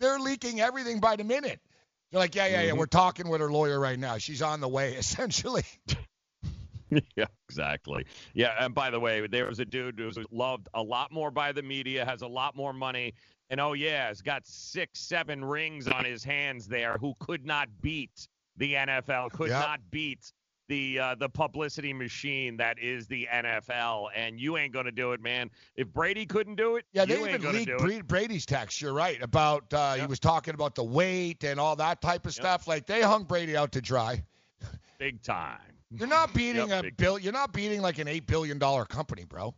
They're leaking everything by the minute. They're like, yeah, yeah, yeah. Mhm. We're talking with her lawyer right now. She's on the way, essentially. yeah, exactly. Yeah, and by the way, there was a dude who's loved a lot more by the media, has a lot more money, and oh yeah, has got six, seven rings on his hands there. Who could not beat the NFL? Could Yep. not beat the uh, the publicity machine that is the NFL, and you ain't gonna do it, man. If Brady couldn't do it, Yeah, they even leaked Brady's text. You're right about uh, he was talking about the weight and all that type of stuff. Like they hung Brady out to dry. Big time. You're not beating Yep, a bill. You're not beating like an eight billion dollar company, bro.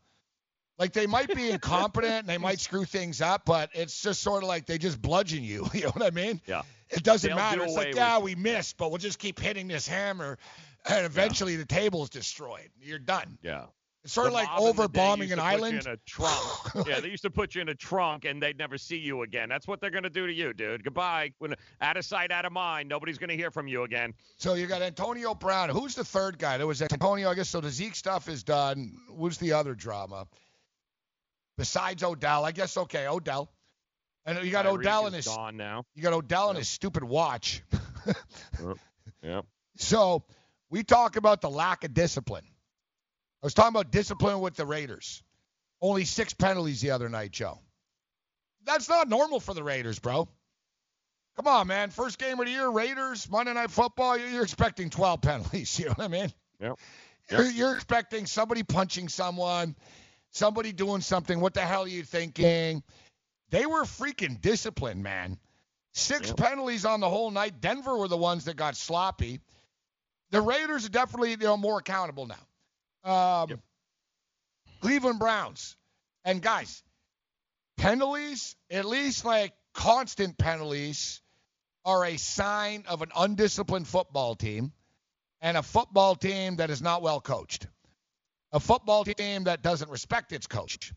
Like they might be incompetent and they might screw things up, but it's just sort of like they just bludgeon you. You know what I mean? Yeah. It doesn't They'll matter. do It's like, yeah, we missed, but we'll just keep hitting this hammer, and eventually the table's destroyed. You're done. Yeah. It's sort of The like in the day overbombing used an to put you island. In a trunk. yeah, they used to put you in a trunk and they'd never see you again. That's what they're gonna do to you, dude. Goodbye. When out of sight, out of mind. Nobody's gonna hear from you again. So you got Antonio Brown. Who's the third guy? There was Antonio. I guess so. The Zeke stuff is done. Who's the other drama? Besides Odell, I guess okay, Odell. And you got Tyreek Odell is and his gone now. you got Odell and his stupid watch. Yep. So we talk about the lack of discipline. I was talking about discipline with the Raiders. Only six penalties the other night, Joe. That's not normal for the Raiders, bro. Come on, man. First game of the year, Raiders, Monday Night Football. You're expecting 12 penalties. You know what I mean? Yep. You're, you're expecting somebody punching someone, somebody doing something. What the hell are you thinking? They were freaking disciplined, man. Six penalties on the whole night. Denver were the ones that got sloppy. The Raiders are definitely you know more accountable now. Um, Cleveland Browns and guys, penalties, at least like constant penalties, are a sign of an undisciplined football team and a football team that is not well coached. A football team that doesn't respect its coach.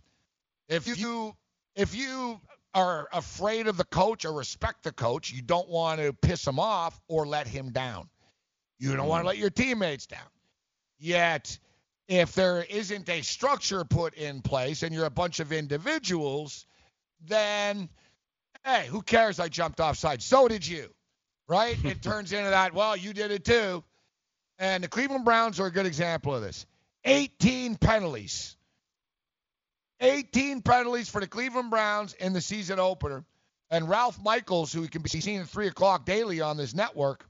If you if you are afraid of the coach or respect the coach, you don't want to piss him off or let him down. You don't want to mm. let your teammates down. Yet, if there isn't a structure put in place and you're a bunch of individuals, then hey, who cares? I jumped offside. So did you, right? it turns into that. Well, you did it too. And the Cleveland Browns are a good example of this. 18 penalties. 18 penalties for the Cleveland Browns in the season opener. And Ralph Michaels, who can be seen at 3 o'clock daily on this network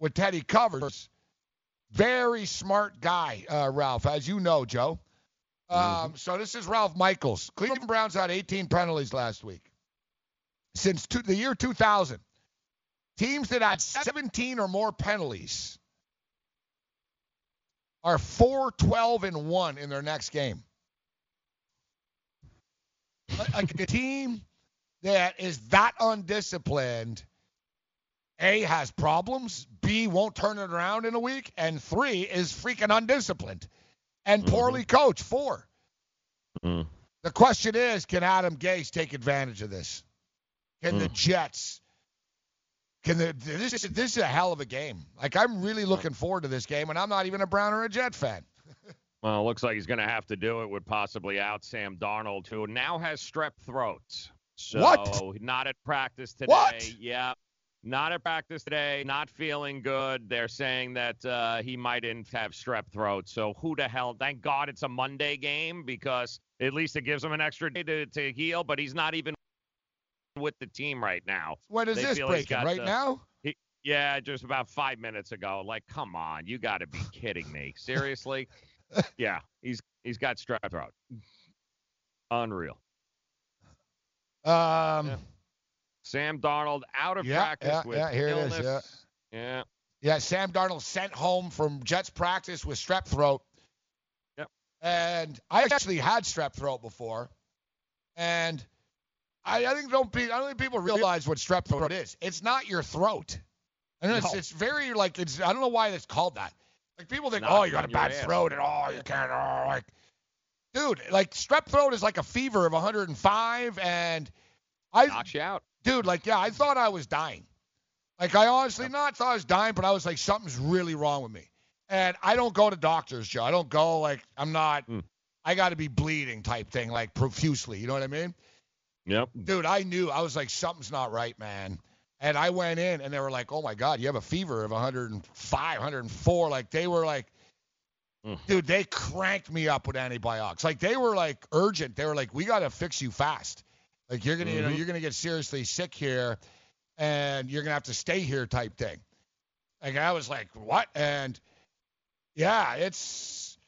with Teddy Covers, very smart guy, uh, Ralph, as you know, Joe. Um, So this is Ralph Michaels. Cleveland Browns had 18 penalties last week. Since two, the year 2000, teams that had 17 or more penalties are 4 12 and 1 in their next game. Like a team that is that undisciplined, A, has problems, B, won't turn it around in a week, and three, is freaking undisciplined and mm-hmm. poorly coached. Four. Mm-hmm. The question is, can Adam Gase take advantage of this? Can the mm. Jets? Can the this is this is a hell of a game. Like I'm really looking forward to this game, and I'm not even a Brown or a Jet fan. Well, it looks like he's going to have to do it with possibly out Sam Darnold, who now has strep throat. So What? not at practice today. What? Yeah. Not at practice today. Not feeling good. They're saying that uh, he might have strep throat. So who the hell? Thank God it's a Monday game because at least it gives him an extra day to, to heal. But he's not even with the team right now. When is They this breaking? Right uh, now? he- yeah, just about five minutes ago. Like, come on, you got to be kidding me. Seriously? yeah, he's he's got strep throat. Unreal. Um, Sam Darnold out of Yeah, practice yeah, with yeah, here it is, illness. Yeah. Yeah, Sam Darnold sent home from Jets practice with strep throat. Yep. And I actually had strep throat before, and I, I think don't be, I don't think people realize what strep throat is. It's not your throat. And it's, No. it's very like it's I don't know why it's called that. Like people think, Not oh, you got a bad ass. throat and oh, you can't. Oh, like, dude, like strep throat is like a fever of 105, and I knocks you out. Dude, like, yeah, I thought I was dying. Like, I honestly not thought I was dying, but I was like, something's really wrong with me. And I don't go to doctors, Joe. I don't go like I'm not. Hmm. I got to be bleeding type thing, like profusely. You know what I mean? Yep. Dude, I knew. I was like, something's not right, man. And I went in, and they were like, oh my God, you have a fever of 105, 104. Like, they were like, dude, they cranked me up with antibiotics. Like, they were like urgent. They were like, we got to fix you fast. Like, you're going to, you know, Mhm. you're to get seriously sick here, and you're going to have to stay here type thing. Like, I was like, what? And yeah, it's,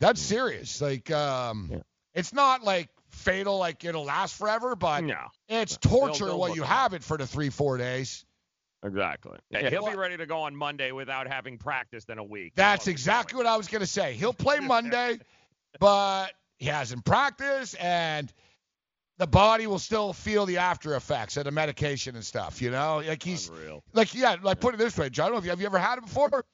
that's serious. Like, um, it's not like fatal, like it'll last forever, but No. it's They'll- torture they'll while you have it for the three, four days. Exactly. Yeah, Yeah. he'll be ready to go on Monday without having practiced in a week. That's exactly what I was going to say. He'll play Monday, but he hasn't practiced, and the body will still feel the after effects of the medication and stuff. You know, like he's Unreal. like yeah, like put it this way, John. I don't know if you have you ever had it before?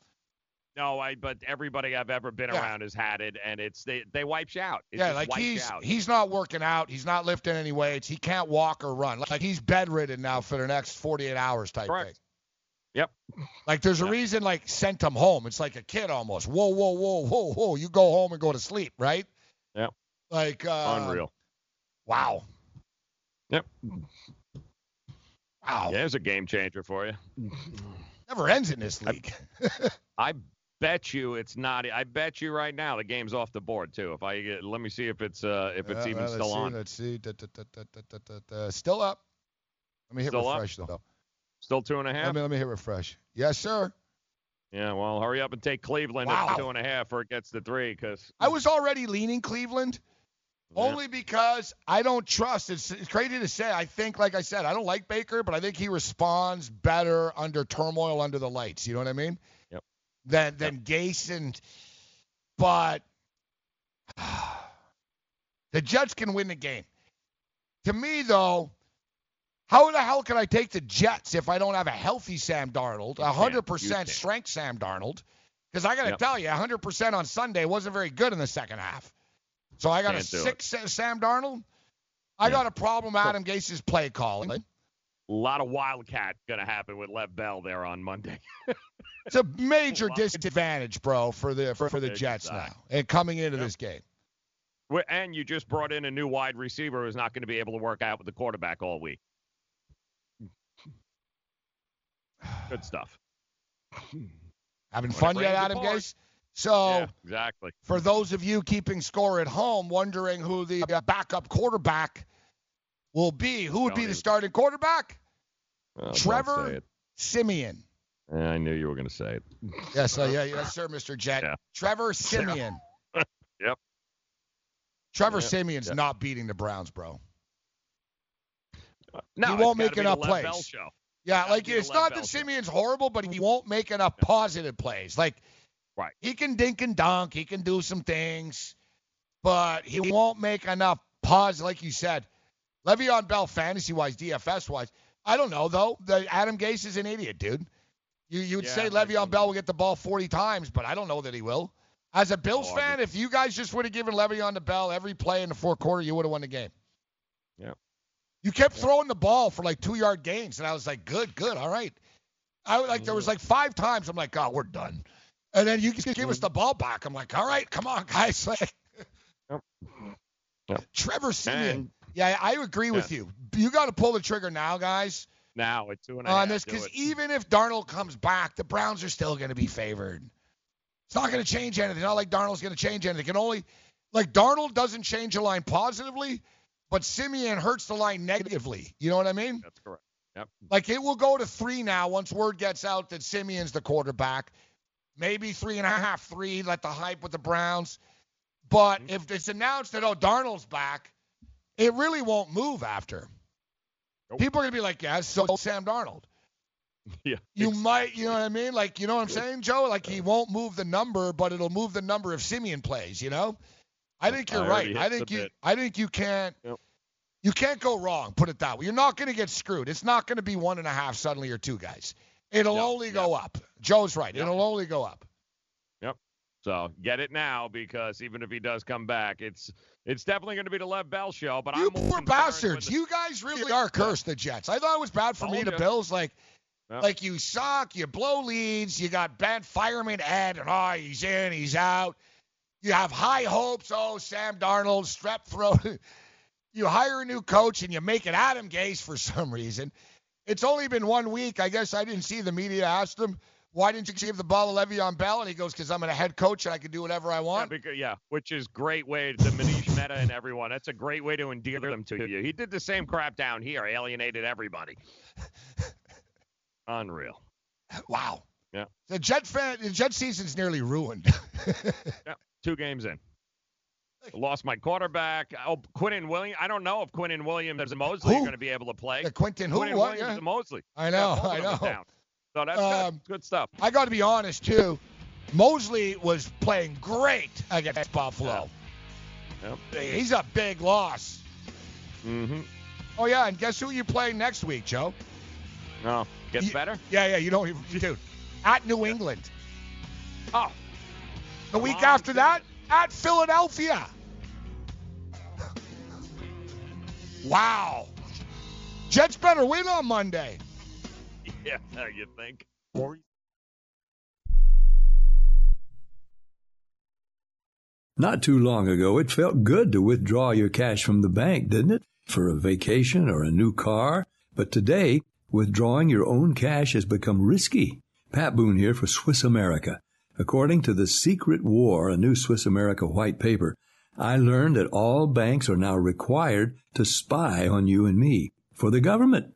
No, I. But everybody I've ever been Yeah. around has had it, and it's they they wipe you out. It yeah, like he's out. he's not working out. He's not lifting any weights. He can't walk or run. Like he's bedridden now for the next 48 hours type Correct. thing. Yep. Like there's a reason like sent him home. It's like a kid almost. Whoa, whoa, whoa, whoa, whoa. You go home and go to sleep, right? Yeah. Like uh, Unreal. Wow. Yep. Wow. Yeah, it's a game changer for you. Never ends in this league. I bet you it's not. I bet you right now the game's off the board too. If I get, let me see if it's uh if it's Uh, even uh, still see, on. Let's see. Da, da, da. Still up. Let me hit Still up? refresh though. Still two and a half. Let me let me hit refresh. Yes, sir. Yeah, well, hurry up and take Cleveland Wow. at two and a half, or it gets to three. Because I was already leaning Cleveland. Only because I don't trust. It's, it's crazy to say. I think, like I said, I don't like Baker, but I think he responds better under turmoil, under the lights. You know what I mean? Yep. Than than Gase and. But the Jets can win the game. To me, though, how the hell can I take the Jets if I don't have a healthy Sam Darnold, a hundred percent strength Sam Darnold? Because I got to Yep. tell you, 100% on Sunday wasn't very good in the second half. So I got Can't a six Sam Darnold. I got a problem Adam Gase's play calling. a lot of wildcat gonna happen with Lev Bell there on Monday. It's a major disadvantage, bro, for the for, for the Jets now and coming into this game. And you just brought in a new wide receiver who's not going to be able to work out with the quarterback all week. Good stuff. Having fun yet, Adam. Gase? So yeah, exactly. for those of you keeping score at home, wondering who the uh, backup quarterback will be, who would Don't be the starting quarterback? Oh, Trevor. Siemian. Yeah, I knew you were going to say it. Yes, uh, yeah, yes, sir, Mr. Jet. Yeah. Trevor Siemian. Yep. Trevor Yep, Siemian's yep. not beating the Browns, bro. No, he won't make enough plays. Yeah, like it's not Bell that show. Siemian's horrible, but he won't make enough positive plays. Like Right. he can dink and dunk, he can do some things, but he won't make enough positive. Like you said, Le'Veon Bell, fantasy wise, DFS wise, I don't know though. The Adam Gase is an idiot, dude. You you would Yeah, say Le'Veon Bell will get the ball 40 times, but I don't know that he will. As a Bills Oh, fan, if you guys just would have given Le'Veon the Bell every play in the fourth quarter, you would have won the game. Yeah. You kept throwing the ball for like two yard gains, and I was like, good, good, all right. I like there was like five times I'm like, oh, we're done. And then you just give us mm-hmm. the ball back. I'm like, all right, come on, guys. Like Yep. Trevor Siemian. Yeah, I agree with you. You got to pull the trigger now, guys, Now at two and a half. on this because even if Darnold comes back, the Browns are still going to be favored. It's not going to change anything. Not like Darnold's going to change anything. It can only like Darnold doesn't change the line positively, but Siemian hurts the line negatively. You know what I mean? That's correct. Yep. Like it will go to three now once word gets out that Siemian's the quarterback. Maybe three and a half, three. Let the hype with the Browns. But Mm-hmm. if it's announced that oh Darnold's back, it really won't move after. Nope. People are gonna be like, yeah, so Sam Darnold. Yeah. You might, you know what I mean? Like, you know what I'm saying, Joe? Like he won't move the number, but it'll move the number of Siemian plays. You know? I think you're I right. I think you. bit. I think you can't. Yep. You can't go wrong. Put it that way. You're not going to get screwed. It's not going to be one and a half suddenly or two guys. It'll Yep, only yep. go up. Joe's right. Yep. It'll only go up. Yep. So get it now because even if he does come back, it's it's definitely going to be the Lev Bell show. But You I'm poor bastards. the- You guys really are cursed, the Jets. I thought it was bad for me, Told the. Bills. Like, Yep. like you suck, you blow leads, you got bad fireman Ed, and oh, he's in, he's out. You have high hopes. Oh, Sam Darnold, strep throat. you hire a new coach and you make it Adam Gase for some reason. It's only been one week. I guess I didn't see the media asked him, why didn't you give the ball to Le'Veon Bell? And he goes, because I'm a head coach and I can do whatever I Yeah, want. because, yeah, which is great way to Manish Mehta and everyone. That's a great way to endear them to you. He did the same crap down here, alienated everybody. Unreal. Wow. Yeah. The Jet fan, the Jet season's nearly ruined. Yeah. Two games in. Lost my quarterback. Oh, Quinnen Williams. I don't know if Quinnen Williams and Mosley are going to be able to play. Yeah, Quinnen who? Quinnen What? Williams Yeah. and Mosley. I know, of I know. So that's Um, good. Good stuff. I got to be honest too. Mosley was playing great against Buffalo. Yep. He's a big loss. Mm-hmm. Oh yeah, and guess who you play next week, Joe? No. Gets You- better? Yeah, yeah. You don't, even- dude. At New England. Oh. The week on, after dude. that, at Philadelphia. wow. Jets better win on Monday. Yeah, you think? Not too long ago, it felt good to withdraw your cash from the bank, didn't it? For a vacation or a new car. But today, withdrawing your own cash has become risky. Pat Boone here for Swiss America. According to The Secret War, a new Swiss America white paper, I learned that all banks are now required to spy on you and me for the government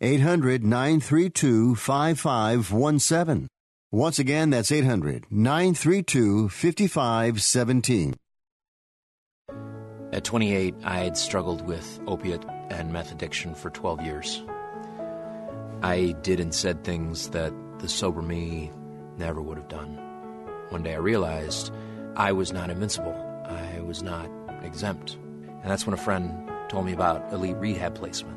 800 932 5517. Once again, that's 800 932 5517. At 28, I had struggled with opiate and meth addiction for 12 years. I did and said things that the sober me never would have done. One day I realized I was not invincible. I was not exempt. And that's when a friend told me about elite rehab placement.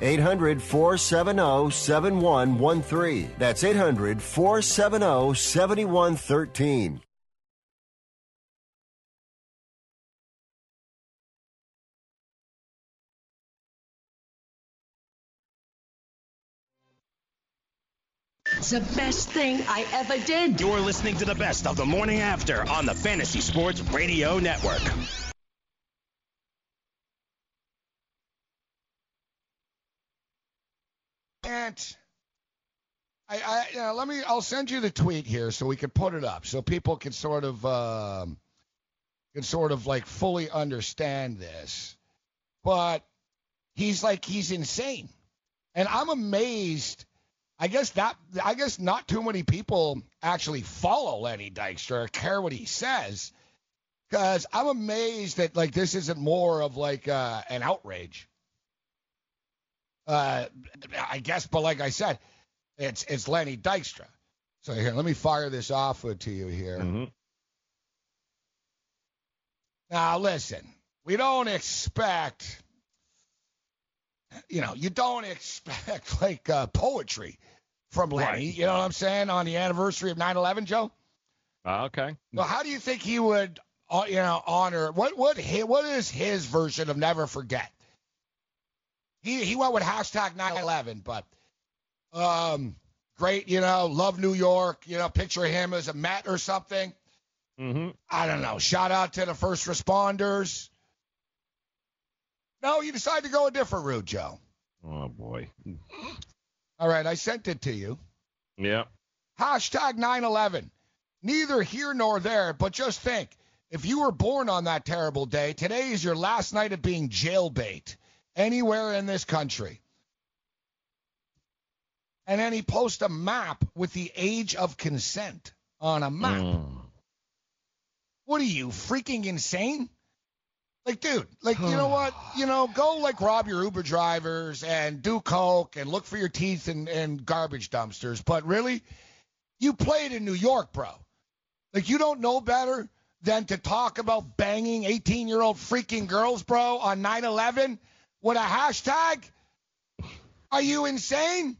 800 470 7113. That's 800 470 7113. It's the best thing I ever did. You're listening to the best of the morning after on the Fantasy Sports Radio Network. And I, I you know, let me. I'll send you the tweet here so we can put it up so people can sort of um, can sort of like fully understand this. But he's like he's insane, and I'm amazed I guess that I guess not too many people actually follow Lenny Dykstra or care what he says. Because I'm amazed that like this isn't more of like uh, an outrage. Uh, I guess, but like I said, it's it's Lenny Dykstra. So here, let me fire this off to you here. Mm-hmm. Now listen, we don't expect, you know, you don't expect like uh, poetry from Lenny. Right. You know what I'm saying on the anniversary of 9/11, Joe. Uh, okay. Well, how do you think he would, uh, you know, honor what what what is his version of never forget? He he went with hashtag 9/11, but um, great, you know, love New York, you know, picture him as a Met or something. Mm-hmm. I don't know. Shout out to the first responders. No, you decided to go a different route, Joe. Oh boy. All right, I sent it to you. Yeah. Hashtag 9/11. Neither here nor there, but just think: if you were born on that terrible day, today is your last night of being jailbait anywhere in this country. And then he posts a map with the age of consent on a map. Mm. What are you freaking insane? Like, dude, like, you know what? You know, go like rob your Uber drivers and do coke and look for your teeth in, in garbage dumpsters. But really, you played in New York, bro. Like, you don't know better than to talk about banging 18 year old freaking girls, bro, on 9 11 with a hashtag? Are you insane?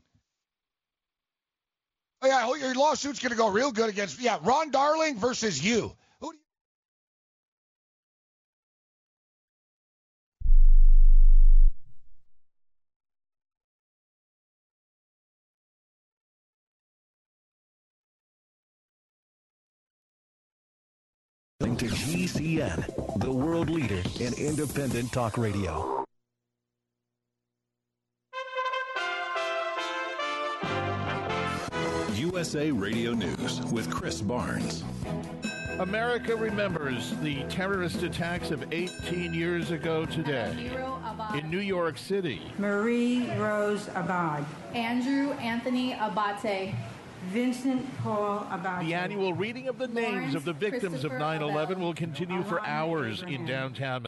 Oh, yeah, your lawsuit's going to go real good against, yeah, Ron Darling versus you. Who do you to GCN, the world leader in independent talk radio. USA Radio News with Chris Barnes. America remembers the terrorist attacks of 18 years ago today in New York City. Marie Rose Abad. Andrew Anthony Abate. Vincent Paul Abate. The annual reading of the names of the victims of 9 11 will continue for hours in downtown